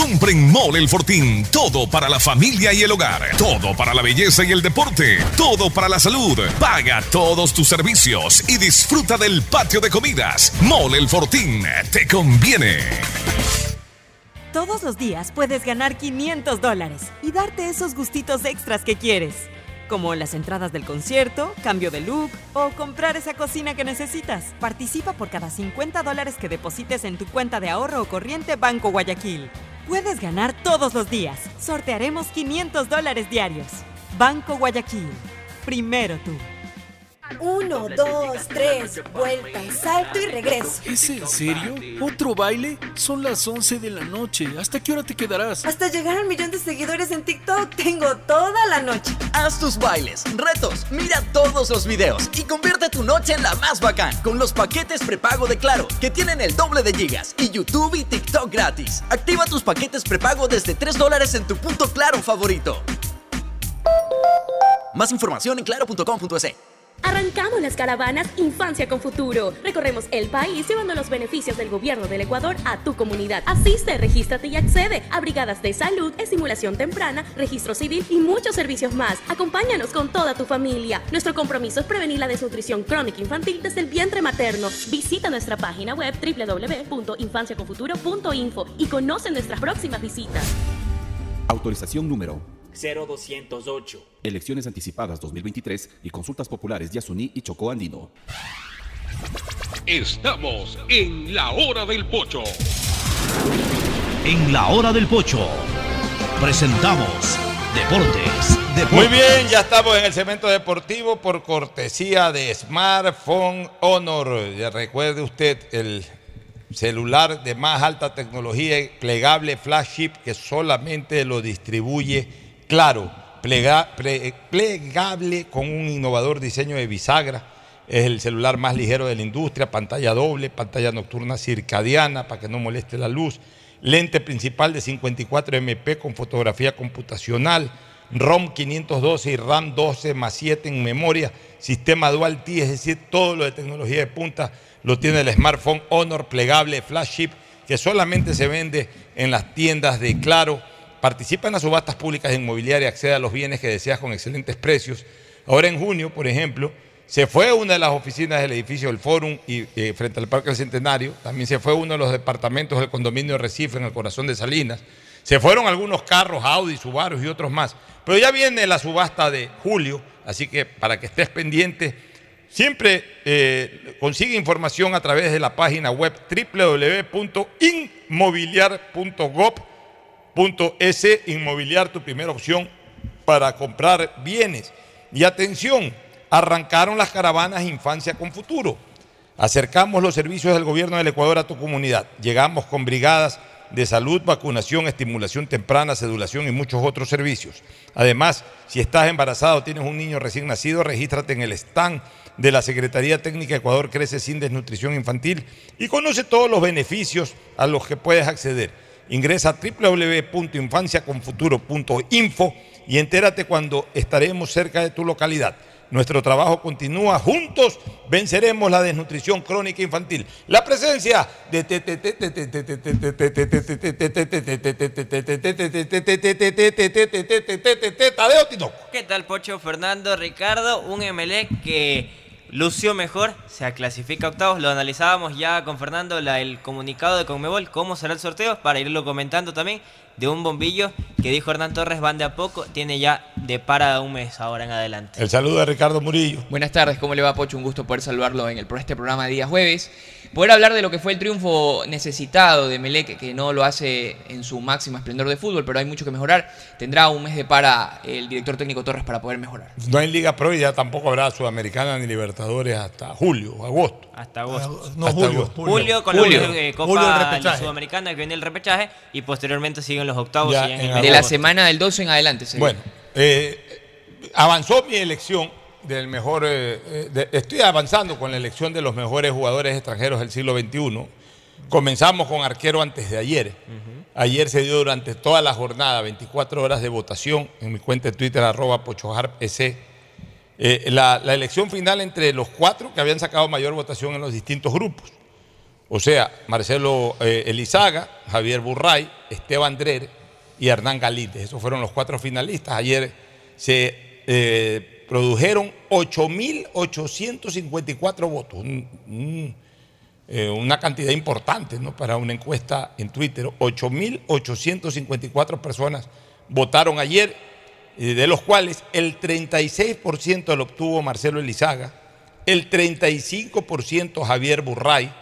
S3: Compre en Mole El Fortín todo para la familia y el hogar, todo para la belleza y el deporte, todo para la salud. Paga todos tus servicios y disfruta del patio de comidas. Mole El Fortín te conviene.
S4: Todos los días puedes ganar 500 dólares y darte esos gustitos extras que quieres. Como las entradas del concierto, cambio de look o comprar esa cocina que necesitas. Participa por cada 50 dólares que deposites en tu cuenta de ahorro o corriente Banco Guayaquil. Puedes ganar todos los días. Sortearemos 500 dólares diarios. Banco Guayaquil. Primero tú.
S5: Uno, dos, tres, vuelta, salto y regreso.
S12: ¿Es en serio? ¿Otro baile? Son las 11 de la noche. ¿Hasta qué hora te quedarás?
S5: Hasta llegar al millón de seguidores en TikTok tengo toda la noche.
S7: Haz tus bailes, retos, mira todos los videos y convierte tu noche en la más bacán con los paquetes prepago de Claro, que tienen el doble de gigas y YouTube y TikTok gratis. Activa tus paquetes prepago desde 3 dólares en tu punto Claro favorito. Más información en claro.com.es.
S8: Arrancamos las caravanas Infancia con Futuro. Recorremos el país llevando los beneficios del gobierno del Ecuador a tu comunidad. Asiste, regístrate y accede a brigadas de salud, estimulación temprana, registro civil y muchos servicios más. Acompáñanos con toda tu familia. Nuestro compromiso es prevenir la desnutrición crónica infantil desde el vientre materno. Visita nuestra página web www.infanciaconfuturo.info y conoce nuestras próximas visitas.
S9: Autorización número
S10: 0208.
S9: Elecciones anticipadas 2023 y consultas populares de Asuní y Chocó Andino.
S31: Estamos en la hora del pocho.
S18: En la hora del pocho presentamos Deportes. Deportes.
S2: Muy bien, ya estamos en el segmento deportivo por cortesía de Smartphone Honor. Ya recuerde usted el celular de más alta tecnología plegable flash chip que solamente lo distribuye Claro, ple- plegable con un innovador diseño de bisagra. Es el celular más ligero de la industria, pantalla doble, pantalla nocturna circadiana para que no moleste la luz, lente principal de 54 MP con fotografía computacional, ROM 512 y RAM 12 más 7 en memoria, sistema Dual T, es decir, todo lo de tecnología de punta lo tiene el smartphone Honor plegable Flash Chip que solamente se vende en las tiendas de Claro. Participa en las subastas públicas de inmobiliaria, accede a los bienes que deseas con excelentes precios. Ahora en junio, por ejemplo, se fue una de las oficinas del edificio del Fórum y eh, frente al Parque del Centenario. También se fue uno de los departamentos del condominio de Recife en el corazón de Salinas. Se fueron algunos carros, Audi, Subaru y otros más. Pero ya viene la subasta de julio, así que para que estés pendiente, siempre eh, consigue información a través de la página web www.inmobiliar.gov.es. Inmobiliar, tu primera opción para comprar bienes. Y atención, arrancaron las caravanas Infancia con Futuro. Acercamos los servicios del gobierno del Ecuador a tu comunidad. Llegamos con brigadas de salud, vacunación, estimulación temprana, sedulación y muchos otros servicios. Además, si estás embarazado o tienes un niño recién nacido, regístrate en el stand de la Secretaría Técnica Ecuador Crece sin Desnutrición Infantil y conoce todos los beneficios a los que puedes acceder. Ingresa a www.infanciaconfuturo.info y entérate cuando estaremos cerca de tu localidad. Nuestro trabajo continúa. Juntos venceremos la desnutrición crónica infantil. La presencia de Tadeo Tinoco.
S32: ¿Qué tal, Pocho Fernando Ricardo? Un MLE que lució mejor, se clasifica a octavos. Lo analizábamos ya con Fernando, la- el comunicado de Conmebol, cómo será el sorteo, para irlo comentando también. De un bombillo que dijo Hernán Torres, van de a poco, tiene ya de para un mes ahora en adelante.
S2: El saludo de Ricardo Murillo.
S33: Buenas tardes, ¿cómo le va Pocho? Un gusto poder saludarlo en el, este programa de día jueves. Poder hablar de lo que fue el triunfo necesitado de Melec, que no lo hace en su máximo esplendor de fútbol, pero hay mucho que mejorar. Tendrá un mes de para el director técnico Torres para poder mejorar.
S2: No hay Liga Pro y ya tampoco habrá Sudamericana ni Libertadores hasta julio, agosto.
S32: Hasta agosto.
S2: Ah, no, Hasta julio, agosto.
S32: Julio, con
S2: Julio.
S32: la eh,
S2: Julio
S32: Copa
S2: repechaje.
S32: Sudamericana que viene el repechaje y posteriormente siguen los octavos.
S2: Ya
S32: y en
S2: en
S32: el
S2: agosto.
S33: De la semana del 12 en adelante. sería.
S2: Bueno, eh, avanzó mi elección del mejor. eh, eh, de- estoy avanzando con la elección de los mejores jugadores extranjeros del siglo XXI. Comenzamos con arquero antes de ayer. Ayer se dio durante toda la jornada 24 horas de votación en mi cuenta de Twitter, arroba pochoharpec. Eh, la, la elección final entre los cuatro que habían sacado mayor votación en los distintos grupos. O sea, Marcelo eh, Elizaga, Javier Burray, Esteban Drer y Hernán Galíndez. Esos fueron los cuatro finalistas. Ayer se eh, produjeron 8.854 votos. Eh, una cantidad importante ¿no? para una encuesta en Twitter. 8.854 personas votaron ayer, eh, de los cuales el 36% lo obtuvo Marcelo Elizaga, el 35% Javier Burray,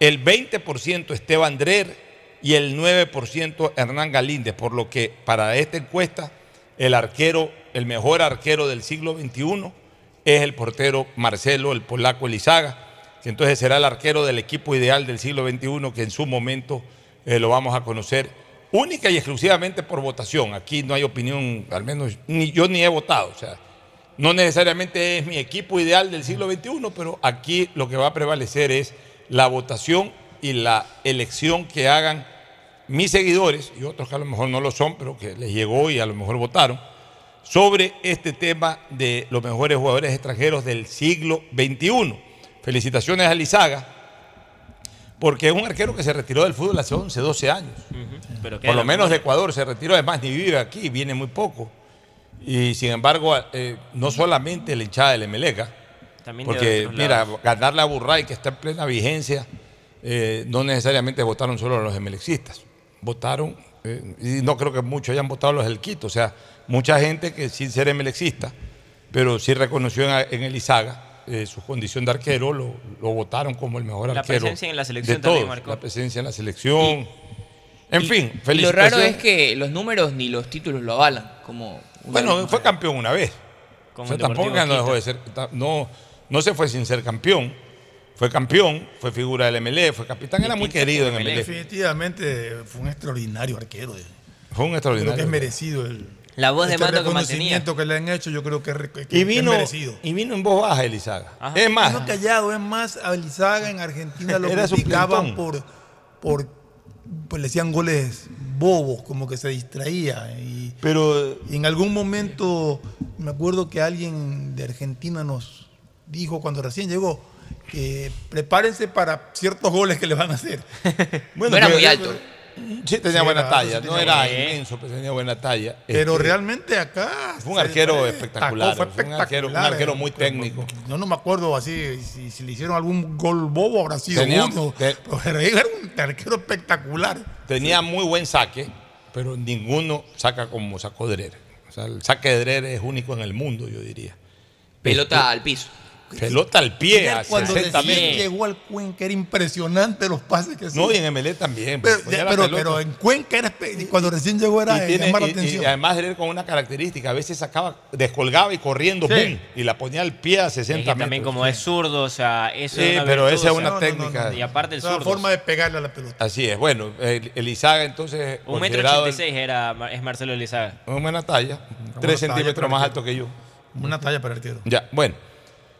S2: el 20% Esteban Drer y el 9% Hernán Galíndez, por lo que para esta encuesta el arquero, el mejor arquero del siglo XXI es el portero Marcelo, el polaco Elizaga, que entonces será el arquero del equipo ideal del siglo XXI que en su momento eh, lo vamos a conocer única y exclusivamente por votación. Aquí no hay opinión, al menos ni yo ni he votado, o sea, no necesariamente es mi equipo ideal del siglo XXI, pero aquí lo que va a prevalecer es la votación y la elección que hagan mis seguidores y otros que a lo mejor no lo son, pero que les llegó y a lo mejor votaron, sobre este tema de los mejores jugadores extranjeros del siglo XXI. Felicitaciones a Lizaga, porque es un arquero que se retiró del fútbol hace 11, 12 años.
S32: Pero
S2: Por lo menos de Ecuador se retiró, además ni vive aquí, viene muy poco. Y sin embargo, eh, no solamente la hinchada del Emelega,
S32: También
S2: porque mira,
S32: lados.
S2: ganarle a Burray, que está en plena vigencia, eh, no necesariamente votaron solo los emelexistas, votaron, eh, y no creo que muchos hayan votado los del Quito, o sea, mucha gente que sin ser emelexista, pero sí reconoció en, en Elizaga eh, su condición de arquero, lo, lo votaron como el mejor
S32: La
S2: arquero.
S32: presencia en la selección
S2: de
S32: también
S2: todos,
S32: marcó.
S2: La presencia en la selección. en fin,
S33: Y lo
S2: felicitaciones.
S33: raro es que los números ni los títulos lo avalan. Como
S2: Bueno, fue campeón una vez.
S33: Como
S2: O sea, tampoco no dejó de ser. No, no se fue sin ser campeón. Fue campeón, fue figura del MLE, fue capitán, era muy querido en MLE.
S15: Definitivamente fue un extraordinario arquero.
S2: Fue un
S15: Creo
S2: extraordinario.
S15: que es merecido el,
S32: La voz de
S15: este
S32: mando que mantenía.
S15: reconocimiento que le han hecho, yo creo que, es que- que
S2: Y vino,
S15: es merecido.
S2: y vino en voz baja Elizaga. Es más,
S15: Vino callado, es más, a Lizaga en Argentina lo criticaban por, por, pues le hacían goles bobos, como que se distraía. Y,
S2: Pero
S15: y en algún momento, me acuerdo que alguien de Argentina nos dijo cuando recién llegó prepárense para ciertos goles que le van a hacer.
S2: Bueno,
S33: era
S2: pero-
S33: muy alto.
S2: Sí, tenía
S15: Sí,
S2: buena
S15: era-
S2: talla.
S15: sí
S2: No era inmenso, pero tenía buena talla.
S15: Pero
S2: Este,
S15: realmente acá
S2: Fue un arquero espectacular.
S15: fue
S2: un arquero, un arquero muy técnico.
S15: Yo no me acuerdo así, si, si le hicieron algún gol bobo, habrá sido
S2: Tenía-
S15: uno.
S2: te-
S15: Pero era un arquero espectacular.
S2: Tenía muy buen saque, pero ninguno saca como sacó Drer. O sea, el saque de Drer es único en el mundo, yo diría.
S33: Pelota al piso.
S2: Pelota al pie, a
S15: cuando
S2: 60
S15: recién
S2: metros.
S15: llegó al Cuenca era impresionante los pases que
S2: No, y
S15: hacía.
S2: en MLE también.
S15: pero,
S2: pues,
S15: pero, en Cuenca era cuando recién llegó era
S2: y, tiene-
S15: llamar la
S2: y- y
S15: atención.
S2: además Drer con una característica, a veces sacaba, descolgaba y corriendo,
S15: Sí.
S2: ¡pum! Y la ponía al pie a
S32: Es
S2: 60
S32: que
S2: metros.
S32: también como es zurdo, o sea, eso
S2: Sí,
S32: es una
S2: pero
S32: virtud,
S2: esa es
S32: o sea,
S2: una técnica.
S32: Y aparte el
S15: Es una forma de pegarle a la pelota.
S2: Así es. Bueno, el, Elizaga entonces.
S32: Un metro ochenta y seis era, es Marcelo Elizaga.
S2: Una buena talla. Tres centímetros más alto que yo.
S15: Una talla para el arquero.
S2: Ya, bueno.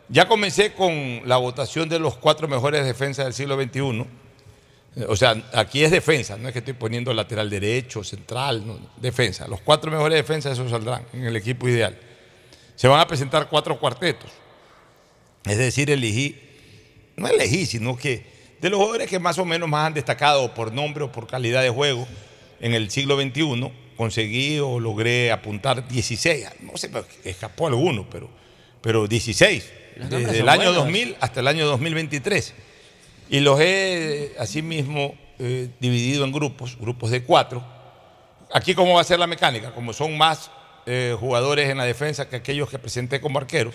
S2: Ya comencé con la votación de los cuatro mejores defensas del siglo XXI. Eh, O sea, aquí es defensa, no es que estoy poniendo lateral derecho, central, defensa. Los cuatro mejores defensas, esos saldrán en el equipo ideal. Se van a presentar cuatro cuartetos. Es decir, elegí, no elegí, sino que de los jugadores que más o menos más han destacado por nombre o por calidad de juego en el siglo XXI, conseguí o logré apuntar 16. No sé, me escapó alguno, pero, pero 16. Desde el año
S32: buenos.
S2: 2000 hasta el año 2023. Y los he, asimismo, eh, dividido en grupos, grupos de cuatro. Aquí, ¿cómo va a ser la mecánica? Como son más eh, jugadores en la defensa que aquellos que presenté como arqueros,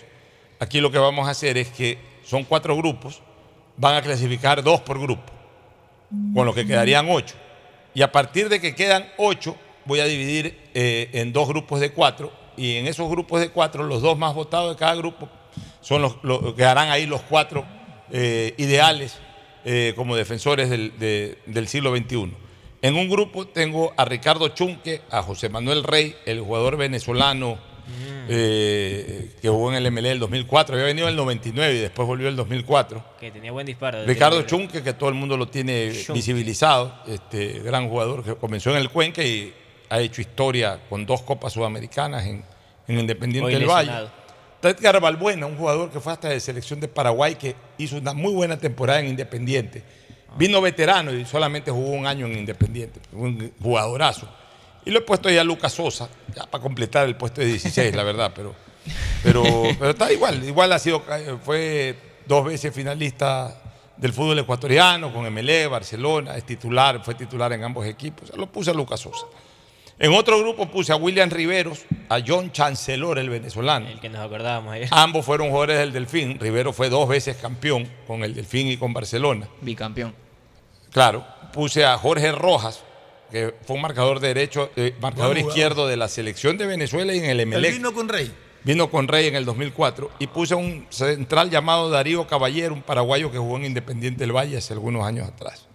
S2: aquí lo que vamos a hacer es que son cuatro grupos, van a clasificar dos por grupo, con lo que quedarían ocho. Y a partir de que quedan ocho, voy a dividir eh, en dos grupos de cuatro, y en esos grupos de cuatro, los dos más votados de cada grupo son los, los- quedarán ahí los cuatro eh, ideales eh, como defensores del, de- del siglo XXI. En un grupo tengo a Ricardo Chunque, a José Manuel Rey, el jugador venezolano eh, que jugó en el MLE el 2004, había venido en el 99 y después volvió el 2004.
S32: Que tenía buen disparo.
S2: Ricardo. Chunque, que todo el mundo lo tiene
S32: Chunque.
S2: visibilizado, este gran jugador que comenzó en el Cuenca y ha hecho historia con dos copas sudamericanas en, en Independiente
S32: Hoy
S2: del Valle.
S32: lesionado.
S2: Edgar Balbuena, un jugador que fue hasta de selección de Paraguay, que hizo una muy buena temporada en Independiente. Vino veterano y solamente jugó un año en Independiente, un jugadorazo. Y lo he puesto ya a Lucas Sosa, ya para completar el puesto de 16, la verdad, pero, pero, pero está igual. Igual ha sido, fue dos veces finalista del fútbol ecuatoriano, con MLE, Barcelona, es titular, fue titular en ambos equipos. Lo puse a Lucas Sosa. En otro grupo puse a William Riveros, a John Chancellor, el venezolano.
S34: El que nos acordábamos ayer.
S2: Ambos fueron jugadores del Delfín. Rivero fue dos veces campeón con el Delfín y con Barcelona.
S35: Bicampeón.
S2: Claro. Puse a Jorge Rojas, que fue un marcador derecho, eh, marcador izquierdo de la selección de Venezuela y en el Emelec.
S36: vino con Rey.
S2: Vino con Rey en el 2004 y puse a un central llamado Darío Caballero, un paraguayo que jugó en Independiente del Valle hace algunos años atrás.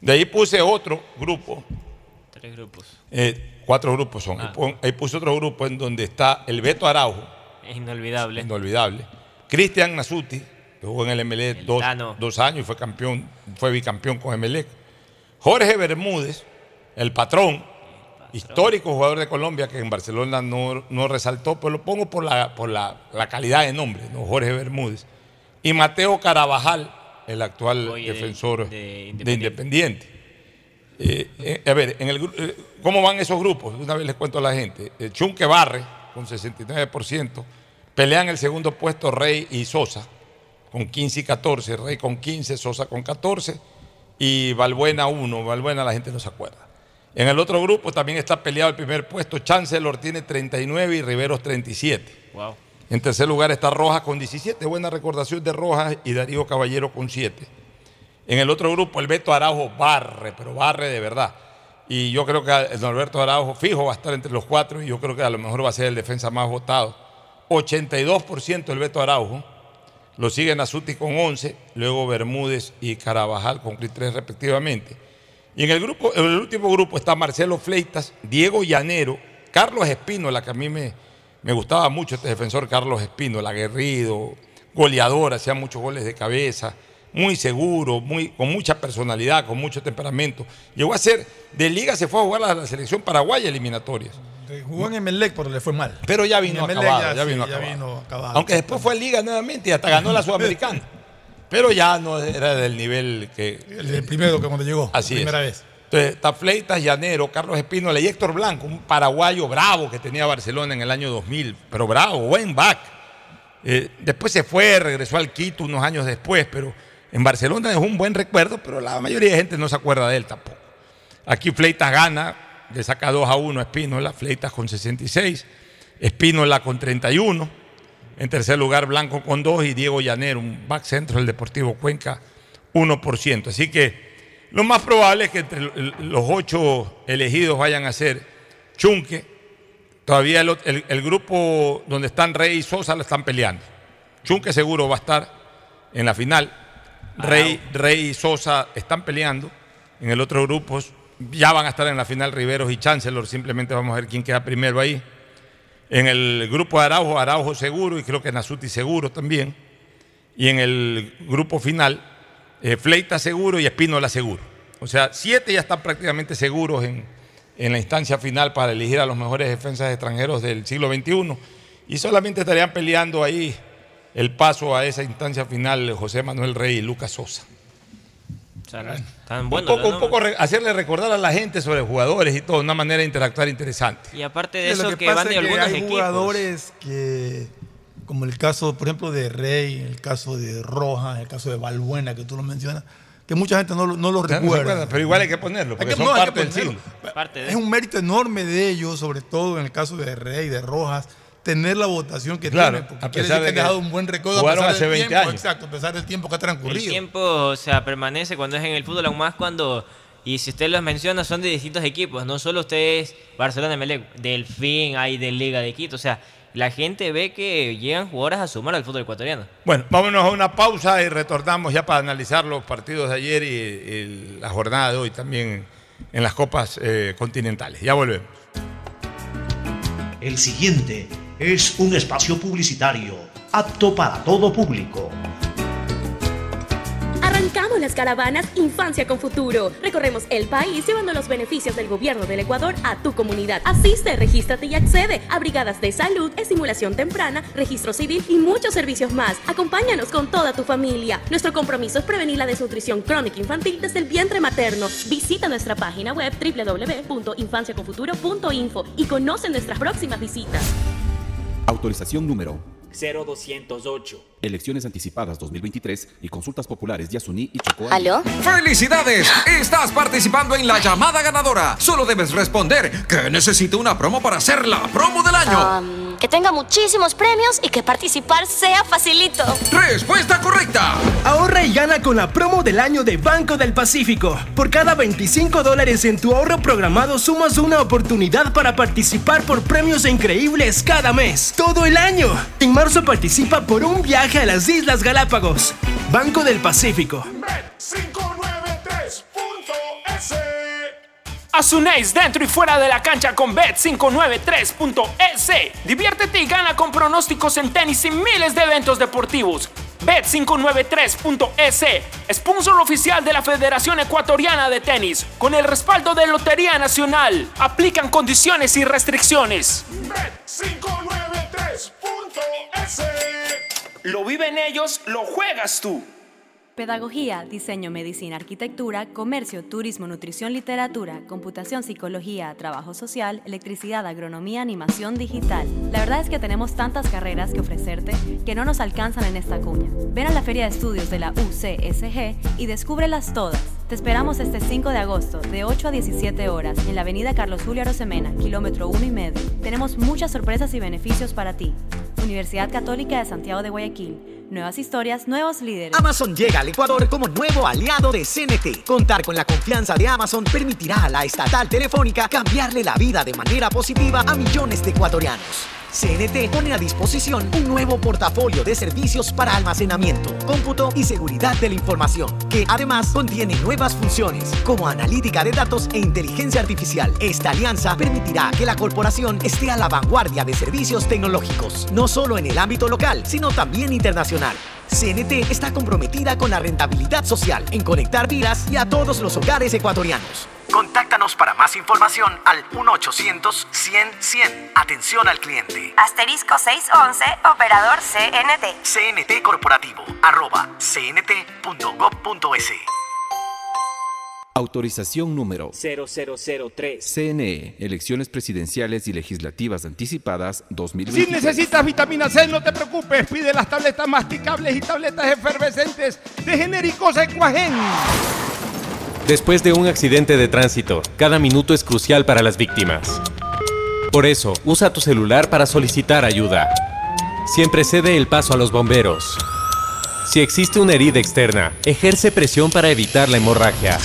S2: De ahí puse otro grupo,
S34: Tres grupos.
S2: eh, cuatro grupos son. Ahí
S34: Ah.
S2: Ahí puse otro grupo en donde está el Beto Araujo,
S34: Es inolvidable.
S2: inolvidable. Cristian Nasuti, que jugó en el MLE dos, años y fue campeón, fue bicampeón con MLE. Jorge Bermúdez, el patrón, histórico jugador de Colombia que en Barcelona no, no resaltó, pero lo pongo por la, por la, la calidad de nombre, ¿no? Jorge Bermúdez. Y Mateo Carabajal, el actual defensor
S34: de
S2: de
S34: Independiente.
S2: Independiente. Eh, eh, a ver, en el, gru- eh, ¿cómo van esos grupos? Una vez les cuento a la gente. Chunque Barre, con 69%. Pelean el segundo puesto Rey y Sosa, con 15 y 14. Rey con 15, Sosa con 14. Y Valbuena 1. Valbuena la gente no se acuerda. En el otro grupo también está peleado el primer puesto. Chancellor tiene 39 y Riveros 37.
S34: Wow.
S2: En tercer lugar está Rojas con 17, buena recordación de Rojas y Darío Caballero con 7. En el otro grupo el Beto Araujo barre, pero barre de verdad. Y yo creo que el Norberto Araujo fijo va a estar entre los cuatro y yo creo que a lo mejor va a ser el defensa más votado. 82% el Beto Araujo. Lo sigue Nasuti con 11, luego Bermúdez y Carabajal con 3 respectivamente. Y en el, grupo, en el último grupo está Marcelo Fleitas, Diego Llanero, Carlos Espino, la que a mí me, me gustaba mucho este defensor Carlos Espino, el aguerrido, goleador, hacía muchos goles de cabeza, muy seguro, muy, con mucha personalidad, con mucho temperamento. Llegó a ser, de liga se fue a jugar a la selección paraguaya eliminatorias.
S36: Jugó en Emelec, pero le fue mal.
S2: Pero ya vino
S36: Emelec
S2: acabado, ya,
S36: sí,
S2: vino
S36: ya
S2: acabado.
S36: vino acabado.
S2: Aunque después fue a Liga nuevamente y hasta ganó la Sudamericana. Pero ya no era del nivel que.
S36: El primero que cuando llegó.
S2: Así
S36: primera
S2: es.
S36: vez.
S2: Entonces, está Fleitas, Llanero, Carlos Espínola y Héctor Blanco, un paraguayo bravo que tenía Barcelona en el año 2000, pero bravo, buen back. Eh, después se fue, regresó al Quito unos años después, pero en Barcelona dejó un buen recuerdo, pero la mayoría de gente no se acuerda de él tampoco. Aquí Fleitas gana, le saca 2 a 1 a Espínola, Fleitas con 66, Espínola con 31. En tercer lugar, Blanco con 2 y Diego Llanero, un back centro del Deportivo Cuenca, 1%. Así que lo más probable es que entre los ocho elegidos vayan a ser Chunque. Todavía el- el grupo donde están Rey y Sosa lo están peleando. Chunque seguro va a estar en la final. Rey, Rey y Sosa están peleando. En el otro grupo ya van a estar en la final Riveros y Chancellor. Simplemente vamos a ver quién queda primero ahí. En el grupo de Araujo, Araujo seguro y creo que Nasuti seguro también. Y en el grupo final, eh, Fleita seguro y Espínola seguro. O sea, siete ya están prácticamente seguros en, en la instancia final para elegir a los mejores defensas extranjeros del siglo XXI. Y solamente estarían peleando ahí el paso a esa instancia final José Manuel Rey y Lucas Sosa.
S34: O sea, no- tan
S2: Un
S34: buenos
S2: poco, un poco re- hacerle recordar a la gente sobre jugadores y todo, una manera de interactuar interesante.
S34: Y aparte de
S36: Sí,
S34: eso,
S36: lo
S34: que,
S36: pasa
S34: van de
S36: es que
S34: algunos
S36: hay
S34: equipos.
S36: jugadores que, como el caso, por ejemplo, de Rey, el caso de Rojas, el caso de Balbuena, que tú lo mencionas, que mucha gente no, lo- no lo
S2: no
S36: recuerda.
S2: pero igual hay que ponerlo, porque
S36: Hay que-
S2: son
S36: no, hay que
S2: parte del
S36: ponerlo.
S2: siglo.
S34: Parte de-
S36: Es un mérito enorme de ellos, sobre todo en el caso de Rey, de Rojas, tener la votación que
S2: Claro,
S36: porque
S2: a
S36: quiere
S2: pesar
S36: decir
S2: de que
S36: dejado un buen recuerdo a pesar
S2: hace
S36: del
S2: 20
S36: tiempo,
S2: años.
S36: exacto, a pesar del tiempo que ha
S34: El
S36: transcurrido.
S34: tiempo, o sea, permanece cuando es en el fútbol, aún más cuando. Y si usted los menciona, son de distintos equipos. No solo ustedes, Barcelona, Melec, Delfín, hay de Liga de Quito. O sea, la gente ve que llegan jugadores a sumar al fútbol ecuatoriano.
S2: Bueno, vámonos a una pausa y retornamos ya para analizar los partidos de ayer y, y la jornada de hoy también en las copas eh, continentales. Ya volvemos.
S18: El siguiente es un espacio publicitario apto para todo público.
S8: Arrancamos las caravanas Infancia con Futuro. Recorremos el país llevando los beneficios del gobierno del Ecuador a tu comunidad. Asiste, regístrate y accede a brigadas de salud, estimulación temprana, registro civil y muchos servicios más. Acompáñanos con toda tu familia. Nuestro compromiso es prevenir la desnutrición crónica infantil desde el vientre materno. Visita nuestra página web www.infanciaconfuturo.info y conoce nuestras próximas visitas.
S9: Autorización número
S10: 0208.
S9: Elecciones anticipadas 2023 y consultas populares de Asuní y Chocó.
S19: ¿Aló?
S20: ¡Felicidades! Estás participando en la llamada ganadora. Solo debes responder que necesito una promo para hacer la promo del año.
S19: Um, que tenga muchísimos premios y que participar sea facilito.
S20: Respuesta correcta.
S21: Ahorra y gana con la promo del año de Banco del Pacífico. Por cada 25 dólares en tu ahorro programado sumas una oportunidad para participar por premios increíbles cada mes, todo el año. En marzo participa por un viaje a las Islas Galápagos. Banco del Pacífico.
S23: Asunéis dentro y fuera de la cancha con Bet593.es. Diviértete y gana con pronósticos en tenis y miles de eventos deportivos. Bet593.es, sponsor oficial de la Federación Ecuatoriana de Tenis, con el respaldo de Lotería Nacional. Aplican condiciones y restricciones. Bet593.es. Lo viven ellos, lo juegas tú.
S25: Pedagogía, diseño, medicina, arquitectura, comercio, turismo, nutrición, literatura, computación, psicología, trabajo social, electricidad, agronomía, animación digital. La verdad es que tenemos tantas carreras que ofrecerte que no nos alcanzan en esta cuña. Ven a la Feria de Estudios de la UCSG y descúbrelas todas. Te esperamos este 5 de agosto, de 8 a 17 horas, en la avenida Carlos Julio Arosemena, kilómetro 1 y medio. Tenemos muchas sorpresas y beneficios para ti. Universidad Católica de Santiago de Guayaquil. Nuevas historias, nuevos líderes.
S26: Amazon llega al Ecuador como nuevo aliado de CNT. Contar con la confianza de Amazon permitirá a la estatal telefónica cambiarle la vida de manera positiva a millones de ecuatorianos. CNT pone a disposición un nuevo portafolio de servicios para almacenamiento, cómputo y seguridad de la información, que además contiene nuevas funciones como analítica de datos e inteligencia artificial. Esta alianza permitirá que la corporación esté a la vanguardia de servicios tecnológicos, no solo en el ámbito local, sino también internacional. CNT está comprometida con la rentabilidad social en conectar vidas y a todos los hogares ecuatorianos. Contáctanos para más información al 1-800-100-100. Atención al cliente.
S19: Asterisco 611, operador CNT.
S26: CNT Corporativo, arroba cnt.gov.es.
S9: Autorización número
S10: 0003.
S9: CNE, Elecciones Presidenciales y Legislativas Anticipadas
S2: Si
S9: 2023.
S2: necesitas vitamina C, no te preocupes. Pide las tabletas masticables y tabletas efervescentes de genéricos Equagen.
S37: Después de un accidente de tránsito, cada minuto es crucial para las víctimas. Por eso, usa tu celular para solicitar ayuda. Siempre cede el paso a los bomberos. Si existe una herida externa, ejerce presión para evitar la hemorragia.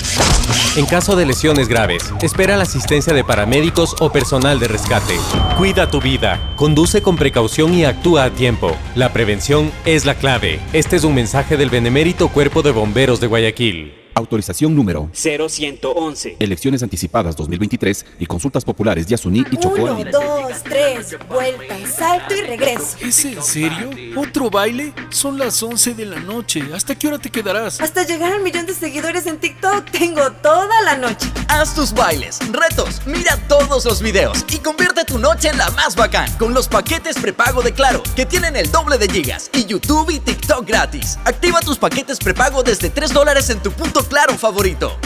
S37: En caso de lesiones graves, espera la asistencia de paramédicos o personal de rescate. Cuida tu vida, conduce con precaución y actúa a tiempo. La prevención es la clave. Este es un mensaje del Benemérito Cuerpo de Bomberos de Guayaquil.
S9: Autorización número
S10: 0111.
S9: Elecciones anticipadas 2023 y consultas populares de Asuní y Chocó.
S5: Uno, dos, tres, vuelta, salto y regreso.
S12: ¿Es en serio? ¿Otro baile? Son las 11 de la noche. ¿Hasta qué hora te quedarás?
S5: Hasta llegar al millón de seguidores en TikTok tengo toda la noche.
S7: Haz tus bailes, retos, mira todos los videos y convierte tu noche en la más bacán con los paquetes prepago de Claro, que tienen el doble de gigas y YouTube y TikTok gratis. Activa tus paquetes prepago desde 3 dólares en tu punto Claro favorito.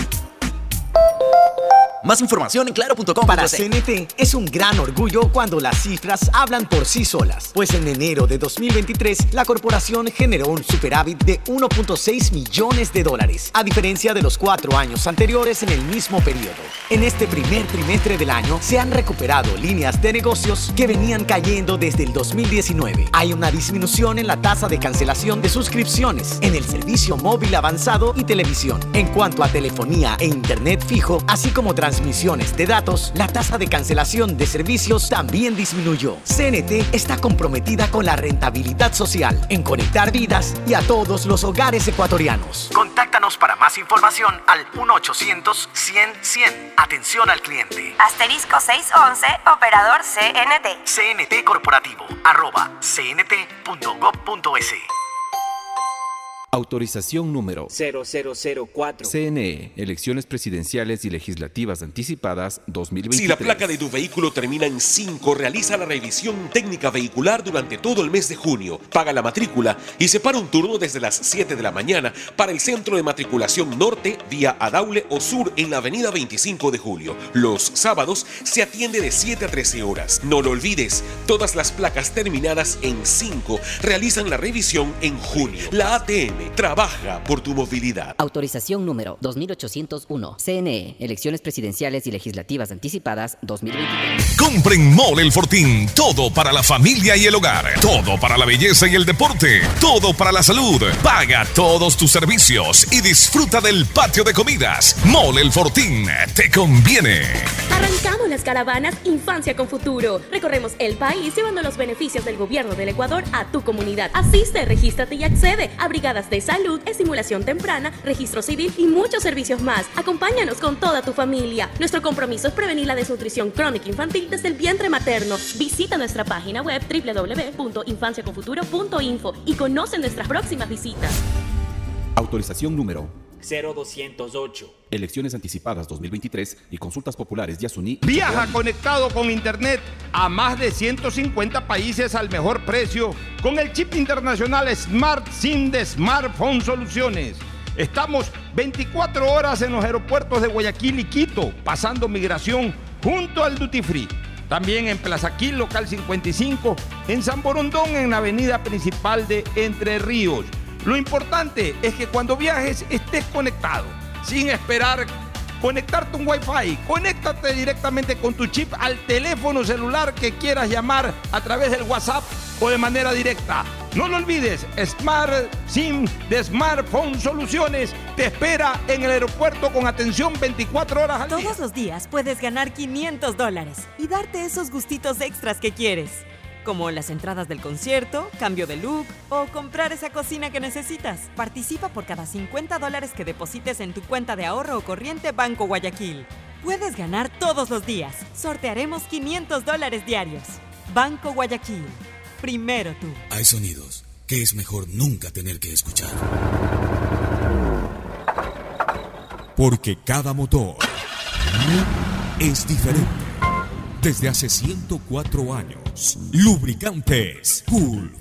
S7: Más información en claro.com.
S26: Para CNT es un gran orgullo cuando las cifras hablan por sí solas, pues en enero de 2023 la corporación generó un superávit de 1.6 millones de dólares, a diferencia de los cuatro años anteriores en el mismo periodo. En este primer trimestre del año se han recuperado líneas de negocios que venían cayendo desde el 2019. Hay una disminución en la tasa de cancelación de suscripciones en el servicio móvil avanzado y televisión. En cuanto a telefonía e internet fijo, así como transmisiones de datos, la tasa de cancelación de servicios también disminuyó. CNT está comprometida con la rentabilidad social, en conectar vidas y a todos los hogares ecuatorianos. Contáctanos para más información al 1-800-100-100. Atención al cliente.
S19: Asterisco 611, operador CNT.
S26: CNT Corporativo, arroba cnt.gov.es.
S9: Autorización número
S10: 0004.
S9: CNE, Elecciones Presidenciales y Legislativas Anticipadas 2023.
S22: Si la placa de tu vehículo termina en 5, realiza la revisión técnica vehicular durante todo el mes de junio. Paga la matrícula y separa un turno desde las 7 de la mañana para el Centro de Matriculación Norte vía Adaule o Sur en la avenida 25 de julio. Los sábados se atiende de 7 a 13 horas. No lo olvides, todas las placas terminadas en 5 realizan la revisión en junio. La ATM trabaja por tu movilidad.
S38: Autorización número 2801. CNE, Elecciones Presidenciales y Legislativas Anticipadas 2023.
S3: Compren Mole El Fortín. Todo para la familia y el hogar. Todo para la belleza y el deporte. Todo para la salud. Paga todos tus servicios y disfruta del patio de comidas. Mole El Fortín. Te conviene.
S8: Arrancamos las caravanas Infancia con Futuro. Recorremos el país llevando los beneficios del gobierno del Ecuador a tu comunidad. Asiste, regístrate y accede a brigadas de salud, estimulación temprana, registro civil y muchos servicios más. Acompáñanos con toda tu familia. Nuestro compromiso es prevenir la desnutrición crónica infantil desde el vientre materno. Visita nuestra página web www.infanciaconfuturo.info y conoce nuestras próximas visitas.
S9: Autorización número
S10: 0208.
S9: Elecciones anticipadas 2023 y consultas populares de Asuní.
S39: Viaja conectado con Internet a más de 150 países al mejor precio con el chip internacional Smart SIM de Smartphone Soluciones. Estamos 24 horas en los aeropuertos de Guayaquil y Quito, pasando migración junto al Duty Free. También en Plaza Quil, local 55, en San Borondón, en la avenida principal de Entre Ríos. Lo importante es que cuando viajes estés conectado, sin esperar conectarte un Wi-Fi. Conéctate directamente con tu chip al teléfono celular que quieras llamar a través del WhatsApp o de manera directa. No lo olvides, Smart SIM de Smartphone Soluciones te espera en el aeropuerto con atención 24 horas al día.
S4: Todos los días puedes ganar 500 dólares y darte esos gustitos extras que quieres como las entradas del concierto, cambio de look o comprar esa cocina que necesitas. Participa por cada 50 dólares que deposites en tu cuenta de ahorro o corriente Banco Guayaquil. Puedes ganar todos los días. Sortearemos 500 dólares diarios. Banco Guayaquil. Primero tú.
S29: Hay sonidos que es mejor nunca tener que escuchar. Porque cada motor es diferente. Desde hace 104 años, Lubricantes Cool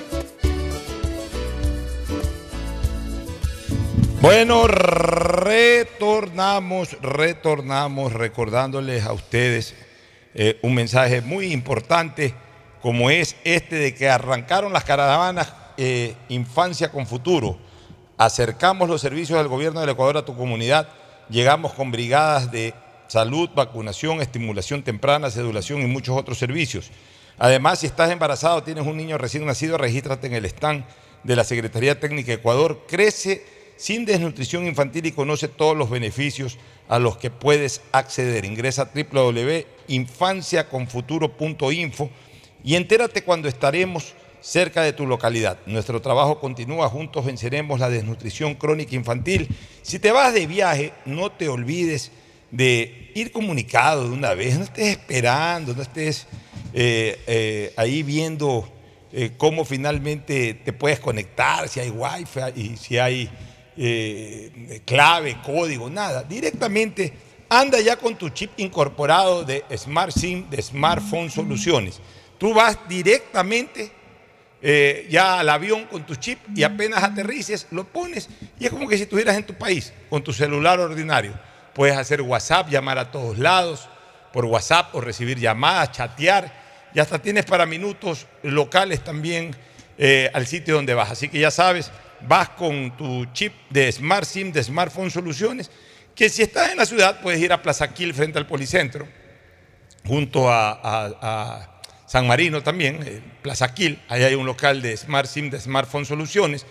S2: Bueno, retornamos, retornamos recordándoles a ustedes eh, un mensaje muy importante como es este de que arrancaron las caravanas eh, Infancia con Futuro. Acercamos los servicios del gobierno del Ecuador a tu comunidad, llegamos con brigadas de salud, vacunación, estimulación temprana, sedulación y muchos otros servicios. Además, si estás embarazado tienes un niño recién nacido, regístrate en el stand de la Secretaría Técnica Ecuador. Crece sin desnutrición infantil y conoce todos los beneficios a los que puedes acceder. Ingresa a www.infanciaconfuturo.info y entérate cuando estaremos cerca de tu localidad. Nuestro trabajo continúa, juntos venceremos la desnutrición crónica infantil. Si te vas de viaje, no te olvides de ir comunicado de una vez, no estés esperando, no estés eh, eh, ahí viendo eh, cómo finalmente te puedes conectar, si hay wifi y si hay eh, clave, código, nada. Directamente anda ya con tu chip incorporado de Smart SIM, de Smartphone Soluciones. Tú vas directamente eh, ya al avión con tu chip y apenas aterrices, lo pones y es como que si estuvieras en tu país con tu celular ordinario. puedes hacer WhatsApp, llamar a todos lados por WhatsApp o recibir llamadas, chatear y hasta tienes para minutos locales también eh, al sitio donde vas. Así que ya sabes, vas con tu chip de Smart SIM, de Smartphone Soluciones, que si estás en la ciudad puedes ir a Plaza Quil frente al Policentro, junto a, San Marino también, eh, Plaza Quil, ahí hay un local de Smart SIM, de Smartphone Soluciones,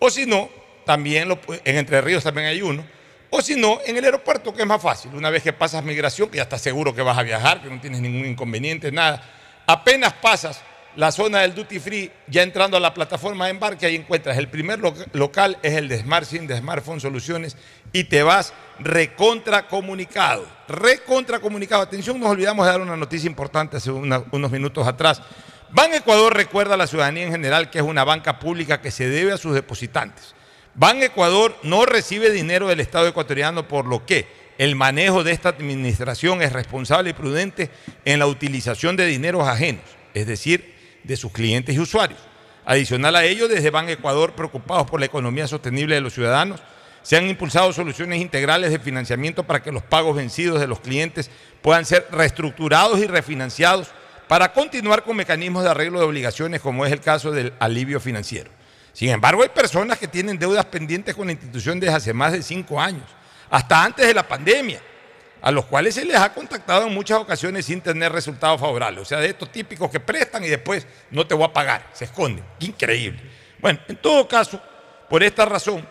S2: o si no, también en Entre Ríos también hay uno, o si no, en el aeropuerto, que es más fácil, una vez que pasas migración, que ya estás seguro que vas a viajar, que no tienes ningún inconveniente, nada, apenas pasas la zona del duty free, ya entrando a la plataforma de embarque, ahí encuentras el primer loca- local, es el de Smart SIM, de Smartphone Soluciones, y te vas recontra comunicado. Recontra comunicado. Atención, nos olvidamos de dar una noticia importante hace unos minutos atrás. Ban Ecuador recuerda a la ciudadanía en general que es una banca pública que se debe a sus depositantes. Ban Ecuador no recibe dinero del Estado ecuatoriano, por lo que el manejo de esta administración es responsable y prudente en la utilización de dineros ajenos, es decir, de sus clientes y usuarios. Adicional a ello, desde Ban Ecuador, preocupados por la economía sostenible de los ciudadanos, se han impulsado soluciones integrales de financiamiento para que los pagos vencidos de los clientes puedan ser reestructurados y refinanciados para continuar con mecanismos de arreglo de obligaciones, como es el caso del alivio financiero. Sin embargo, hay personas que tienen deudas pendientes con la institución desde hace más de cinco años, hasta antes de la pandemia, a los cuales se les ha contactado en muchas ocasiones sin tener resultados favorables. O sea, de estos típicos que prestan y después no te voy a pagar, se esconden. Increíble. Bueno, en todo caso, por esta razón,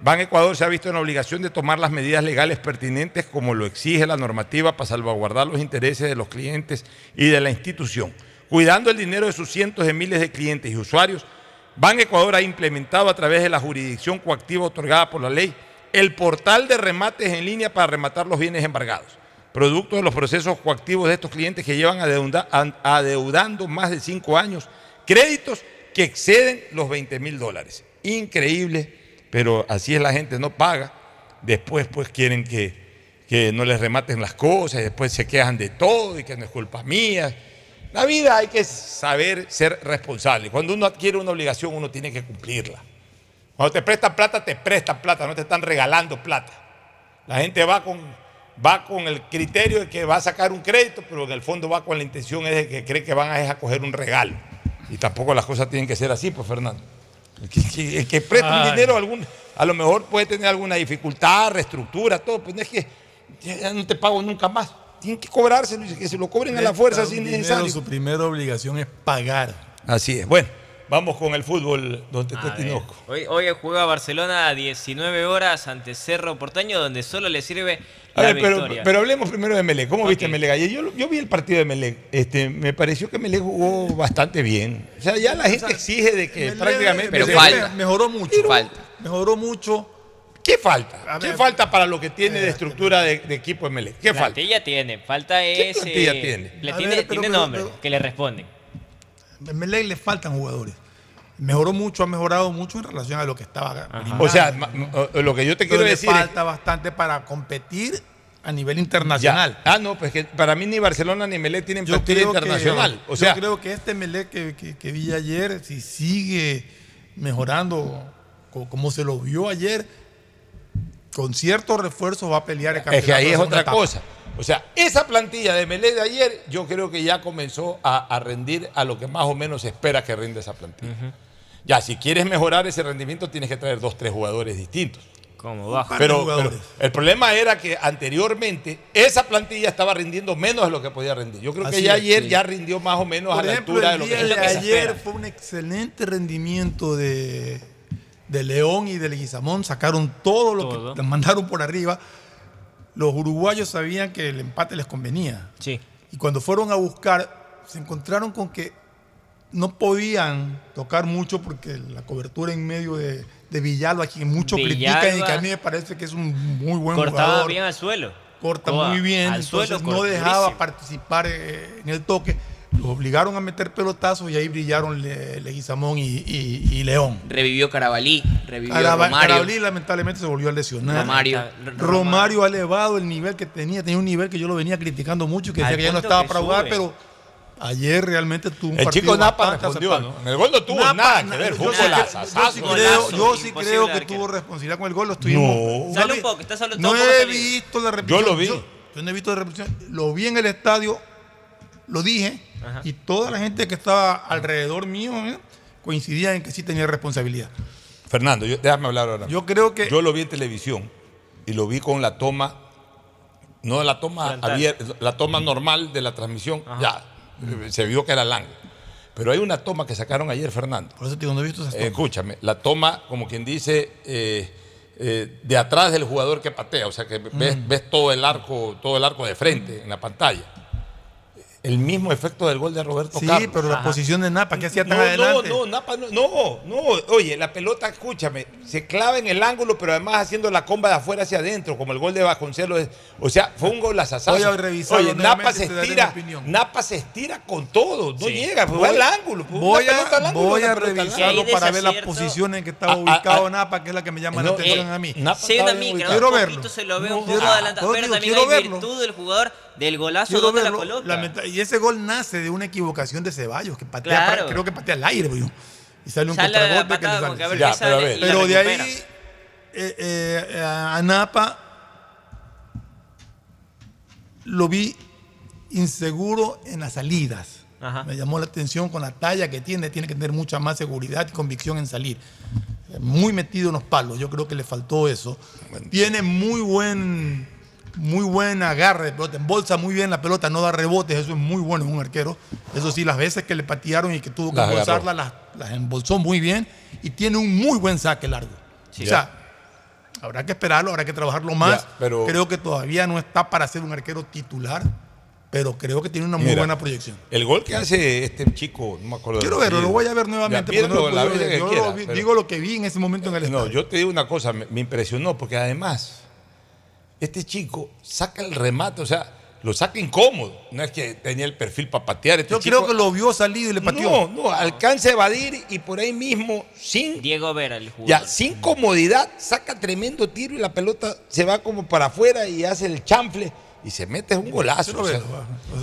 S2: Ban Ecuador se ha visto en obligación de tomar las medidas legales pertinentes como lo exige la normativa para salvaguardar los intereses de los clientes y de la institución. Cuidando el dinero de sus cientos de miles de clientes y usuarios, Ban Ecuador ha implementado a través de la jurisdicción coactiva otorgada por la ley el portal de remates en línea para rematar los bienes embargados, producto de los procesos coactivos de estos clientes que llevan adeudando más de cinco años créditos que exceden los 20 mil dólares. Increíble, pero así es la gente, no paga. Después pues quieren que, que no les rematen las cosas, y después se quejan de todo y que no es culpa mía. La vida hay que saber ser responsable. Cuando uno adquiere una obligación, uno tiene que cumplirla. Cuando te prestan plata, te prestan plata, no te están regalando plata. La gente va con, va con el criterio de que va a sacar un crédito, pero en el fondo va con la intención es de que cree que van a, coger un regalo. Y tampoco las cosas tienen que ser así, pues Fernando. El que, que- el que presta un dinero, algún, a lo mejor puede tener alguna dificultad, reestructura, todo, pues no es que ya no te pago nunca más. Tienen que cobrárselo y que se lo cobren a la fuerza
S15: Presta
S2: si
S15: un
S2: es
S15: dinero,
S2: necesario.
S15: Su primera obligación es pagar.
S2: Así es. Bueno, vamos con el fútbol, don Tete
S32: A ver,
S2: Tinoco.
S32: Hoy, hoy juega Barcelona a 19 horas ante Cerro Porteño, donde solo le sirve
S2: A
S32: la
S2: ver, pero,
S32: victoria.
S2: pero hablemos primero de Melec. ¿Cómo viste
S32: Ok.
S2: Melec ayer? Yo, yo vi el partido de Melec. Este, me pareció que Melec jugó bastante bien. O sea, ya la gente exige de que prácticamente...
S15: Pero
S2: se-
S15: falta. Mejoró mucho.
S2: Falta.
S15: Mejoró mucho.
S2: ¿Qué falta?
S15: A
S2: ¿Qué
S15: ver,
S2: falta para lo que tiene de estructura de, de equipo de Melec? ¿Qué falta?
S32: plantilla tiene, falta es.
S2: plantilla
S32: eh,
S2: tiene?
S32: Le
S15: A
S32: tiene,
S15: ver, pero-
S32: tiene
S15: pero-
S32: nombre
S15: pero-
S32: que le responden.
S15: A Melec le faltan jugadores. Mejoró mucho, ha mejorado mucho en relación a lo que estaba.
S2: O sea, lo que yo te
S15: Pero
S2: quiero
S15: le
S2: decir es-
S15: falta bastante para competir a nivel internacional.
S2: Ya. Ah, no, pues que para mí ni Barcelona ni Melec tienen
S15: Yo creo,
S2: internacional.
S15: que,
S2: o sea,
S15: yo creo que este Melec que, que- que vi ayer, si sigue mejorando co- como se lo vio ayer, con ciertos refuerzos va a pelear el campeonato.
S2: Es que ahí es otra
S15: etapa.
S2: cosa. O sea, esa plantilla de Melé de ayer, yo creo que ya comenzó a, a rendir a lo que más o menos se espera que rinde esa plantilla. Ya, si quieres mejorar ese rendimiento, tienes que traer dos, tres jugadores distintos.
S32: Como bajo.
S2: Pero, pero el problema era que anteriormente esa plantilla estaba rindiendo menos de lo que podía rendir. Yo creo que ya
S15: es,
S2: ayer
S15: sí.
S2: ya rindió más o menos
S15: Por
S2: a la altura de
S15: el
S2: lo que,
S15: día
S2: es lo
S15: de
S2: que
S15: ayer
S2: espera.
S15: fue un excelente rendimiento de, de León y de Leguizamón. Sacaron todo lo
S32: Todo.
S15: que les mandaron por arriba. Los uruguayos sabían que el empate les convenía.
S32: Sí.
S15: Y cuando fueron a buscar, se encontraron con que no podían tocar mucho porque la cobertura en medio de, de Villalba, quien mucho critican y
S32: Villalba
S15: que a mí me parece que es un muy buen
S32: Cortaba
S15: jugador
S32: bien al suelo.
S15: corta muy bien, entonces
S32: suelo,
S15: no dejaba participar eh, en el toque. Los obligaron a meter pelotazos y ahí brillaron Le- Leguizamón y, y- y León.
S33: Revivió Carabalí, revivió
S15: Caraba-
S33: Romario.
S15: Carabalí lamentablemente se volvió a lesionar.
S33: Romario.
S15: Romario ha elevado el nivel que tenía, tenía un nivel que yo lo venía criticando mucho, que
S32: Al
S15: decía que ya no estaba para jugar,
S32: sube.
S15: pero Ayer realmente tuvo un
S2: El
S15: partido
S2: chico Napa respondió. ¿no? En el gol no tuvo
S15: Napa,
S2: nada que ver, fue
S15: yo sí creo-
S2: golazazazo.
S15: Yo sí creo,
S32: Golazo,
S15: yo sí
S32: imposible
S15: creo que tuvo responsabilidad con el gol. Lo estuvimos.
S2: No.
S32: Sale un poco, está solo
S15: No he visto la repetición.
S2: Yo lo vi.
S15: Yo, yo no he visto la repetición. Lo vi en el estadio, lo dije,
S32: Ajá.
S15: y toda la gente que estaba alrededor mío ¿eh? coincidía en que sí tenía responsabilidad.
S2: Fernando, yo- déjame hablar ahora.
S15: Yo creo que.
S2: Yo lo vi en televisión y lo vi con la toma, no la toma abierta, la toma normal de la transmisión. Ya, se vio que era ángulo. Pero hay una toma que sacaron ayer, Fernando.
S15: Por eso te digo, no he visto esas
S2: Eh,
S15: tomas.
S2: escúchame, la toma, como quien dice, eh, eh, de atrás del jugador que patea, o sea que ves,
S15: Mm.
S2: ves todo el arco, todo el arco de frente en la pantalla. El mismo efecto del gol de Roberto
S15: Sí,
S2: Carlos.
S15: pero la posición de Napa, ¿qué hacía tan
S2: No,
S15: adelante?
S2: no, no, Napa, no, no, no, oye, la pelota, escúchame, se clava en el ángulo, pero además haciendo la comba de afuera hacia adentro, como el gol de Vasconcelos. O sea, fue un gol
S15: Voy a revisarlo
S2: Oye, Napa se estira. Napa se estira con todo, no
S32: Sí.
S2: llega, fue
S15: Voy-
S2: al ángulo.
S15: Voy
S2: al
S15: a,
S2: ángulo,
S15: voy a revisarlo para ver las
S32: desacierto.
S15: posiciones en que estaba
S2: Ah, ah,
S15: ubicado
S2: ah.
S15: Napa, que es la que me llama
S2: No,
S15: la atención
S2: eh,
S15: a mí.
S2: Napa
S32: Sí, una
S15: Quiero verlo.
S32: se lo ve un poco
S15: quiero-
S32: adelantado, pero también
S15: quiero
S32: hay virtud del jugador, del golazo
S15: Quiero
S32: donde la
S15: verlo.
S32: coloca.
S15: Lamenta- y ese gol nace de una equivocación de Ceballos, que patea,
S32: Claro.
S15: para- creo que patea al aire, pues, y sale un contragolpe que le
S32: como que a
S15: sale.
S32: ver
S2: Ya,
S32: qué
S2: pero a ver.
S15: de ahí, eh, eh, a Napa lo vi inseguro en las salidas.
S32: Ajá.
S15: Me llamó la atención con la talla que tiene, tiene que tener mucha más seguridad y convicción en salir. Muy metido en los palos, yo creo que le faltó eso. Tiene muy buen, muy buen agarre de pelota, embolsa muy bien la pelota, no da rebotes, eso es muy bueno en un arquero. Eso sí, las veces que le patearon y que tuvo que
S2: Las
S15: embolsarla, las, las embolsó muy bien y tiene un muy buen saque largo.
S32: Sí.
S15: O sea, habrá que esperarlo, habrá que trabajarlo más.
S2: Ya, pero-
S15: Creo que todavía no está para ser un arquero titular, pero creo que tiene una muy
S2: Mira,
S15: buena proyección.
S2: El gol que hace este chico, no me acuerdo.
S15: Quiero verlo, lo voy a ver nuevamente.
S2: Ya,
S15: no lo
S2: la
S15: puedo Yo
S2: quiera,
S15: lo vi-
S2: pero-
S15: digo lo que vi en ese momento en el
S2: No,
S15: estadio.
S2: yo te digo una cosa, me, me impresionó, porque además, este chico saca el remate, o sea, lo saca incómodo. No es que tenía el perfil para patear. Este
S15: Yo
S2: chico-
S15: creo que lo vio salir y le pateó.
S2: No, no, alcanza a evadir y por ahí mismo, sin,
S32: Diego Vera, el jugador.
S2: ya, sin comodidad, saca tremendo tiro y la pelota se va como para afuera y hace el chanfle y se mete un golazo. O sea.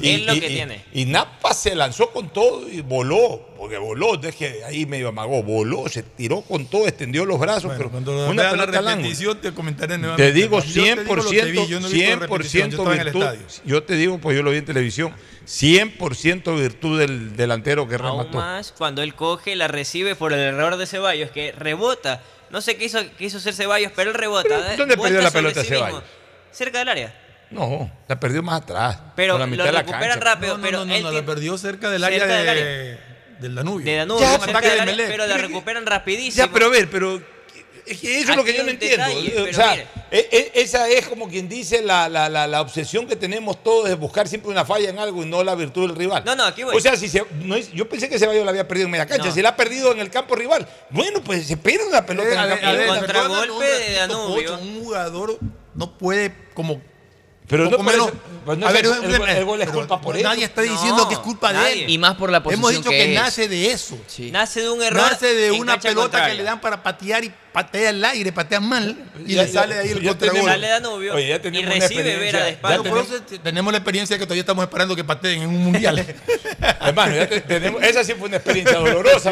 S2: Y-
S32: Es lo
S2: y-
S32: que
S2: y-
S32: tiene.
S2: Y Napa se lanzó con todo y voló, porque voló, no es que ahí medio amagó, voló, se tiró con todo, extendió los brazos,
S15: Bueno,
S2: pero
S15: cuando
S2: una
S15: la
S2: pelota
S15: repetición te comentaré nuevamente.
S2: Te digo
S15: Yo te digo
S2: 100%,
S15: vi, yo no he visto la repetición,
S2: 100%
S15: yo estaba en el
S2: virtud.
S15: estadio.
S2: Yo te digo, pues yo lo vi en televisión, 100% virtud del delantero que
S32: Aún
S2: remató.
S32: más cuando él coge, la recibe por el error de Ceballos, que rebota. No sé qué hizo, qué hizo hacer Ceballos, pero él rebota.
S2: Pero,
S32: ¿eh?
S2: ¿dónde perdió la pelota
S32: sí
S2: Ceballos?
S32: Cerca del área.
S2: No, la perdió más atrás.
S32: Pero
S2: la
S32: lo
S2: mitad de la
S32: recuperan
S2: cancha.
S32: rápido,
S15: No, no,
S32: pero
S15: no, no,
S32: él
S15: no, la perdió cerca del
S32: cerca
S15: área
S32: del
S15: de-
S32: área.
S15: del Danubio.
S32: De Danubio,
S15: Ya,
S32: cerca
S15: ataque
S32: del
S15: de
S32: área, pero la recuperan rapidísimo.
S2: Ya, pero a ver, pero es que eso es lo que yo no entiendo.
S32: detalle,
S2: o sea,
S32: mire.
S2: e- e- esa es como quien dice la, la- la- la obsesión que tenemos todos de buscar siempre una falla en algo y no la virtud del rival.
S32: No, no, aquí voy.
S2: O sea, si se, no es- yo pensé que Ceballos la había perdido en media cancha.
S32: No.
S2: Si la ha perdido en el campo rival, bueno, pues se pierde una pelota
S15: Eh,
S2: en el campo rival.
S32: contragolpe de Danubio.
S15: Un jugador no puede como
S2: Pero no eso- pues
S15: a ver,
S2: el- gol- el gol es culpa por
S15: Nadie
S2: eso.
S15: está
S32: No,
S15: diciendo que es culpa de
S32: nadie.
S15: él.
S33: Y más por la posición
S15: Hemos dicho que,
S33: que es.
S15: nace de eso.
S33: Sí.
S32: Nace de un error.
S15: Nace de una pelota
S32: contraria.
S15: que le dan para patear y patea al aire, patea mal y
S2: Ya-
S15: le sale ahí
S2: ya-
S15: el contragol.
S2: Oye, ya
S32: y
S2: tenemos
S32: recibe. Vera de
S2: Ya
S32: espalda.
S15: Tenemos la experiencia que todavía estamos esperando que pateen en un mundial.
S2: Hermano, ya te- tenemos- esa sí fue una experiencia dolorosa.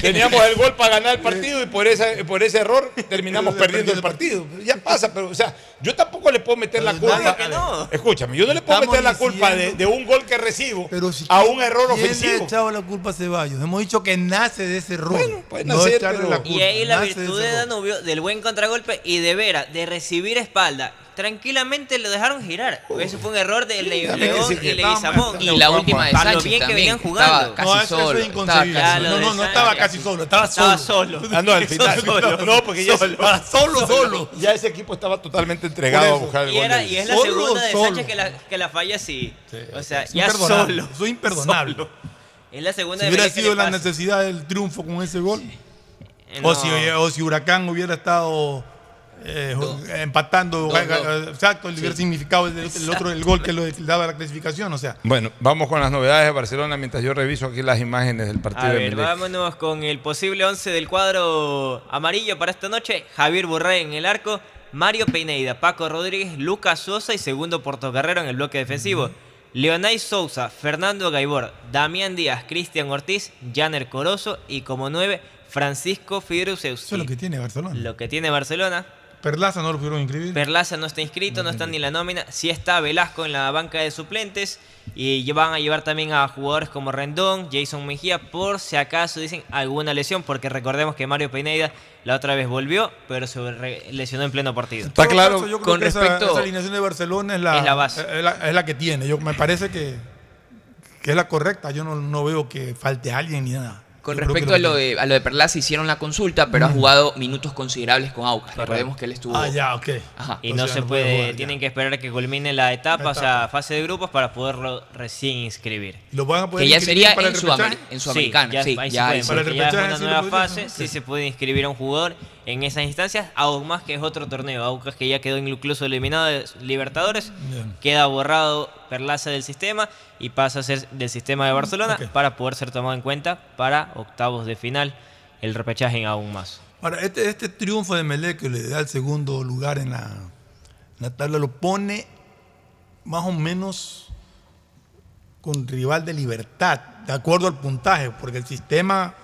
S2: Teníamos el gol para ganar el partido y por, esa, por ese error terminamos perdiendo el partido. Ya pasa, pero o sea, yo tampoco le puedo meter la culpa.
S32: No.
S2: Escúchame, yo no le puedo
S15: Estamos
S2: meter la culpa de, un gol que recibo
S15: Pero si
S2: a un error
S15: ¿quién le ha
S2: ofensivo.
S15: echado la culpa a Ceballos? Hemos dicho que nace de ese error.
S2: Bueno, puede
S15: no
S2: nacer, pero-
S15: la culpa.
S32: Y ahí la
S15: nace
S32: virtud de. Danubio, del buen contragolpe y de Vera, de recibir espalda. Tranquilamente lo dejaron girar. Eso fue un error de León y Leguizamón.
S33: Y la última de
S32: Para lo
S33: Sánchez
S32: bien que venían jugando.
S33: casi
S15: No, eso,
S33: solo.
S15: eso es inconcebible. no, no, no estaba
S32: Sánchez.
S15: casi solo, estaba solo.
S32: Estaba solo.
S2: Ah, no, al final.
S32: Solo.
S2: No, porque ya,
S32: Solo.
S15: Estaba solo, solo.
S2: ya ese equipo estaba totalmente entregado a buscar el
S32: Y,
S2: gol.
S32: era, y es la
S15: Solo,
S32: segunda de
S15: solo.
S32: Sánchez que la, que la falla así. O sea, ya solo.
S15: Eso es imperdonable.
S32: Es la segunda
S15: Si
S32: de
S15: hubiera sido la
S32: pasa.
S15: necesidad del triunfo con ese gol, o, si, o si Huracán hubiera estado eh, empatando, exacto, hubiera significado el, el otro el gol que le daba la clasificación. O sea,
S2: Bueno, vamos con las novedades de Barcelona mientras yo reviso aquí las imágenes del partido
S32: A
S2: de
S32: ver, vámonos con el posible 11 del cuadro amarillo para esta noche. Javier Burray en el arco, Mario Peineida, Paco Rodríguez, Lucas Sosa y segundo Portocarrero en el bloque defensivo. Leonay Sousa, Fernando Gaibor, Damián Díaz, Cristian Ortiz, Janer Corozo y como nueve, Francisco Fidrusewski.
S15: Eso es lo que tiene Barcelona.
S32: Lo que tiene Barcelona.
S15: Perlaza no lo pudieron inscribir.
S32: Perlaza no está inscrito, no está ni en la nómina. Sí está Velasco en la banca de suplentes. Y van a llevar también a jugadores como Rendón, Jason Mejía, por si acaso dicen alguna lesión, porque recordemos que Mario Pineda la otra vez volvió, pero se lesionó en pleno partido.
S15: Está claro. Yo creo
S32: Con
S15: que esa-
S32: respecto.
S15: esa, alineación de Barcelona es la,
S32: Es la base.
S15: Es la, es la que tiene. Yo, me parece que, que es la correcta. Yo no, no veo que falte alguien ni nada.
S33: Con respecto a lo de, a lo de Perlaza, hicieron la consulta, pero ha jugado minutos considerables con Aucas. Recordemos que él estuvo.
S15: Ah, ya, ok.
S33: Ajá.
S32: Y no se puede, tienen que esperar a que culmine la etapa, o sea, fase de grupos para poderlo recién inscribir.
S15: Lo van a poder
S33: Que ya sería
S15: para
S33: en
S15: repechaje?
S33: en Sudamericana,
S32: ya,
S33: sí,
S32: ahí
S33: ya
S32: puede,
S33: ahí sí.
S32: porque
S15: Para el
S32: ya es una
S15: sí
S32: nueva fase, sí se puede inscribir a un jugador en esas instancias, aún más que es otro torneo. Aucas que ya quedó incluso eliminado de Libertadores,
S15: Bien.
S32: queda borrado Perlaza del sistema y pasa a ser del sistema de Barcelona para poder ser tomado en cuenta para octavos de final, el repechaje en aún más.
S15: Ahora, este, este triunfo de Melec que le da el segundo lugar en la, en la tabla lo pone más o menos con rival de libertad, de acuerdo al puntaje, porque el sistema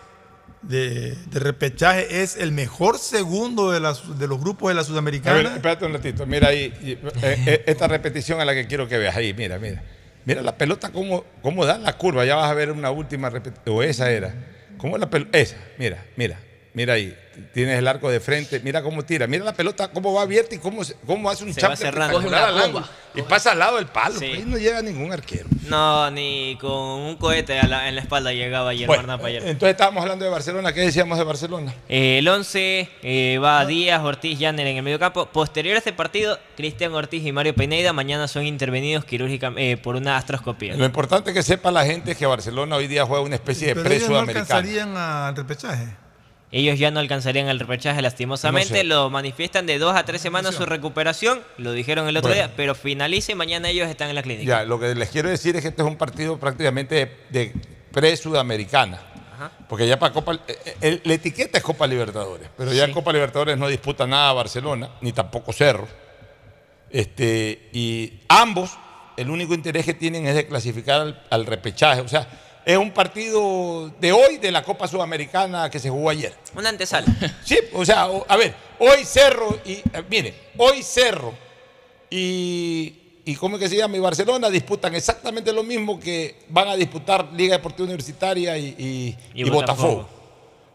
S15: de, de repechaje es el mejor segundo de, las, de los grupos de la
S2: A ver,
S15: Sudamericana.
S2: espérate un ratito. Mira ahí, y- eh, eh, esta repetición a la que quiero que veas ahí. Mira, mira. Mira la pelota, cómo, cómo da la curva. Ya vas a ver una última repetición. O esa era. ¿Cómo la pelota? Esa, mira, mira. Mira ahí. Tienes el arco de frente. Mira cómo tira. Mira la pelota, cómo va abierta y cómo, se- cómo hace un
S32: comba.
S2: Y pasa al lado del palo.
S32: Sí.
S2: Ahí no llega ningún arquero.
S32: No, ni con un cohete a la- en la espalda llegaba ayer
S2: Bueno,
S32: ayer.
S2: entonces estábamos hablando de Barcelona. ¿Qué decíamos de Barcelona?
S32: Eh, el 11 eh, va Díaz, Ortiz, Janer en el medio campo. Posterior a este partido, Cristian Ortiz y Mario Pineda mañana son intervenidos quirúrgicamente por una astroscopía.
S2: Lo importante que sepa la gente es que Barcelona hoy día juega una especie de
S15: Pero ellos no alcanzarían al repechaje.
S32: Ellos ya no alcanzarían el repechaje lastimosamente,
S2: No sé.
S32: lo manifiestan de dos a tres semanas su recuperación, lo dijeron el otro
S2: Bueno.
S32: día, pero finaliza y mañana ellos están en la clínica.
S2: Ya, lo que les quiero decir es que este es un partido prácticamente de, de pre-sudamericana. Porque ya para Copa. eh, eh, la etiqueta es Copa Libertadores, pero ya
S32: Sí.
S2: Copa Libertadores no disputa nada Barcelona, ni tampoco Cerro. Este, y ambos, el único interés que tienen es de clasificar al, al repechaje. O sea, es un partido de hoy de la Copa Sudamericana que se jugó ayer.
S32: Una antesala.
S2: Sí, o sea, a ver, hoy Cerro y. eh, mire, hoy Cerro y. ¿Y cómo es que se llama? Y Barcelona disputan exactamente lo mismo que van a disputar Liga Deportiva Universitaria y, y-
S32: Y
S2: y Botafogo.
S32: Botafogo.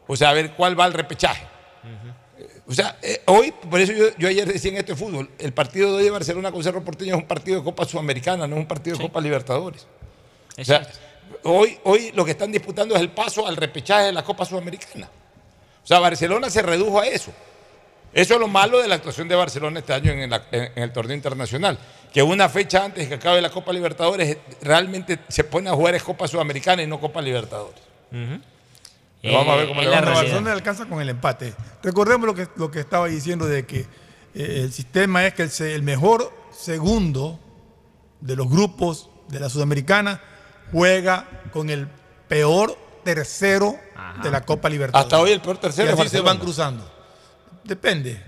S2: O sea, a ver cuál va al repechaje. O sea, eh, hoy, por eso yo, yo ayer decía en este fútbol, el partido de hoy de Barcelona con Cerro Porteño es un partido de Copa Sudamericana, no es un partido de Copa Libertadores. O sea, hoy, hoy lo que están disputando es el paso al repechaje de la Copa Sudamericana. O sea, Barcelona se redujo a eso. Eso es lo malo de la actuación de Barcelona este año en, la- en- en el torneo internacional. Que una fecha antes de que acabe la Copa Libertadores realmente se pone a jugar es Copa Sudamericana y no Copa Libertadores. Pero vamos a ver cómo le va a
S15: Barcelona le alcanza con el empate. Recordemos lo que, lo que estaba diciendo de que eh, el sistema es que el, el mejor segundo de los grupos de la Sudamericana juega con el peor tercero de la Copa Libertadores.
S2: Hasta hoy el peor tercero
S15: Y así se van cruzando. Depende.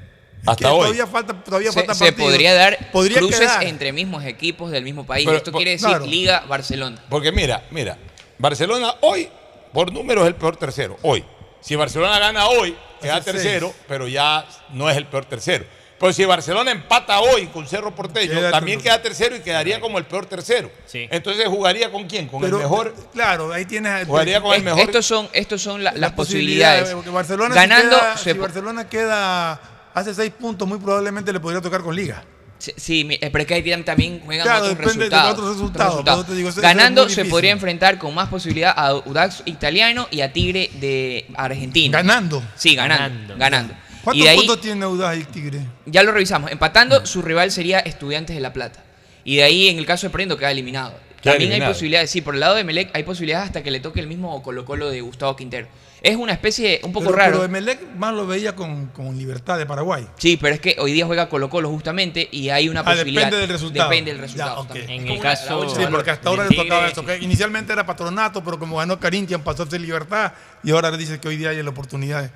S2: Hasta
S15: que
S2: hoy.
S15: Todavía falta, todavía
S33: Se,
S15: falta
S33: se podría dar
S15: Podría
S33: cruces
S15: quedar.
S33: entre mismos equipos del mismo país.
S2: Pero,
S33: Esto
S2: por-
S33: quiere decir
S2: claro.
S33: Liga Barcelona.
S2: Porque mira, mira, Barcelona hoy, por número, es el peor tercero. Hoy. Si Barcelona gana hoy, queda tercero,
S15: seis.
S2: pero ya no es el peor tercero. Pero si Barcelona empata hoy con Cerro Porteño,
S15: Queda
S2: también
S15: tercero.
S2: queda tercero y quedaría como el peor tercero. Entonces jugaría con quién? Con
S15: Pero,
S2: el mejor.
S15: Claro, ahí tienes.
S2: Jugaría con el mejor.
S33: Estos son, estos son la- las posibilidades.
S15: porque Barcelona
S33: Ganando,
S15: si, queda-
S33: se
S15: si Barcelona queda hace seis puntos, muy probablemente le podría tocar con Liga.
S33: Sí, Sí, eh, pero es que ahí tienen- también juegan
S15: Claro,
S33: otros
S15: depende de
S33: resultados.
S15: otros resultados, digo, eso es
S33: Ganando se podría enfrentar con más posibilidad a Audax italiano y a Tigre de Argentina.
S15: Ganando.
S33: Sí, ganando. Ganando.
S15: ¿Cuántos
S33: ahí,
S15: puntos tiene Audaz y Tigre?
S33: ya lo revisamos. Empatando, su rival sería Estudiantes de La Plata. Y de ahí, en el caso de Prendo, queda eliminado.
S2: Queda
S33: También hay
S2: eliminado.
S33: posibilidades, sí, por el lado de Melec hay posibilidades hasta que le toque el mismo Colo Colo de Gustavo Quintero. Es una especie un poco
S15: pero,
S33: raro.
S15: Pero Emelec más lo veía con, con Libertad de Paraguay.
S33: Sí, pero es que hoy día juega Colo Colo justamente y hay una
S15: Ah,
S33: posibilidad.
S15: depende del resultado.
S33: Depende del
S15: Ya,
S33: resultado. también.
S32: En el
S33: la
S32: caso-
S15: Sí, porque hasta ahora le tocaba eso. que inicialmente era patronato, pero como ganó Corinthians pasó a ser Libertad y ahora dice que hoy día hay la oportunidad de,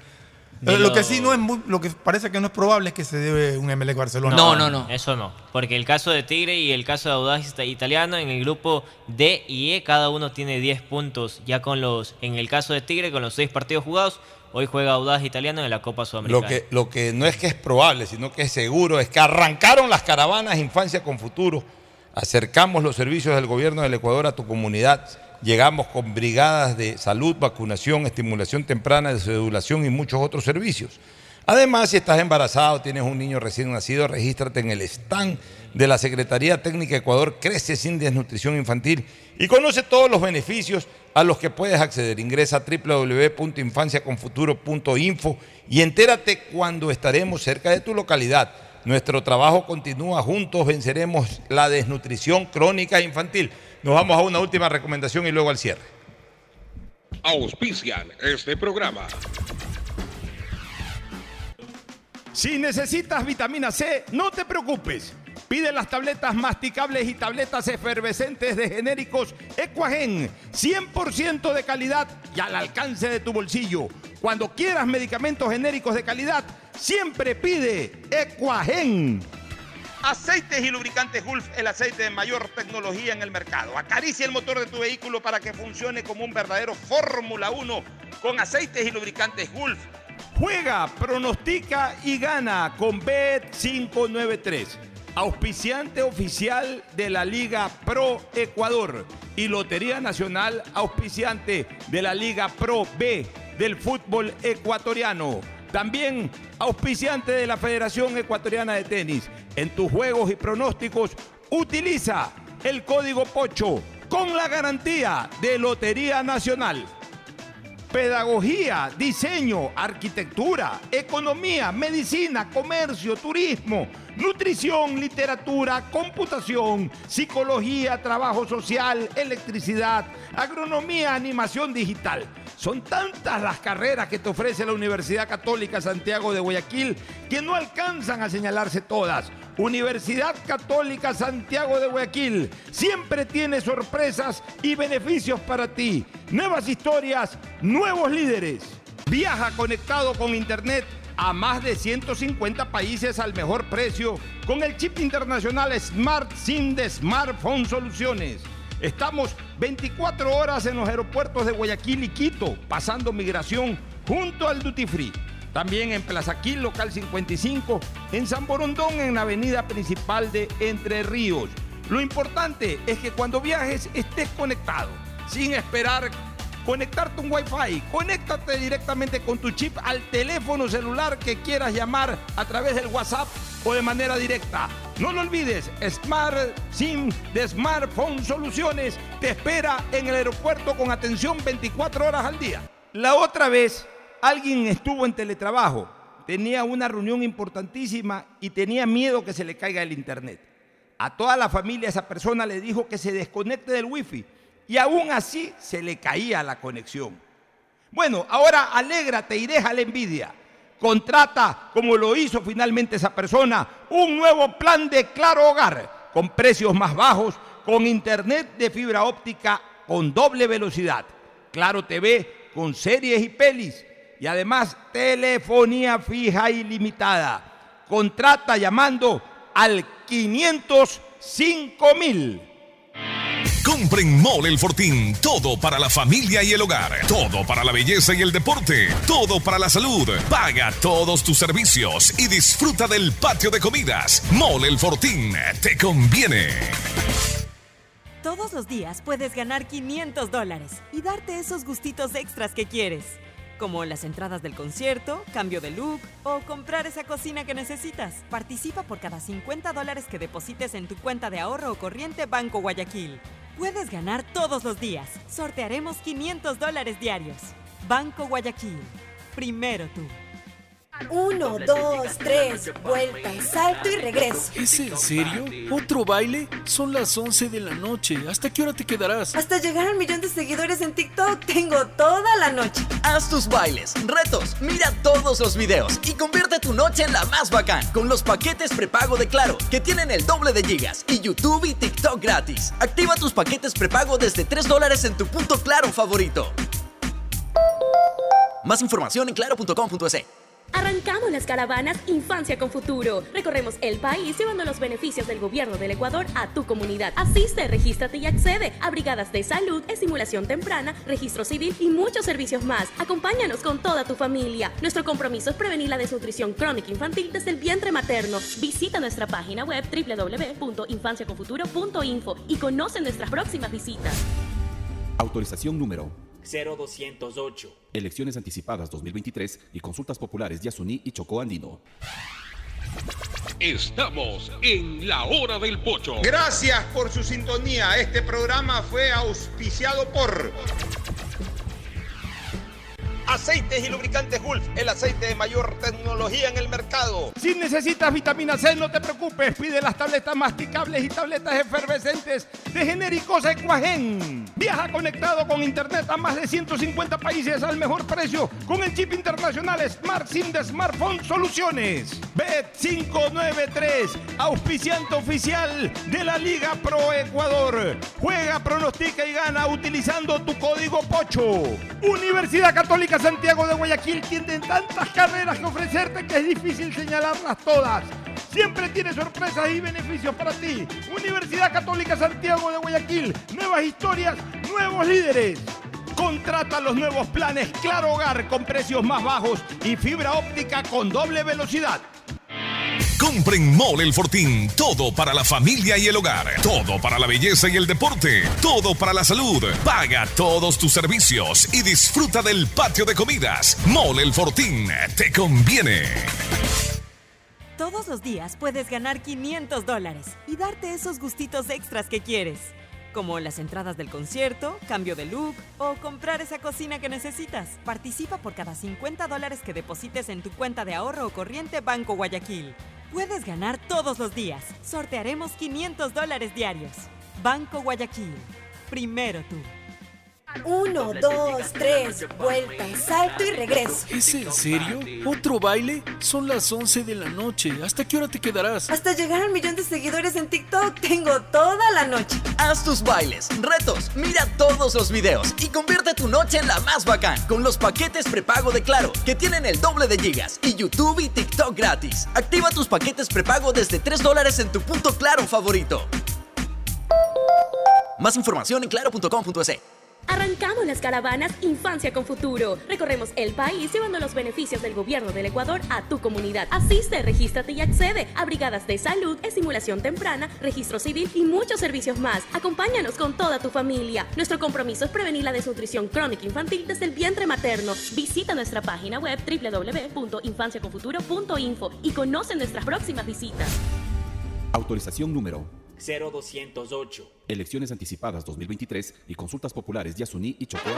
S15: lo
S32: lo-
S15: que sí no es muy, lo que parece que no es probable es que se debe un Emelec Barcelona.
S32: Eso no. Porque el caso de Tigre y el caso de Audaz Ita- Italiano en el grupo D y E, cada uno tiene 10 puntos. Ya con los, en el caso de Tigre, con los 6 partidos jugados, hoy juega Audaz Italiano en la Copa
S40: Lo
S32: Sudamericana.
S40: que, lo que no es que es probable, sino que es seguro, es que arrancaron las caravanas Infancia con Futuro. Acercamos los servicios del gobierno del Ecuador a tu comunidad. Llegamos con brigadas de salud, vacunación, estimulación temprana, desedulación y muchos otros servicios. Además, si estás embarazado, tienes un niño recién nacido, regístrate en el stand de la Secretaría Técnica Ecuador Crece sin Desnutrición Infantil y conoce todos los beneficios a los que puedes acceder. Ingresa a www.infanciaconfuturo.info y entérate cuando estaremos cerca de tu localidad. Nuestro trabajo continúa, juntos venceremos la desnutrición crónica infantil. Nos vamos a una última recomendación y luego al cierre.
S31: Auspician este programa.
S2: Si necesitas vitamina C, no te preocupes. Pide las tabletas masticables y tabletas efervescentes de genéricos Equagen, 100% de calidad y al alcance de tu bolsillo. Cuando quieras medicamentos genéricos de calidad, siempre pide Equagen.
S41: Aceites y lubricantes Gulf, el aceite de mayor tecnología en el mercado. Acaricia el motor de tu vehículo para que funcione como un verdadero Fórmula 1 con aceites y lubricantes Gulf.
S2: Juega, pronostica y gana con Bet593, auspiciante oficial de la Liga Pro Ecuador y Lotería Nacional, auspiciante de la Liga Pro B del fútbol ecuatoriano. También auspiciante de la Federación Ecuatoriana de Tenis. En tus juegos y pronósticos, utiliza el código POCHO con la garantía de Lotería Nacional. Pedagogía, diseño, arquitectura, economía, medicina, comercio, turismo, nutrición, literatura, computación, psicología, trabajo social, electricidad, agronomía, animación digital. Son tantas las carreras que te ofrece la Universidad Católica Santiago de Guayaquil que no alcanzan a señalarse todas. Universidad Católica Santiago de Guayaquil siempre tiene sorpresas y beneficios para ti. Nuevas historias, nuevos líderes. Viaja conectado con Internet a más de 150 países al mejor precio con el chip internacional Smart SIM de Smartphone Soluciones. Estamos 24 horas en los aeropuertos de Guayaquil y Quito, pasando migración junto al Duty Free. También en Plaza Quil, local 55, en San Borondón, en la avenida principal de Entre Ríos. Lo importante es que cuando viajes estés conectado, sin esperar conectarte un Wi-Fi. Conéctate directamente con tu chip al teléfono celular que quieras llamar a través del WhatsApp o de manera directa. No lo olvides, Smart SIM de Smartphone Soluciones te espera en el aeropuerto con atención 24 horas al día. La otra vez, alguien estuvo en teletrabajo, tenía una reunión importantísima y tenía miedo que se le caiga el internet. A toda la familia esa persona le dijo que se desconecte del wifi y aún así se le caía la conexión. Bueno, ahora alégrate y deja la envidia. Contrata, como lo hizo finalmente esa persona, un nuevo plan de Claro Hogar con precios más bajos, con internet de fibra óptica con doble velocidad, Claro TV con series y pelis y además telefonía fija ilimitada. Contrata llamando al 505 mil.
S3: Compren Mole El Fortín. Todo para la familia y el hogar. Todo para la belleza y el deporte. Todo para la salud. Paga todos tus servicios y disfruta del patio de comidas. Mole El Fortín. Te conviene.
S4: Todos los días puedes ganar 500 dólares y darte esos gustitos extras que quieres, como las entradas del concierto, cambio de look o comprar esa cocina que necesitas. Participa por cada 50 dólares que deposites en tu cuenta de ahorro o corriente Banco Guayaquil. Puedes ganar todos los días. Sortearemos 500 dólares diarios. Banco Guayaquil. Primero tú.
S5: Uno, dos, tres, vuelta, salto y regreso.
S12: ¿Es en serio? ¿Otro baile? Son las 11 de la noche. ¿Hasta qué hora te quedarás?
S5: Hasta llegar al millón de seguidores en TikTok tengo toda la noche.
S7: Haz tus bailes, retos, mira todos los videos y convierte tu noche en la más bacán con los paquetes prepago de Claro, que tienen el doble de gigas y YouTube y TikTok gratis. Activa tus paquetes prepago desde 3 dólares en tu punto Claro favorito. Más información en claro.com.es.
S8: Arrancamos las caravanas Infancia con Futuro. Recorremos el país llevando los beneficios del gobierno del Ecuador a tu comunidad. Asiste, regístrate y accede a brigadas de salud, estimulación temprana, registro civil y muchos servicios más. Acompáñanos con toda tu familia. Nuestro compromiso es prevenir la desnutrición crónica infantil desde el vientre materno. Visita nuestra página web www.infanciaconfuturo.info y conoce nuestras próximas visitas.
S9: Autorización número
S10: 0208.
S9: Elecciones anticipadas 2023 y consultas populares de Asuní y Chocó Andino.
S31: Estamos en la hora del pocho.
S42: Gracias por su sintonía. Este programa fue auspiciado por Aceites y lubricantes Gulf, el aceite de mayor tecnología en el mercado.
S2: Si necesitas vitamina C, no te preocupes. Pide las tabletas masticables y tabletas efervescentes de genéricos Equagen. Viaja conectado con internet a más de 150 países al mejor precio con el chip internacional Smart SIM de Smartphone Soluciones. Bet593, auspiciante oficial de la Liga Pro Ecuador. Juega, pronostica y gana utilizando tu código POCHO. Universidad Católica Santiago de Guayaquil tiene tantas carreras que ofrecerte que es difícil señalarlas todas. Siempre tiene sorpresas y beneficios para ti. Universidad Católica Santiago de Guayaquil. Nuevas historias, nuevos líderes. Contrata los nuevos planes Claro Hogar con precios más bajos y fibra óptica con doble velocidad.
S3: Compren Mole el Fortín. Todo para la familia y el hogar. Todo para la belleza y el deporte. Todo para la salud. Paga todos tus servicios y disfruta del patio de comidas. Mole el Fortín. Te conviene.
S4: Todos los días puedes ganar 500 dólares y darte esos gustitos extras que quieres. Como las entradas del concierto, cambio de look o comprar esa cocina que necesitas. Participa por cada 50 dólares que deposites en tu cuenta de ahorro o corriente Banco Guayaquil. Puedes ganar todos los días. Sortearemos 500 dólares diarios. Banco Guayaquil. Primero tú.
S5: Uno, dos, tres, vuelta, salto y regreso.
S12: ¿Es en serio? ¿Otro baile? Son las 11 de la noche. ¿Hasta qué hora te quedarás?
S5: Hasta llegar al millón de seguidores en TikTok tengo toda la noche.
S7: Haz tus bailes, retos, mira todos los videos y convierte tu noche en la más bacán con los paquetes prepago de Claro, que tienen el doble de gigas y YouTube y TikTok gratis. Activa tus paquetes prepago desde 3 dólares en tu punto Claro favorito. Más información en claro.com.es.
S8: Arrancamos las caravanas Infancia con Futuro. Recorremos el país llevando los beneficios del gobierno del Ecuador a tu comunidad. Asiste, regístrate y accede a brigadas de salud, estimulación temprana, registro civil y muchos servicios más. Acompáñanos con toda tu familia. Nuestro compromiso es prevenir la desnutrición crónica infantil desde el vientre materno. Visita nuestra página web www.infanciaconfuturo.info y conoce nuestras próximas visitas.
S9: Autorización número
S10: 0208.
S9: Elecciones anticipadas 2023 y consultas populares de Asuní y Chocó.